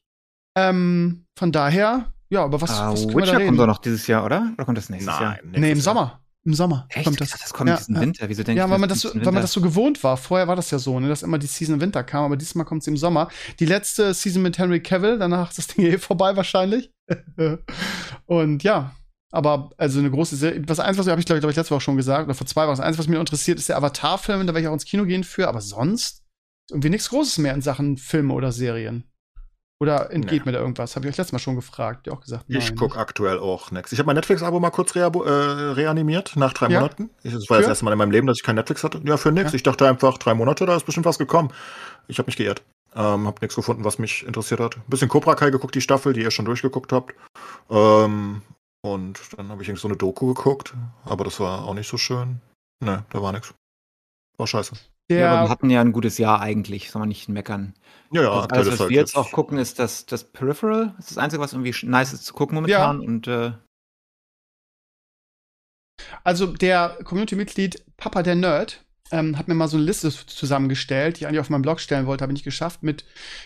S1: Ähm, von daher, ja, aber was,
S3: Ah,
S1: was können wir da
S3: Witcher kommt
S1: reden?
S3: doch noch dieses Jahr, oder? Oder kommt das nächstes Jahr?
S4: Nein.
S1: Nee, im
S4: Jahr.
S1: Sommer. Im Sommer
S3: Echt?
S1: kommt
S3: Das,
S1: das.
S3: das kommt
S1: Ja,
S3: diesen
S1: ja.
S3: Winter. Wieso denke
S1: Ja,
S3: ich,
S1: weil man,
S3: das
S1: so, weil man das so gewohnt war. Vorher war das ja so, ne, dass immer die Season im Winter kam, aber diesmal kommt es im Sommer. Die letzte Season mit Henry Cavill, danach ist das Ding <laughs> eh vorbei wahrscheinlich. <laughs> Und ja, aber also eine große Serie. Das eins, was habe ich glaube ich, glaub ich letzte Woche schon gesagt, oder vor zwei Wochen. Das eins, was mich interessiert, ist der Avatar-Film, da werde ich auch ins Kino gehen für, aber sonst irgendwie nichts Großes mehr in Sachen Filme oder Serien. Oder entgeht
S4: Nee.
S1: mir da irgendwas? Habe ich euch letztes Mal schon gefragt. Ihr auch gesagt,
S4: Ich
S1: nein.
S4: gucke aktuell auch nichts. Ich habe mein Netflix-Abo mal kurz äh, reanimiert nach drei
S1: Ja?
S4: Monaten. Ich, das war das
S1: Für?
S4: erste Mal in meinem Leben, dass ich kein Netflix hatte. Ja, für nix.
S1: Ja.
S4: Ich dachte einfach, drei Monate, da ist bestimmt was gekommen. Ich habe mich geirrt. Ähm, habe nichts gefunden, was mich interessiert hat. Ein bisschen Cobra Kai geguckt, die Staffel, die ihr schon durchgeguckt habt. Ähm, und dann habe ich irgendwie so eine Doku geguckt, aber das war auch nicht so schön. Ne, da war nichts. War scheiße.
S1: Der,
S3: Ja, aber wir hatten ja ein gutes Jahr eigentlich, soll man nicht meckern.
S4: Ja, ja,
S3: Also alles, was
S4: halt
S3: wir jetzt auch gucken, ist das, das Peripheral. Das ist das Einzige, was irgendwie nice ist zu gucken momentan. Und äh,
S1: Also der Community-Mitglied Papa der Nerd ähm, hat mir mal so eine Liste zusammengestellt, die ich eigentlich auf meinem Blog stellen wollte, habe ich nicht geschafft, mit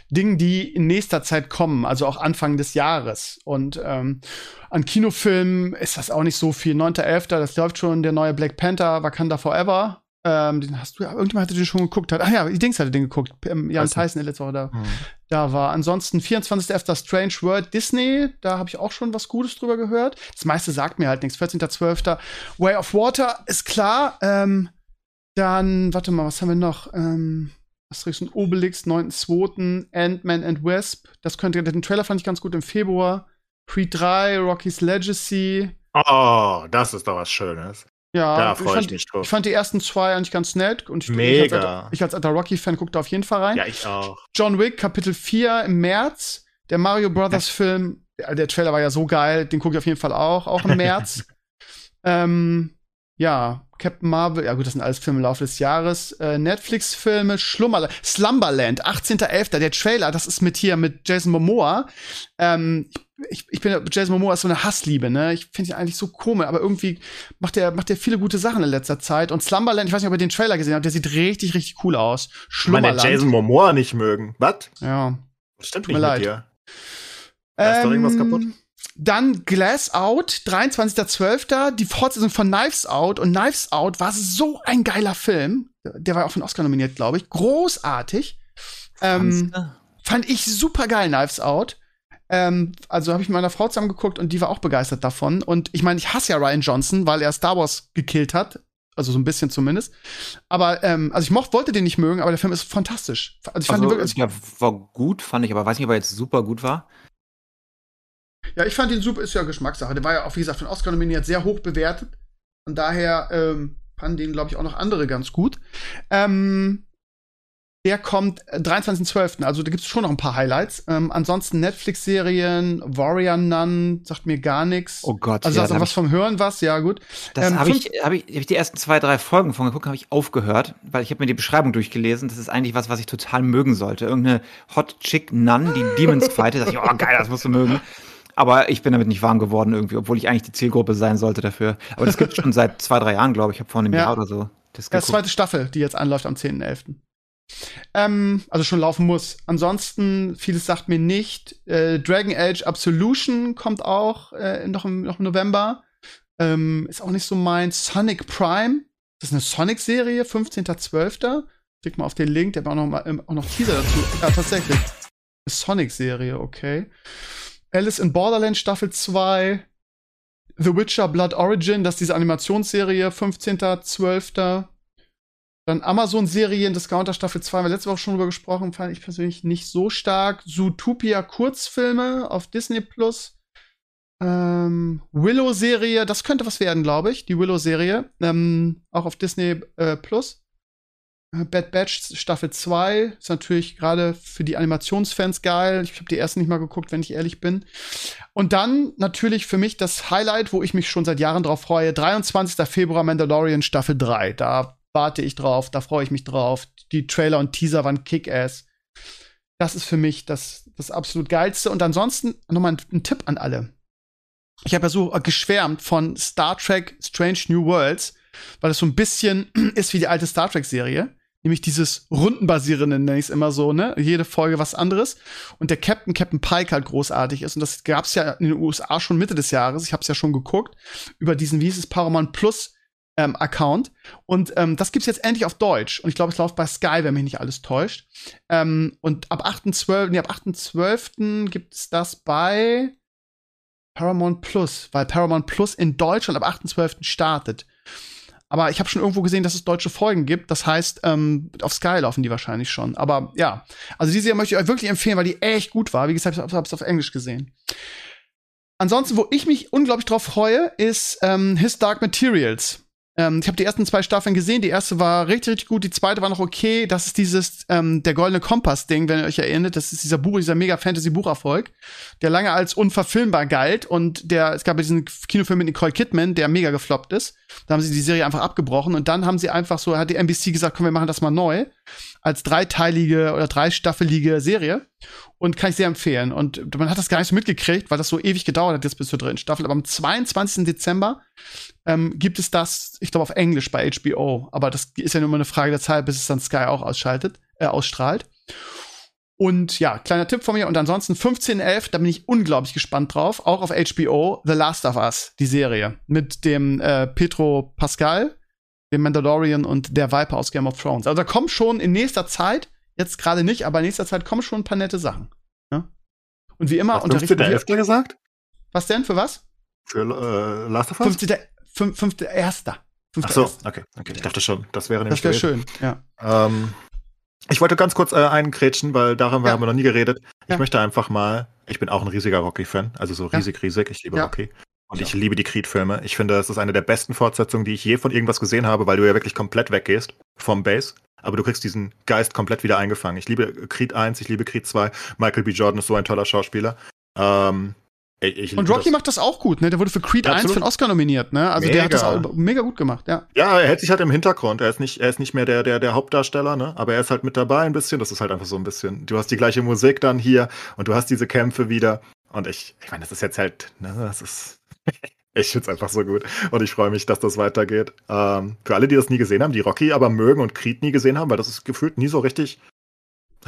S1: Dingen, die in nächster Zeit kommen, also auch Anfang des Jahres. Und ähm, an Kinofilmen ist das auch nicht so viel. 9.11., das läuft schon, der neue Black Panther, Wakanda Forever. Ähm, den hast du ja, irgendjemand hatte den schon geguckt. Ach ja, die Dings hatte den geguckt. Ähm, Jan. Tyson letzte Woche da
S4: Hm.
S1: da war. Ansonsten 24.11. Strange World Disney, da habe ich auch schon was Gutes drüber gehört. Das meiste sagt mir halt nichts. 14.12. Way of Water ist klar. Ähm, dann, warte mal, was haben wir noch? Ähm, Asterix und Obelix, 9.2., Ant-Man and Wasp. Das könnte, den Trailer fand ich ganz gut im Februar. Creed 3, Rocky's Legacy.
S4: Oh, das ist doch was Schönes.
S1: Ja,
S4: Da
S1: ich
S4: freue ich
S1: fand,
S4: mich drauf.
S1: ich fand die ersten zwei eigentlich ganz nett. Und ich,
S4: Mega.
S1: Ich als, alter- Rocky-Fan gucke da auf jeden Fall rein.
S4: Ja, ich auch.
S1: John Wick, Kapitel 4 im März. Der Mario Brothers Film, der, der Trailer war ja so geil, den gucke ich auf jeden Fall auch, auch im März. <laughs> ähm, ja, Captain Marvel, ja gut, das sind alles Filme im Laufe des Jahres. Äh, Netflix-Filme, Schlummerland, Slumberland, 18.11., der Trailer, das ist mit hier, mit Jason Momoa. Ähm, ich, ich bin, Jason Momoa ist so eine Hassliebe, ne? Ich finde ihn eigentlich so komisch, aber irgendwie macht er macht er viele gute Sachen in letzter Zeit. Und Slumberland, ich weiß nicht, ob ihr den Trailer gesehen habt, der sieht richtig, richtig cool aus.
S4: Ich meine,
S1: Schlummerland.
S4: Jason Momoa nicht mögen. Was?
S1: ja.
S4: Das stimmt
S1: Tut
S4: nicht
S1: mir
S4: mit
S1: leid.
S4: dir. Da ist doch irgendwas kaputt.
S1: Ähm, Dann Glass Out, 23.12., die Fortsetzung von Knives Out. Und Knives Out war so ein geiler Film. Der war auch für den Oscar nominiert, glaube ich. Großartig. Ähm, fand ich super geil, Knives Out. Ähm, also habe ich mit meiner Frau zusammen geguckt und die war auch begeistert davon. Und ich meine, ich hasse ja Ryan Johnson, weil er Star Wars gekillt hat. Also so ein bisschen zumindest. Aber, ähm, also ich mochte, wollte den nicht mögen, aber der Film ist fantastisch. Also ich fand ihn
S3: Also,
S1: wirklich,
S3: ja, war gut, fand ich, aber weiß nicht, ob er jetzt super gut war.
S1: Ja, ich fand ihn super, ist ja Geschmackssache. Der war ja auch, wie gesagt, den Oscar nominiert, sehr hoch bewertet. Von daher ähm, fanden den, glaube ich, auch noch andere ganz gut. Ähm, der kommt äh, 23.12., also da gibt es schon noch ein paar Highlights. Ähm, ansonsten Netflix-Serien, Warrior Nun, sagt mir gar nichts.
S3: Oh Gott,
S1: Also
S3: ja,
S1: sagst du was vom Hören was? Ja, gut.
S3: Das
S1: Ähm,
S3: habe ich, hab ich, hab ich die ersten zwei, drei Folgen von geguckt, habe ich aufgehört, weil ich habe mir die Beschreibung durchgelesen. Das ist eigentlich was, was ich total mögen sollte. Irgendeine Hot Chick Nun, die <laughs> Demons fightet. Da ich, oh geil, das musst du mögen. Aber ich bin damit nicht warm geworden irgendwie, obwohl ich eigentlich die Zielgruppe sein sollte dafür. Aber das gibt schon seit zwei, drei Jahren, glaube ich. Ich habe vor einem
S1: Ja.
S3: Jahr oder so das
S1: Ja,
S3: geguckt.
S1: zweite Staffel, die jetzt anläuft am 10.11. Ähm, also schon laufen muss. Ansonsten, vieles sagt mir nicht. Äh, Dragon Age Absolution kommt auch äh, noch, im, noch im November. Ähm, ist auch nicht so mein. Sonic Prime. Das ist eine Sonic-Serie, 15.12. Klick mal auf den Link, der hat auch ähm, auch noch Teaser dazu. Ja, tatsächlich. Eine Sonic-Serie, okay. Alice in Borderland Staffel 2. The Witcher Blood Origin, das ist diese Animationsserie, 15.12. Dann Amazon-Serien, Discounter Staffel 2, haben wir letzte Woche schon drüber gesprochen, fand ich persönlich nicht so stark. Zootopia Kurzfilme auf Disney Plus. Ähm, Willow-Serie, das könnte was werden, glaube ich. Die Willow-Serie. Ähm, auch auf Disney äh, Plus. Äh, Bad Batch Staffel 2 ist natürlich gerade für die Animationsfans geil. Ich habe die erste nicht mal geguckt, wenn ich ehrlich bin. Und dann natürlich für mich das Highlight, wo ich mich schon seit Jahren drauf freue. 23. Februar Mandalorian Staffel 3. Da warte ich drauf, da freue ich mich drauf. Die Trailer und Teaser waren Kick-Ass. Das ist für mich das, das absolut geilste. Und ansonsten nochmal ein, ein Tipp an alle. Ich habe ja so geschwärmt von Star Trek Strange New Worlds, weil es so ein bisschen <clears throat> ist wie die alte Star Trek-Serie. Nämlich dieses rundenbasierende, nenne ich es immer so, ne? Jede Folge was anderes. Und der Captain, Captain Pike halt großartig ist. Und das gab es ja in den USA schon Mitte des Jahres. Ich habe es ja schon geguckt. Über diesen, wie hieß es, Paramount Plus ähm, Account. Und ähm, das gibt's jetzt endlich auf Deutsch. Und ich glaube, es läuft bei Sky, wenn mich nicht alles täuscht. Ähm, und ab 8.12., nee, ab 8.12. gibt es das bei Paramount Plus, weil Paramount Plus in Deutschland ab 8.12. startet. Aber ich habe schon irgendwo gesehen, dass es deutsche Folgen gibt. Das heißt, ähm, auf Sky laufen die wahrscheinlich schon. Aber ja, also diese Serie möchte ich euch wirklich empfehlen, weil die echt gut war. Wie gesagt, ich habe es auf Englisch gesehen. Ansonsten, wo ich mich unglaublich drauf freue, ist ähm, His Dark Materials. Ähm, ich habe die ersten zwei Staffeln gesehen. Die erste war richtig, richtig gut. Die zweite war noch okay. Das ist dieses ähm, der goldene Kompass-Ding, wenn ihr euch erinnert. Das ist dieser Buch, dieser Mega-Fantasy-Bucherfolg, der lange als unverfilmbar galt. Und der, es gab diesen Kinofilm mit Nicole Kidman, der mega gefloppt ist. Da haben sie die Serie einfach abgebrochen und dann haben sie einfach so, hat die NBC gesagt, komm, wir machen das mal neu. Als dreiteilige oder dreistaffelige Serie. Und kann ich sehr empfehlen. Und man hat das gar nicht so mitgekriegt, weil das so ewig gedauert hat jetzt bis zur dritten Staffel. Aber am 22. Dezember ähm, gibt es das, ich glaube, auf Englisch bei HBO. Aber das ist ja nur mal eine Frage der Zeit, bis es dann Sky auch ausschaltet, äh, ausstrahlt. Und ja, kleiner Tipp von mir. Und ansonsten 15.11., da bin ich unglaublich gespannt drauf. Auch auf HBO, The Last of Us, die Serie. Mit dem äh, Petro Pascal, dem Mandalorian und der Viper aus Game of Thrones. Also da kommt schon in nächster Zeit, jetzt gerade nicht, aber in nächster Zeit kommen schon ein paar nette Sachen. Ne? Und wie immer
S4: Hast
S1: unterrichten
S4: der
S1: wir.
S4: Elfte gesagt?
S1: Was denn? Für was?
S4: Für äh, Last of Us?
S1: 15. Fünf, fünfte Erster.
S4: Ach so, okay, okay. Ich dachte schon, das wäre
S1: Das
S4: nämlich
S1: wäre
S4: gewesen.
S1: schön, ja.
S4: Ähm, Ich wollte ganz kurz äh, einkrätschen, weil darüber
S1: Ja.
S4: haben wir noch nie geredet. Ich
S1: Ja.
S4: möchte einfach mal, ich bin auch ein riesiger Rocky-Fan, also so
S1: Ja.
S4: riesig, riesig. Ich liebe. Rocky. Und
S1: Ich
S4: ich liebe die Creed-Filme. Ich finde, es ist eine der besten Fortsetzungen, die ich je von irgendwas gesehen habe, weil du ja wirklich komplett weggehst vom Base. Aber du kriegst diesen Geist komplett wieder eingefangen. Ich liebe Creed 1, ich liebe Creed 2. Michael B. Jordan ist so ein toller Schauspieler. Ähm, ich, ich
S1: Und Rocky
S4: das.
S1: macht das auch gut, ne? Der wurde für Creed 1
S4: Absolut.
S1: für einen Oscar nominiert, ne? Also der hat das
S4: Mega.
S1: auch mega gut gemacht, ja.
S4: Ja, er hält sich halt im Hintergrund. Er ist nicht, er ist nicht mehr der, der, der Hauptdarsteller, ne? Aber er ist halt mit dabei ein bisschen. Das ist halt einfach so ein bisschen. Du hast die gleiche Musik dann hier und du hast diese Kämpfe wieder. Und ich, ich meine, das ist jetzt halt, ne, das ist. Ich find's einfach so gut. Und ich freue mich, dass das weitergeht. Ähm, für alle, die das nie gesehen haben, die Rocky aber mögen und Creed nie gesehen haben, weil das ist gefühlt nie so richtig,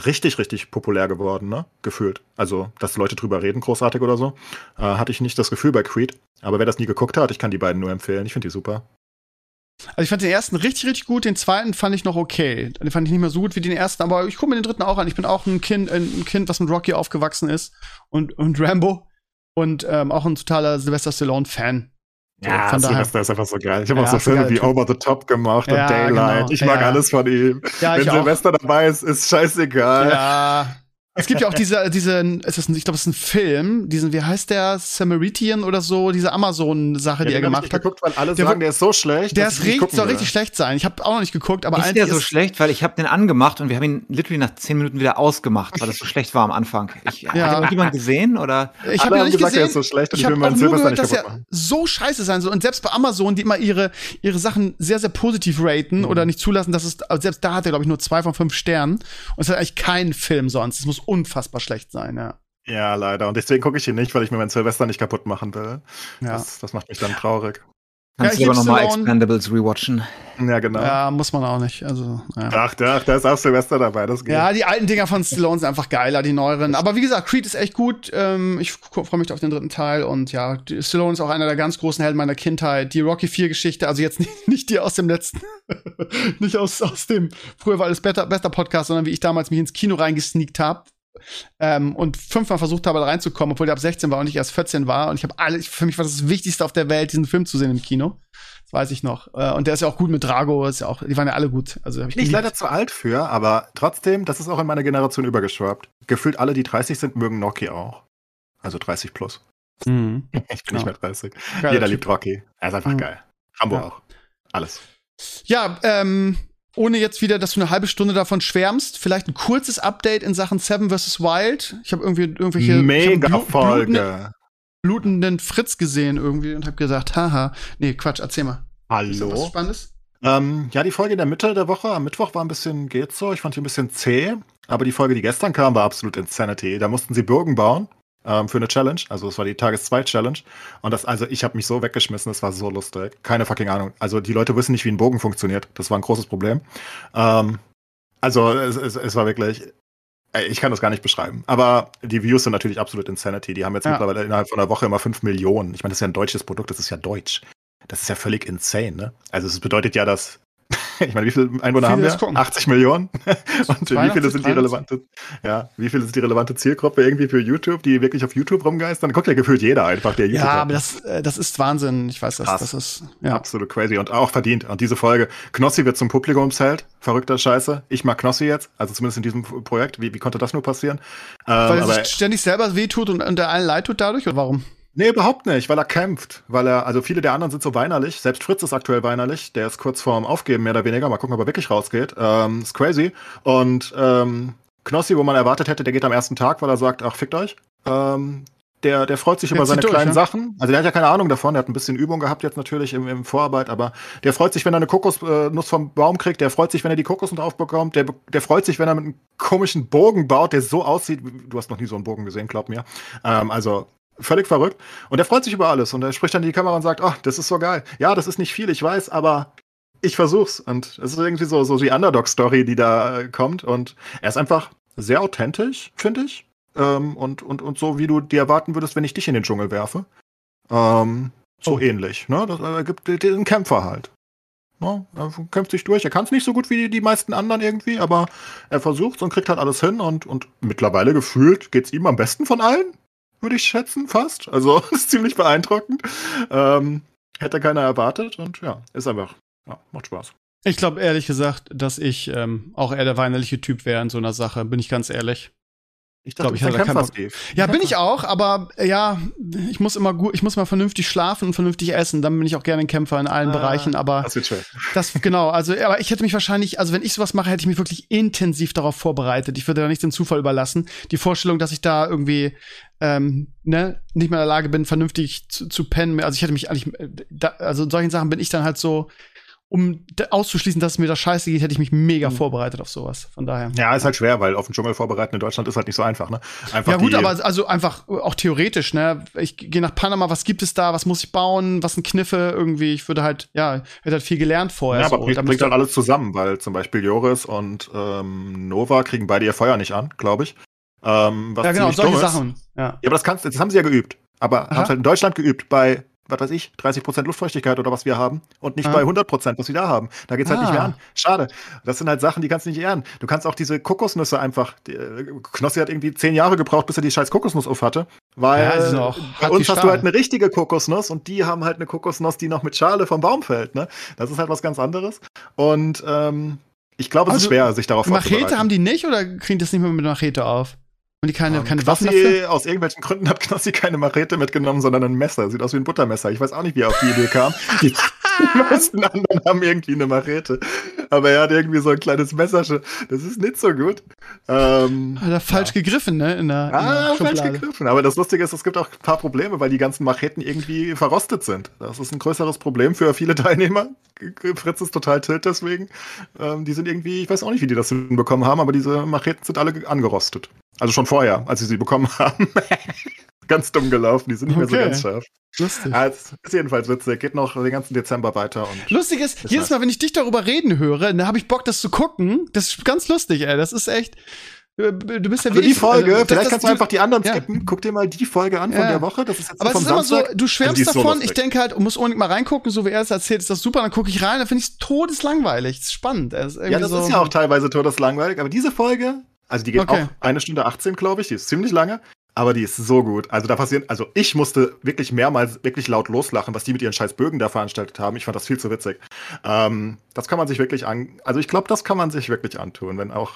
S4: richtig, richtig populär geworden, ne? Gefühlt. Also, dass Leute drüber reden, großartig oder so. Äh, hatte ich nicht das Gefühl bei Creed. Aber wer das nie geguckt hat, ich kann die beiden nur empfehlen. Ich finde die super.
S1: Also ich fand den ersten richtig, richtig gut, den zweiten fand ich noch okay. Den fand ich nicht mehr so gut wie den ersten, aber ich gucke mir den dritten auch an. Ich bin auch ein Kind, ein Kind, was mit Rocky aufgewachsen ist und, und Rambo und ähm, auch ein totaler Sylvester Stallone-Fan. So, von daher.
S4: Sylvester ist einfach so geil. Ich habe
S1: Ja,
S4: auch so Filme wie. Over the Top gemacht
S1: Ja,
S4: und Daylight.
S1: genau.
S4: Ich mag
S1: Ja.
S4: alles von ihm.
S1: Ja,
S4: Wenn
S1: ich auch.
S4: Dabei ist, ist scheißegal.
S1: Ja. Es gibt ja auch diese, diese, es ist ein, ich glaube, es ist ein Film, diesen, wie heißt der, Samaritan oder so, diese Amazon-Sache, die er
S4: ich
S1: gemacht hat.
S4: geguckt, weil alle
S1: Der
S4: sagen, der ist so schlecht.
S1: Der ist
S4: ich
S1: richtig, soll richtig schlecht sein. Ich habe auch noch nicht geguckt, aber
S3: ist der so
S1: ist-
S3: schlecht, weil ich habe den angemacht und wir haben ihn literally nach zehn Minuten wieder ausgemacht, weil das so schlecht war am Anfang. Ich,
S1: Ja.
S3: Hat irgendjemand gesehen oder?
S1: Ich habe nicht
S4: gesagt,
S1: gesehen.
S4: er ist so schlecht und
S1: ich
S4: ich will
S1: habe nur gehört, dass er
S4: machen.
S1: so scheiße sein soll. Und selbst bei Amazon, die immer ihre, ihre Sachen sehr, sehr positiv raten
S4: Mhm.
S1: oder nicht zulassen, dass es, also selbst da hat er, glaube ich, nur zwei von fünf Sternen. Und es ist eigentlich kein Film sonst. Es muss unfassbar schlecht sein, ja.
S4: Ja, leider. Und deswegen gucke ich ihn nicht, weil ich mir meinen Silvester nicht kaputt machen will.
S1: Ja,
S4: Das, das macht mich dann traurig.
S3: Kannst
S1: ich
S3: du aber nochmal. Expendables rewatchen.
S4: Ja, genau.
S1: ja muss man auch nicht. Also, ja.
S4: Ach, da, da ist auch Silvester dabei. Das geht.
S1: Ja, die alten Dinger von Stallone sind einfach geiler, die neueren. Aber wie gesagt, Creed ist echt gut. Ähm, ich freue mich auf den dritten Teil. Und ja, die- Stallone ist auch einer der ganz großen Helden meiner Kindheit. Die Rocky 4 Geschichte, also jetzt <laughs> nicht, nicht die aus dem letzten, <laughs> nicht aus, aus dem, früher war alles Better, Bester Podcast, sondern wie ich damals mich ins Kino reingesneakt habe. Ähm, und fünfmal versucht habe, da reinzukommen, obwohl der ab 16 war und ich erst 14 war. Und ich habe alle, für mich war das das Wichtigste auf der Welt, diesen Film zu sehen im Kino. Das weiß ich noch. Äh, und der ist ja auch gut mit Drago, ist ja auch, die waren ja alle gut. Also ich
S4: Bin ich leider zu alt für, aber trotzdem, das ist auch in meiner Generation übergeschwappt. Gefühlt alle, die 30 sind, mögen Noki auch. Also 30 plus.
S1: Mhm. <laughs>
S4: Ich bin
S1: Ja.
S4: nicht mehr 30.
S1: Geiler
S4: Jeder
S1: Typ.
S4: liebt Rocky. Er ist einfach
S1: Mhm.
S4: geil. Rambo
S1: Ja.
S4: auch. Alles.
S1: Ja, ähm, ohne jetzt wieder, dass du eine halbe Stunde davon schwärmst, vielleicht ein kurzes Update in Sachen Seven vs. Wild. Ich habe irgendwie irgendwelche ich hab
S4: Mega
S1: einen blu-
S4: Folge.
S1: blutenden- blutenden Fritz gesehen irgendwie und habe gesagt, haha, nee, Quatsch, erzähl mal. Ist da was
S4: Hallo?
S1: Spannendes?
S4: Ähm, ja, die Folge in der Mitte der Woche, am Mittwoch war ein bisschen, geht so. Ich fand die ein bisschen zäh. Aber die Folge, die gestern kam, war absolut Insanity. Da mussten sie Burgen bauen ähm, für eine Challenge. Also es war die Tages-2-Challenge. Und das, also ich habe mich so weggeschmissen, das war so lustig. Keine fucking Ahnung. Also die Leute wissen nicht, wie ein Bogen funktioniert. Das war ein großes Problem. Ähm, also es, es, es war wirklich. ey, Ich kann das gar nicht beschreiben. Aber die Views sind natürlich absolut Insanity. Die haben jetzt
S1: Ja.
S4: mittlerweile innerhalb von einer Woche immer 5 Millionen. Ich meine, das ist ja ein deutsches Produkt, das ist ja deutsch. Das ist ja völlig insane, ne? Also es bedeutet ja, dass. <laughs> Ich meine, wie viele Einwohner
S1: Viele
S4: haben wir?
S1: gucken.
S4: 80 Millionen? <laughs> Und wie
S1: 82,
S4: viele sind die
S1: 83?
S4: relevante, ja, wie viele sind die relevante Zielgruppe irgendwie für YouTube, die wirklich auf YouTube rumgeistern? Guckt ja gefühlt jeder einfach, der YouTube
S1: Ja,
S4: hat.
S1: aber das, äh, das ist Wahnsinn. Ich weiß, das,
S4: Krass.
S1: das ist, ja.
S4: Absolut crazy und auch verdient. Und diese Folge, Knossi wird zum Publikumsheld. Verrückter Scheiße. Ich mag Knossi jetzt, also zumindest in diesem Projekt. Wie, wie konnte das nur passieren? Ähm,
S1: Weil er
S4: aber,
S1: sich ständig selber wehtut und, und der allen leid tut dadurch, oder warum?
S4: Nee, überhaupt nicht, weil er kämpft. Weil er, also viele der anderen sind so weinerlich. Selbst Fritz ist aktuell weinerlich. Der ist kurz vorm Aufgeben, mehr oder weniger. Mal gucken, ob er wirklich rausgeht. Ähm, ist crazy. Und ähm, Knossi, wo man erwartet hätte, der geht am ersten Tag, weil er sagt, ach, fickt euch. Ähm, der, der freut sich
S1: Der
S4: über seine
S1: durch,
S4: kleinen
S1: ne?
S4: Sachen. Also der hat ja keine Ahnung davon, der hat ein bisschen Übung gehabt jetzt natürlich im, im Vorarbeit, aber der freut sich, wenn er eine Kokosnuss vom Baum kriegt, der freut sich, wenn er die Kokosnuss aufbekommt, der, der freut sich, wenn er mit einem komischen Bogen baut, der so aussieht, du hast noch nie so einen Bogen gesehen, glaub mir. Ähm, also völlig verrückt. Und er freut sich über alles und er spricht dann in die Kamera und sagt, ach, das ist so geil. Ja, das ist nicht viel, ich weiß, aber ich versuch's. Und es ist irgendwie so, so die Underdog-Story, die da äh, kommt. Und er ist einfach sehr authentisch, finde ich. Ähm, und, und, und so, wie du dir erwarten würdest, wenn ich dich in den Dschungel werfe. Ähm, so
S1: Oh.
S4: ähnlich. Ne? Das, er gibt den Kämpfer halt. Ne? Er kämpft sich durch. Er kann es nicht so gut wie die, die meisten anderen irgendwie, aber er versucht's und kriegt halt alles hin. Und, und mittlerweile gefühlt geht's ihm am besten von allen, würde ich schätzen, fast. Also <laughs> ist ziemlich beeindruckend. Ähm, hätte keiner erwartet und ja, ist einfach, ja, macht Spaß.
S1: Ich glaube ehrlich gesagt, dass ich ähm, auch eher der weinerliche Typ wäre in so einer Sache, bin ich ganz ehrlich.
S4: Ich dachte,
S1: ich
S4: ich
S1: hatte keinen Bock.
S4: Steve.
S1: Ja, bin ich auch, aber äh, ja, ich muss immer gut, ich muss mal vernünftig schlafen und vernünftig essen. Dann bin ich auch gerne ein Kämpfer in allen
S4: Ah,
S1: Bereichen. Aber
S4: Das wird schön.
S1: das genau, also aber ich hätte mich wahrscheinlich, also wenn ich sowas mache, hätte ich mich wirklich intensiv darauf vorbereitet. Ich würde da nicht dem Zufall überlassen. Die Vorstellung, dass ich da irgendwie ähm, ne, nicht mehr in der Lage bin, vernünftig zu, zu pennen. Also ich hätte mich eigentlich, äh, da, also in solchen Sachen bin ich dann halt so, um auszuschließen, dass es mir da scheiße geht, hätte ich mich mega
S4: Mhm.
S1: vorbereitet auf sowas. Von daher.
S4: Ja, ist halt schwer, weil auf den Dschungel vorbereiten in Deutschland ist halt nicht so einfach, ne? Einfach
S1: Ja gut, aber also einfach auch theoretisch, ne? Ich gehe nach Panama, was gibt es da, was muss ich bauen, was sind Kniffe irgendwie, ich würde halt, ja, hätte halt viel gelernt vorher.
S4: Ja, aber
S1: so.
S4: bringt,
S1: Da
S4: bringt halt alles zusammen, weil zum Beispiel Joris und ähm, Nova kriegen beide ihr Feuer nicht an, glaube ich. Ähm, was
S1: ja genau, solche. Sachen. Ja.
S4: Ja, aber das kannst, das haben sie ja geübt. Aber
S1: Aha.
S4: haben es halt in Deutschland geübt bei, was weiß ich, 30% Luftfeuchtigkeit oder was wir haben und nicht
S1: Ah.
S4: bei 100%, was wir da haben. Da geht's halt nicht mehr
S1: Ah.
S4: an. Schade. Das sind halt Sachen, die kannst du nicht ehren. Du kannst auch diese Kokosnüsse einfach, die, äh, Knossi hat irgendwie zehn Jahre gebraucht, bis er die scheiß Kokosnuss auf hatte. Weil
S1: Ja, auch
S4: bei uns hast du halt eine richtige Kokosnuss und die haben halt eine Kokosnuss, die noch mit Schale vom Baum fällt. Ne? Das ist halt was ganz anderes. Und ähm, ich glaube, es ist
S1: Also,
S4: schwer, sich darauf
S1: Machete haben die nicht oder kriegen das nicht mehr mit Machete auf? Und die keine,
S4: Ähm,
S1: keine Waffen dafür?
S4: Aus irgendwelchen Gründen hat Knossi keine Machete mitgenommen, sondern ein Messer. Sieht aus wie ein Buttermesser. Ich weiß auch nicht, wie er auf die Idee kam. Die, die <laughs> meisten anderen haben irgendwie eine Machete. Aber er hat irgendwie so ein kleines Messerchen. Das ist nicht so gut. Ähm,
S1: Hat er falsch gegriffen, ne? In der, in der
S4: Ah, falsch
S1: Schublade.
S4: gegriffen. Aber das Lustige ist, es gibt auch ein paar Probleme, weil die ganzen Macheten irgendwie verrostet sind. Das ist ein größeres Problem für viele Teilnehmer. Fritz ist total tilt deswegen. Ähm, die sind irgendwie, ich weiß auch nicht, wie die das hinbekommen haben, aber diese Macheten sind alle angerostet. Also schon vorher, als sie sie bekommen <laughs> haben. ganz dumm gelaufen, die sind nicht mehr
S1: Okay.
S4: so ganz scharf.
S1: Lustig.
S4: Es ist jedenfalls witzig. Geht noch den ganzen Dezember weiter.
S1: Lustig ist, jedes Mal, wenn ich dich darüber reden höre, dann habe ich Bock, das zu gucken. Das ist ganz lustig, ey. Das ist echt. Du bist ja wie
S4: also die
S1: ich,
S4: Folge,
S1: also, das-
S4: vielleicht
S1: das-
S4: kannst du einfach die anderen
S1: ja.
S4: skippen. Guck dir mal die Folge an von
S1: Ja.
S4: der Woche. Das ist jetzt
S1: Aber es ist immer so,
S4: Samstag.
S1: du schwärmst
S4: die ist so
S1: davon, ich denke halt, muss unbedingt mal reingucken, so wie er es erzählt, ist das super, dann gucke ich rein, dann finde ich es todeslangweilig. Das ist spannend. Es ist
S4: Ja, das
S1: so,
S4: ist ja auch teilweise todeslangweilig, aber diese Folge, also die geht
S1: Okay.
S4: auch eine Stunde 18, glaube ich, die ist ziemlich lange, aber die ist so gut. Also da passieren, also ich musste wirklich mehrmals wirklich laut loslachen, was die mit ihren scheiß Bögen da veranstaltet haben. Ich fand das viel zu witzig. Ähm, das kann man sich wirklich an, also ich glaube, das kann man sich wirklich antun, wenn auch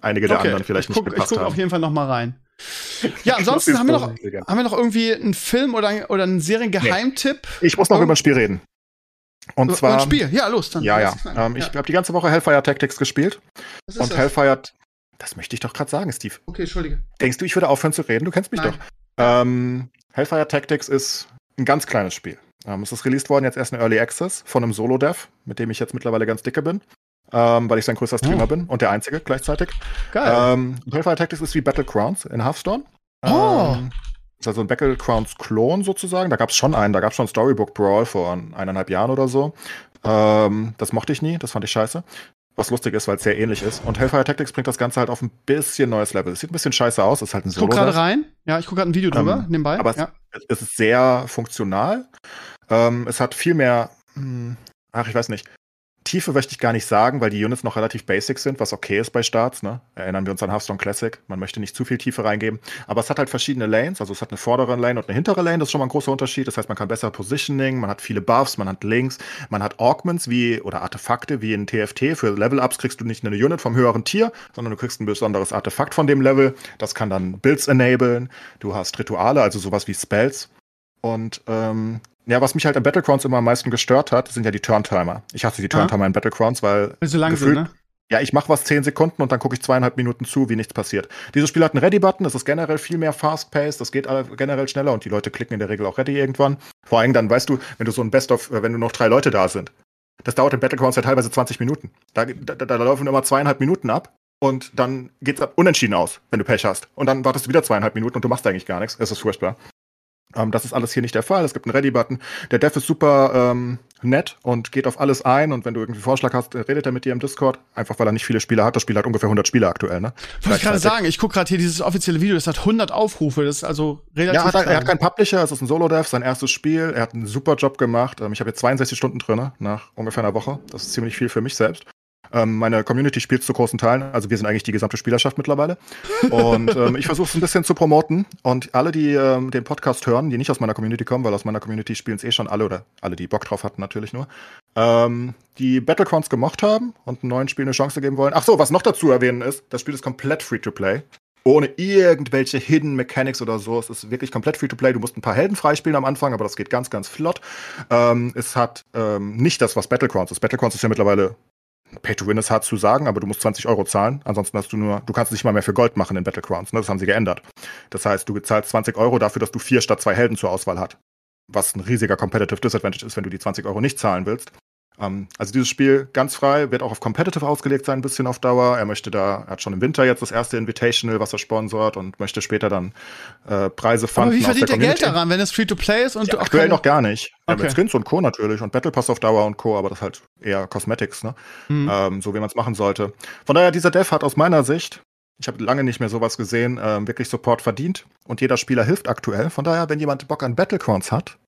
S4: einige der
S1: Okay,
S4: anderen vielleicht
S1: ich guck,
S4: nicht
S1: Ich
S4: gepasst
S1: gucke auf
S4: haben.
S1: jeden Fall noch mal rein. <laughs> Ja, ansonsten haben wir, noch, haben wir noch irgendwie einen Film oder, oder einen Seriengeheimtipp?
S4: Ich muss noch
S1: Oh.
S4: über ein Spiel reden. Und
S1: Über
S4: zwar,
S1: ein Spiel. Ja, los, dann.
S4: ja, ja, ähm, ich habe die ganze Woche Hellfire Tactics gespielt und
S1: das?
S4: Hellfire, das möchte ich doch gerade sagen, Steve.
S1: Okay, Entschuldige.
S4: Denkst du, ich würde aufhören zu reden? Du kennst mich
S1: Nein.
S4: doch. Ähm, Hellfire Tactics ist ein ganz kleines Spiel. Ähm, es ist released worden jetzt erst in Early Access von einem Solo-Dev, mit dem ich jetzt mittlerweile ganz dicke bin, ähm, weil ich sein größter Streamer
S1: Oh.
S4: bin und der einzige gleichzeitig.
S1: Geil.
S4: Ähm, Hellfire Tactics ist wie Battlegrounds in Hearthstone.
S1: Oh.
S4: Ähm, ist also ein Battlegrounds-Klon sozusagen. Da gab es schon einen, da gab es schon Storybook Brawl vor eineinhalb Jahren oder so. Ähm, das mochte ich nie, das fand ich scheiße. Was lustig ist, weil es sehr ähnlich ist. Und Hellfire Tactics bringt das Ganze halt auf ein bisschen neues Level. Es sieht ein bisschen scheiße aus, ist halt ein
S1: ich guck
S4: Solo.
S1: gerade rein. Ja, ich gucke gerade ein Video drüber,
S4: Ähm,
S1: nebenbei.
S4: aber es,
S1: ja.
S4: es ist sehr funktional. Ähm, es hat viel mehr, hm, ach, ich weiß nicht. Tiefe möchte ich gar nicht sagen, weil die Units noch relativ basic sind, was okay ist bei Starts. Ne? Erinnern wir uns an Hearthstone Classic. Man möchte nicht zu viel Tiefe reingeben. Aber es hat halt verschiedene Lanes. Also es hat eine vordere Lane und eine hintere Lane. Das ist schon mal ein großer Unterschied. Das heißt, man kann besser Positioning, man hat viele Buffs, man hat Links, man hat Augments wie oder Artefakte wie in TFT. Für Level-Ups kriegst du nicht eine Unit vom höheren Tier, sondern du kriegst ein besonderes Artefakt von dem Level. Das kann dann Builds enablen. Du hast Rituale, also sowas wie Spells. Und ähm, ja, was mich halt an Battlegrounds immer am meisten gestört hat, sind ja die Turntimer. Ich hasse die Turntimer in Battlegrounds, weil
S1: Weil sie lang sind,
S4: gefühlt-
S1: ne?
S4: ja, ich mache was 10 Sekunden und dann gucke ich zweieinhalb Minuten zu, wie nichts passiert. Dieses Spiel hat einen Ready-Button, das ist generell viel mehr fast-paced, das geht generell schneller und die Leute klicken in der Regel auch Ready irgendwann. Vor allem dann, weißt du, wenn du so ein Best-of, äh, wenn du noch drei Leute da sind. Das dauert in Battlegrounds ja teilweise 20 Minuten. Da, da, da laufen immer zweieinhalb Minuten ab und dann geht's ab unentschieden aus, wenn du Pech hast. Und dann wartest du wieder zweieinhalb Minuten und du machst eigentlich gar nichts. Es ist furchtbar. Ähm, das ist alles hier nicht der Fall. Es gibt einen Ready-Button. Der Dev ist super ähm, nett und geht auf alles ein. Und wenn du irgendwie Vorschlag hast, äh, redet er mit dir im Discord. Einfach weil er nicht viele Spieler hat. Das Spiel hat ungefähr 100 Spieler aktuell. Ne?
S1: Wollte ich gerade sagen, ich gucke gerade hier dieses offizielle Video, das hat 100 Aufrufe, das ist also relativ
S4: Ja, hat, er, er hat keinen Publisher, es ist ein Solo-Dev, sein erstes Spiel. Er hat einen super Job gemacht. Ähm, ich habe jetzt 62 Stunden drin, nach ungefähr einer Woche. Das ist ziemlich viel für mich selbst. Ähm, meine Community spielt zu großen Teilen, also wir sind eigentlich die gesamte Spielerschaft mittlerweile. Und ähm, ich versuche es ein bisschen zu promoten. Und alle, die ähm, den Podcast hören, die nicht aus meiner Community kommen, weil aus meiner Community spielen es eh schon alle oder alle, die Bock drauf hatten, natürlich nur. ähm, die Battlegrounds gemocht haben und einem neuen Spiel eine Chance geben wollen. Ach so, was noch dazu erwähnen ist, das Spiel ist komplett Free-to-Play. Ohne irgendwelche Hidden Mechanics oder so. Es ist wirklich komplett Free-to-Play. Du musst ein paar Helden freispielen am Anfang, aber das geht ganz, ganz flott. Ähm, es hat ähm, nicht das, was Battlegrounds ist. Battlegrounds ist ja mittlerweile Pay to Win ist hart zu sagen, aber du musst 20 Euro zahlen. Ansonsten hast du nur, du kannst nicht mal mehr für Gold machen in Battlegrounds. Ne? Das haben sie geändert. Das heißt, du bezahlst 20 Euro dafür, dass du vier statt zwei Helden zur Auswahl hast. Was ein riesiger Competitive Disadvantage ist, wenn du die 20 Euro nicht zahlen willst. Ähm, also dieses Spiel ganz frei, wird auch auf Competitive ausgelegt sein, ein bisschen auf Dauer. Er möchte da, er hat schon im Winter jetzt das erste Invitational, was er sponsort und möchte später dann äh, Preise fanden.
S1: Aber wie verdient er Geld daran, wenn es Free-to-Play ist und
S4: ja,
S1: du auch
S4: aktuell noch gar nicht.
S1: Okay.
S4: Ja, mit Skins und Co. natürlich und Battle Pass auf Dauer und Co., aber das halt eher Cosmetics, ne?
S1: Hm.
S4: Ähm, so wie man es machen sollte. Von daher, dieser Dev hat aus meiner Sicht, ich habe lange nicht mehr sowas gesehen, ähm, wirklich Support verdient und jeder Spieler hilft aktuell. Von daher, wenn jemand Bock an Battlegrounds hat,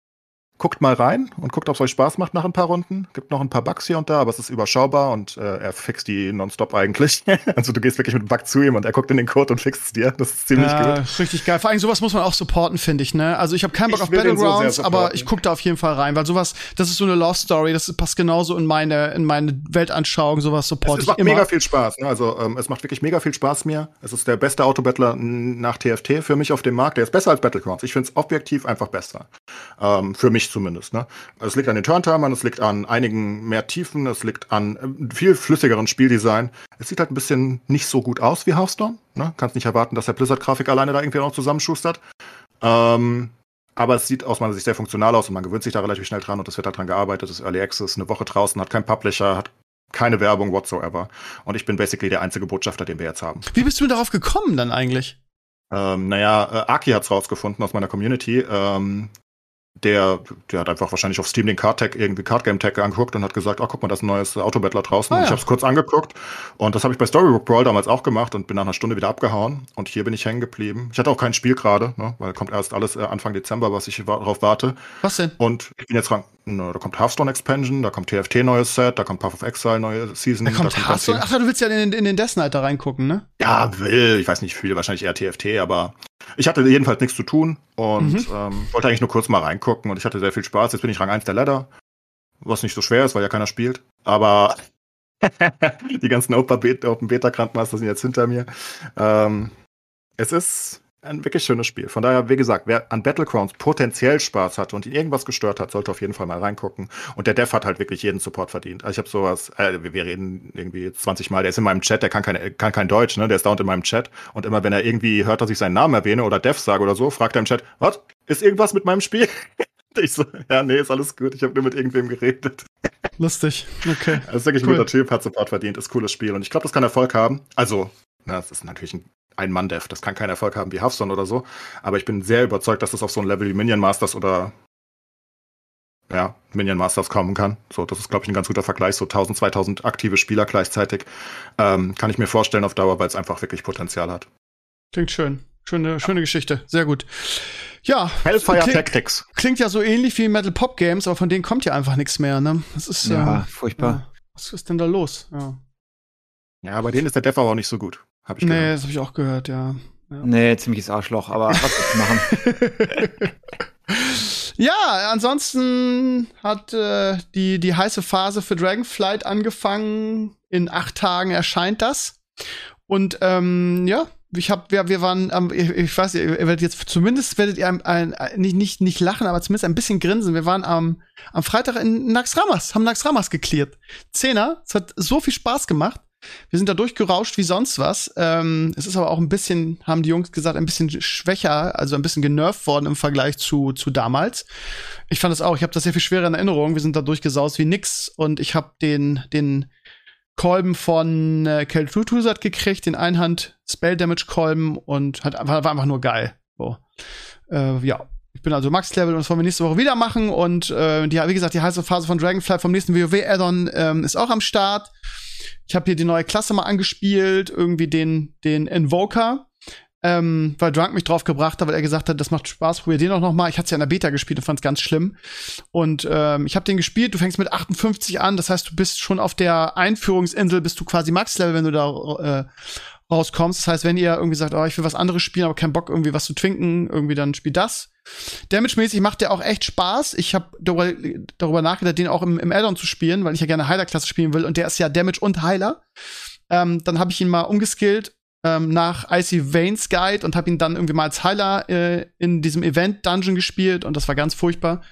S4: guckt mal rein und guckt, ob es euch Spaß macht nach ein paar Runden. Gibt noch ein paar Bugs hier und da, aber es ist überschaubar und äh, er fixt die nonstop eigentlich. <laughs> also du gehst wirklich mit dem Bug zu ihm und er guckt in den Code und fixt es dir. Das ist ziemlich
S1: ja,
S4: gut.
S1: Richtig geil. Vor allem sowas muss man auch supporten, finde ich. Ne? Also ich habe keinen Bock
S4: Ich
S1: auf
S4: so
S1: Battlegrounds,
S4: supporten.
S1: aber ich gucke da auf jeden Fall rein, weil sowas, das ist so eine Lost Story, das passt genauso in meine in meine Weltanschauung. Sowas
S4: Es,
S1: supporte
S4: es
S1: ich
S4: macht
S1: immer.
S4: mega viel Spaß. Ne? Also ähm, es macht wirklich mega viel Spaß mir. Es ist der beste Autobattler nach TFT für mich auf dem Markt. Der ist besser als Battlegrounds. Ich finde es objektiv einfach besser. Ähm, für mich zumindest. Ne? Es liegt an den Turntimern, es liegt an einigen mehr Tiefen, es liegt an ähm, viel flüssigeren Spieldesign. Es sieht halt ein bisschen nicht so gut aus wie Hearthstone. Ne? Kannst nicht erwarten, dass der Blizzard-Grafik alleine da irgendwie noch zusammenschustert. Ähm, aber es sieht aus meiner Sicht sehr funktional aus und man gewöhnt sich da relativ schnell dran und es wird daran gearbeitet. Es ist Early Access, eine Woche draußen, hat keinen Publisher, hat keine Werbung whatsoever. Und ich bin basically der einzige Botschafter, den wir jetzt haben.
S1: Wie bist du darauf gekommen dann eigentlich?
S4: Ähm, naja, äh, Aki hat's rausgefunden aus meiner Community. Ähm, der, der hat einfach wahrscheinlich auf Steam den Card Tag, irgendwie Card Game Tag angeguckt und hat gesagt, oh, guck mal, da ist ein neues Autobattler draußen.
S1: Ah,
S4: Und ich
S1: ja.
S4: habe es kurz angeguckt und das habe ich bei Storybook Brawl damals auch gemacht und bin nach einer Stunde wieder abgehauen und hier bin ich hängen geblieben. Ich hatte auch kein Spiel gerade, ne, weil kommt erst alles äh, Anfang Dezember, was ich darauf warte.
S1: Was denn?
S4: Und ich bin jetzt dran, ne, da kommt Hearthstone Expansion, da kommt TFT neues Set, da kommt Path of Exile neue Season.
S1: Da kommt
S4: ganz
S1: Hearthstone.
S4: viel.
S1: Ach, du willst ja in, den- in den Death Knight da reingucken, ne?
S4: Ja, will. Ich weiß nicht viel, wahrscheinlich eher TFT, aber ich hatte jedenfalls nichts zu tun und
S1: Mhm.
S4: ähm, wollte eigentlich nur kurz mal reingucken und ich hatte sehr viel Spaß. Jetzt bin ich Rang 1 der Ladder, was nicht so schwer ist, weil ja keiner spielt. Aber <laughs> die ganzen Open Beta, Grandmaster sind jetzt hinter mir. Ähm, es ist ein wirklich schönes Spiel. Von daher, wie gesagt, wer an Battlegrounds potenziell Spaß hat und ihn irgendwas gestört hat, sollte auf jeden Fall mal reingucken. Und der Dev hat halt wirklich jeden Support verdient. Also ich habe sowas, äh, wir- wir reden irgendwie 20 Mal, der ist in meinem Chat, der kann, keine, kann kein Deutsch, ne? Der ist dauernd in meinem Chat. Und immer wenn er irgendwie hört, dass ich seinen Namen erwähne oder Dev sage oder so, fragt er im Chat, was? Ist irgendwas mit meinem Spiel? <laughs> Ich so, ja, nee, ist alles gut. Ich habe nur mit irgendwem geredet.
S1: Lustig. Okay.
S4: Er ist wirklich
S1: Cool.
S4: ein guter Typ, hat Support verdient, ist ein cooles Spiel. Und ich glaube, das kann Erfolg haben. Also, na, das ist natürlich ein Ein-Mann-Dev. Das kann keinen Erfolg haben wie Hearthstone oder so. Aber ich bin sehr überzeugt, dass das auf so ein Level wie Minion Masters oder ja, Minion Masters kommen kann. So, das ist, glaube ich, ein ganz guter Vergleich. So 1000, 2000 aktive Spieler gleichzeitig. Ähm, kann ich mir vorstellen auf Dauer, weil es einfach wirklich Potenzial hat.
S1: Klingt schön. Schöne, schöne Geschichte. Sehr gut. Ja.
S4: Hellfire
S1: klingt,
S4: Tactics.
S1: klingt ja so ähnlich wie Metal Pop Games, aber von denen kommt ja einfach nichts mehr, ne? Das ist
S3: Ja,
S1: ja.
S3: furchtbar.
S1: ja. Was ist denn da los? Ja.
S4: Ja, bei denen ist der Dev aber auch nicht so gut. Hab ich
S1: Nee,
S4: gehört.
S1: das habe ich auch gehört, ja. Ja.
S3: Nee, ziemliches Arschloch, aber was willst du machen? <laughs>
S1: ja, ansonsten hat äh, die, die heiße Phase für Dragonflight angefangen. In acht Tagen erscheint das. Und ähm, ja, ich hab, wir, wir waren, ähm, ich, ich weiß, ihr werdet jetzt zumindest werdet ihr ein, ein, ein, nicht, nicht, nicht lachen, aber zumindest ein bisschen grinsen. Wir waren am, am Freitag in Naxramas, haben Naxramas geklärt. Zehner, es hat so viel Spaß gemacht. Wir sind da durchgerauscht wie sonst was. Ähm, es ist aber auch ein bisschen, haben die Jungs gesagt, ein bisschen schwächer, also ein bisschen genervt worden im Vergleich zu, zu damals. Ich fand das auch, ich habe das sehr viel schwerer in Erinnerung. Wir sind da durchgesaust wie nix und ich habe den, den Kolben von äh, Keltutuzat gekriegt, den Einhand Spell Damage Kolben und hat, war, war einfach nur geil. So. Äh, ja. Ich bin also Max-Level und das wollen wir nächste Woche wieder machen. Und äh, die, wie gesagt, die heiße Phase von Dragonfly vom nächsten WoW-Addon ähm, ist auch am Start. Ich habe hier die neue Klasse mal angespielt, irgendwie den, den Invoker. Ähm, weil Drunk mich drauf gebracht hat, weil er gesagt hat, das macht Spaß, probier den auch noch mal. Ich hatte es ja in der Beta gespielt und fand es ganz schlimm. Und ähm, ich habe den gespielt, du fängst mit 58 an, das heißt, du bist schon auf der Einführungsinsel, bist du quasi Max-Level, wenn du da äh, rauskommst. Das heißt, wenn ihr irgendwie sagt, oh, ich will was anderes spielen, aber keinen Bock, irgendwie was zu twinken, irgendwie dann spielt das. Damage-mäßig macht der auch echt Spaß. Ich habe darüber, darüber nachgedacht, den auch im, im Addon zu spielen, weil ich ja gerne Heiler-Klasse spielen will und der ist ja Damage und Heiler. Ähm, dann habe ich ihn mal umgeskillt ähm, nach Icy Veins Guide und habe ihn dann irgendwie mal als Heiler äh, in diesem Event Dungeon gespielt und das war ganz furchtbar.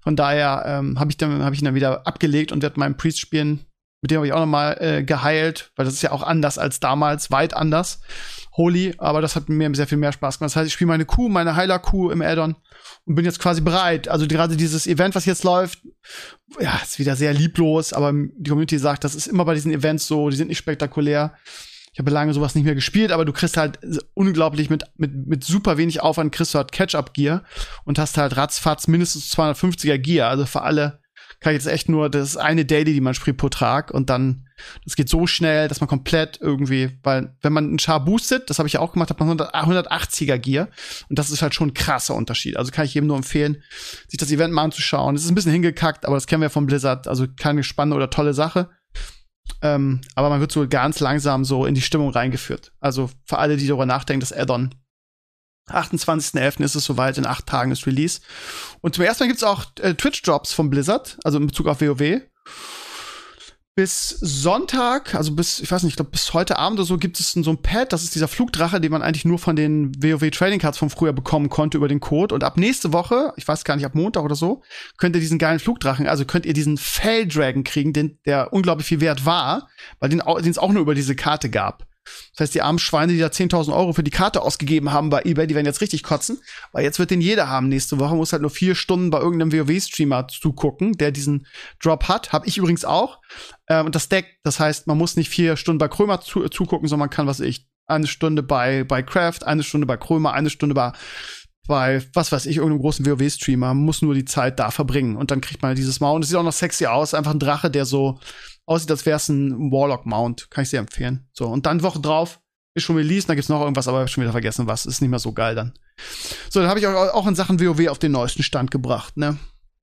S1: Von daher ähm, habe ich, hab ich ihn dann wieder abgelegt und werde meinen Priest spielen. Mit dem habe ich auch noch mal äh, geheilt, weil das ist ja auch anders als damals, weit anders. Holy, aber das hat mir sehr viel mehr Spaß gemacht. Das heißt, ich spiele meine Kuh, meine Heiler-Kuh im Addon und bin jetzt quasi bereit. Also gerade dieses Event, was jetzt läuft, ja, ist wieder sehr lieblos, aber die Community sagt, das ist immer bei diesen Events so, die sind nicht spektakulär. Ich habe lange sowas nicht mehr gespielt, aber du kriegst halt unglaublich mit, mit, mit super wenig Aufwand kriegst du halt Catch-up-Gear und hast halt ratzfatz mindestens 250er Gear. Also für alle kann ich jetzt echt nur, das eine Daily, die man spielt pro Tag und dann, das geht so schnell, dass man komplett irgendwie, weil wenn man einen Char boostet, das habe ich ja auch gemacht, hat man 180er Gear und das ist halt schon ein krasser Unterschied. Also kann ich jedem nur empfehlen, sich das Event mal anzuschauen. Es ist ein bisschen hingekackt, aber das kennen wir von Blizzard, also keine spannende oder tolle Sache. Ähm, aber man wird so ganz langsam so in die Stimmung reingeführt. Also für alle, die darüber nachdenken, das Add-on. 28.11. ist es soweit, in acht Tagen ist Release. Und zum ersten Mal gibt es auch äh, Twitch-Drops von Blizzard, also in Bezug auf WoW bis Sonntag, also bis, ich weiß nicht, ich glaube bis heute Abend oder so gibt es so ein Pad, das ist dieser Flugdrache, den man eigentlich nur von den WoW Trading Cards von früher bekommen konnte über den Code. Und ab nächste Woche, ich weiß gar nicht, ab Montag oder so, könnt ihr diesen geilen Flugdrachen, also könnt ihr diesen Fell Dragon kriegen, den, der unglaublich viel wert war, weil den es auch nur über diese Karte gab. Das heißt, die armen Schweine, die da 10.000 Euro für die Karte ausgegeben haben bei eBay, die werden jetzt richtig kotzen, weil jetzt wird den jeder haben nächste Woche, muss halt nur vier Stunden bei irgendeinem WoW-Streamer zugucken, der diesen Drop hat. Hab ich übrigens auch. Ähm, und das Deck, das heißt, man muss nicht vier Stunden bei Krömer zu, zugucken, sondern man kann, was ich, eine Stunde bei, bei Craft, eine Stunde bei Krömer, eine Stunde bei bei, was weiß ich, irgendeinem großen WoW-Streamer, muss nur die Zeit da verbringen. Und dann kriegt man dieses Mount. Es sieht auch noch sexy aus. Einfach ein Drache, der so aussieht, als wäre es ein Warlock-Mount. Kann ich sehr empfehlen. So, und dann Woche drauf ist schon released, da gibt's noch irgendwas, aber ich hab schon wieder vergessen, was. Ist nicht mehr so geil dann. So, dann habe ich euch auch in Sachen WoW auf den neuesten Stand gebracht, ne?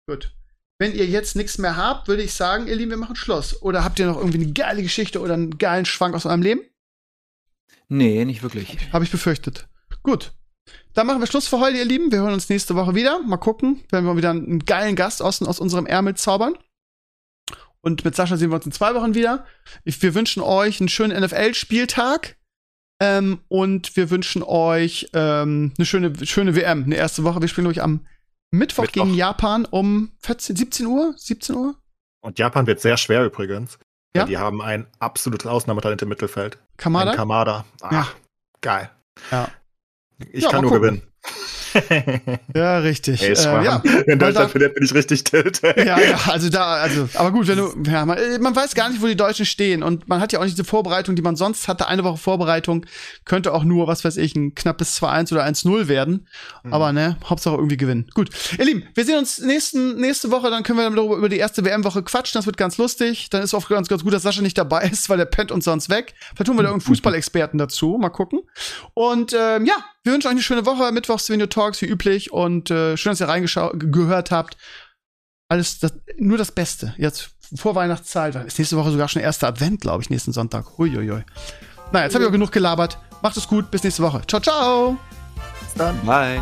S1: Gut. Wenn ihr jetzt nichts mehr habt, würde ich sagen, ihr Lieben, wir machen Schluss. Oder habt ihr noch irgendwie eine geile Geschichte oder einen geilen Schwank aus eurem Leben?
S3: Nee, nicht wirklich.
S1: Habe ich befürchtet. Gut. Dann machen wir Schluss für heute, ihr Lieben. Wir hören uns nächste Woche wieder. Mal gucken, wenn wir wieder einen geilen Gast aus, aus unserem Ärmel zaubern. Und mit Sascha sehen wir uns in zwei Wochen wieder. Wir wünschen euch einen schönen NFL-Spieltag. Ähm, und wir wünschen euch ähm, eine schöne, schöne WM, eine erste Woche. Wir spielen euch am Mittwoch, Mittwoch, gegen Japan um 14, 17 Uhr? 17 Uhr?
S4: Und Japan wird sehr schwer übrigens. Ja. Die haben ein absolutes Ausnahmetalent im Mittelfeld.
S1: Kamada?
S4: Ein Kamada. Ach, ja. geil.
S1: Ja.
S4: Ich ja, kann nur gucken. gewinnen. <laughs>
S1: ja, richtig.
S4: Ey, äh, ja. Wenn Deutschland verliert, bin ich richtig tilt. <laughs>
S1: ja, ja, also da, also, aber gut, wenn du, ja, man, man, weiß gar nicht, wo die Deutschen stehen und man hat ja auch nicht diese Vorbereitung, die man sonst hatte. Eine Woche Vorbereitung könnte auch nur, was weiß ich, ein knappes 2-1 oder 1-0 werden. Mhm. Aber ne, Hauptsache irgendwie gewinnen. Gut, ihr Lieben, wir sehen uns nächsten, nächste Woche, dann können wir darüber über die erste WM-Woche quatschen. Das wird ganz lustig. Dann ist auch ganz, ganz gut, dass Sascha nicht dabei <laughs> ist, weil der pennt uns sonst weg. Vielleicht tun wir da irgendeinen Fußballexperten dazu. Mal gucken. Und ähm, ja, wir wünschen euch eine schöne Woche. Mittwochs Video Talks wie üblich. Und äh, schön, dass ihr reingehört habt. Alles, das, nur das Beste. Jetzt vor Weihnachtszeit. Ist nächste Woche sogar schon erster Advent, glaube ich, nächsten Sonntag. Huiuiui. Na, jetzt habe ich auch genug gelabert. Macht es gut. Bis nächste Woche. Ciao, ciao.
S3: Bis dann. Bye.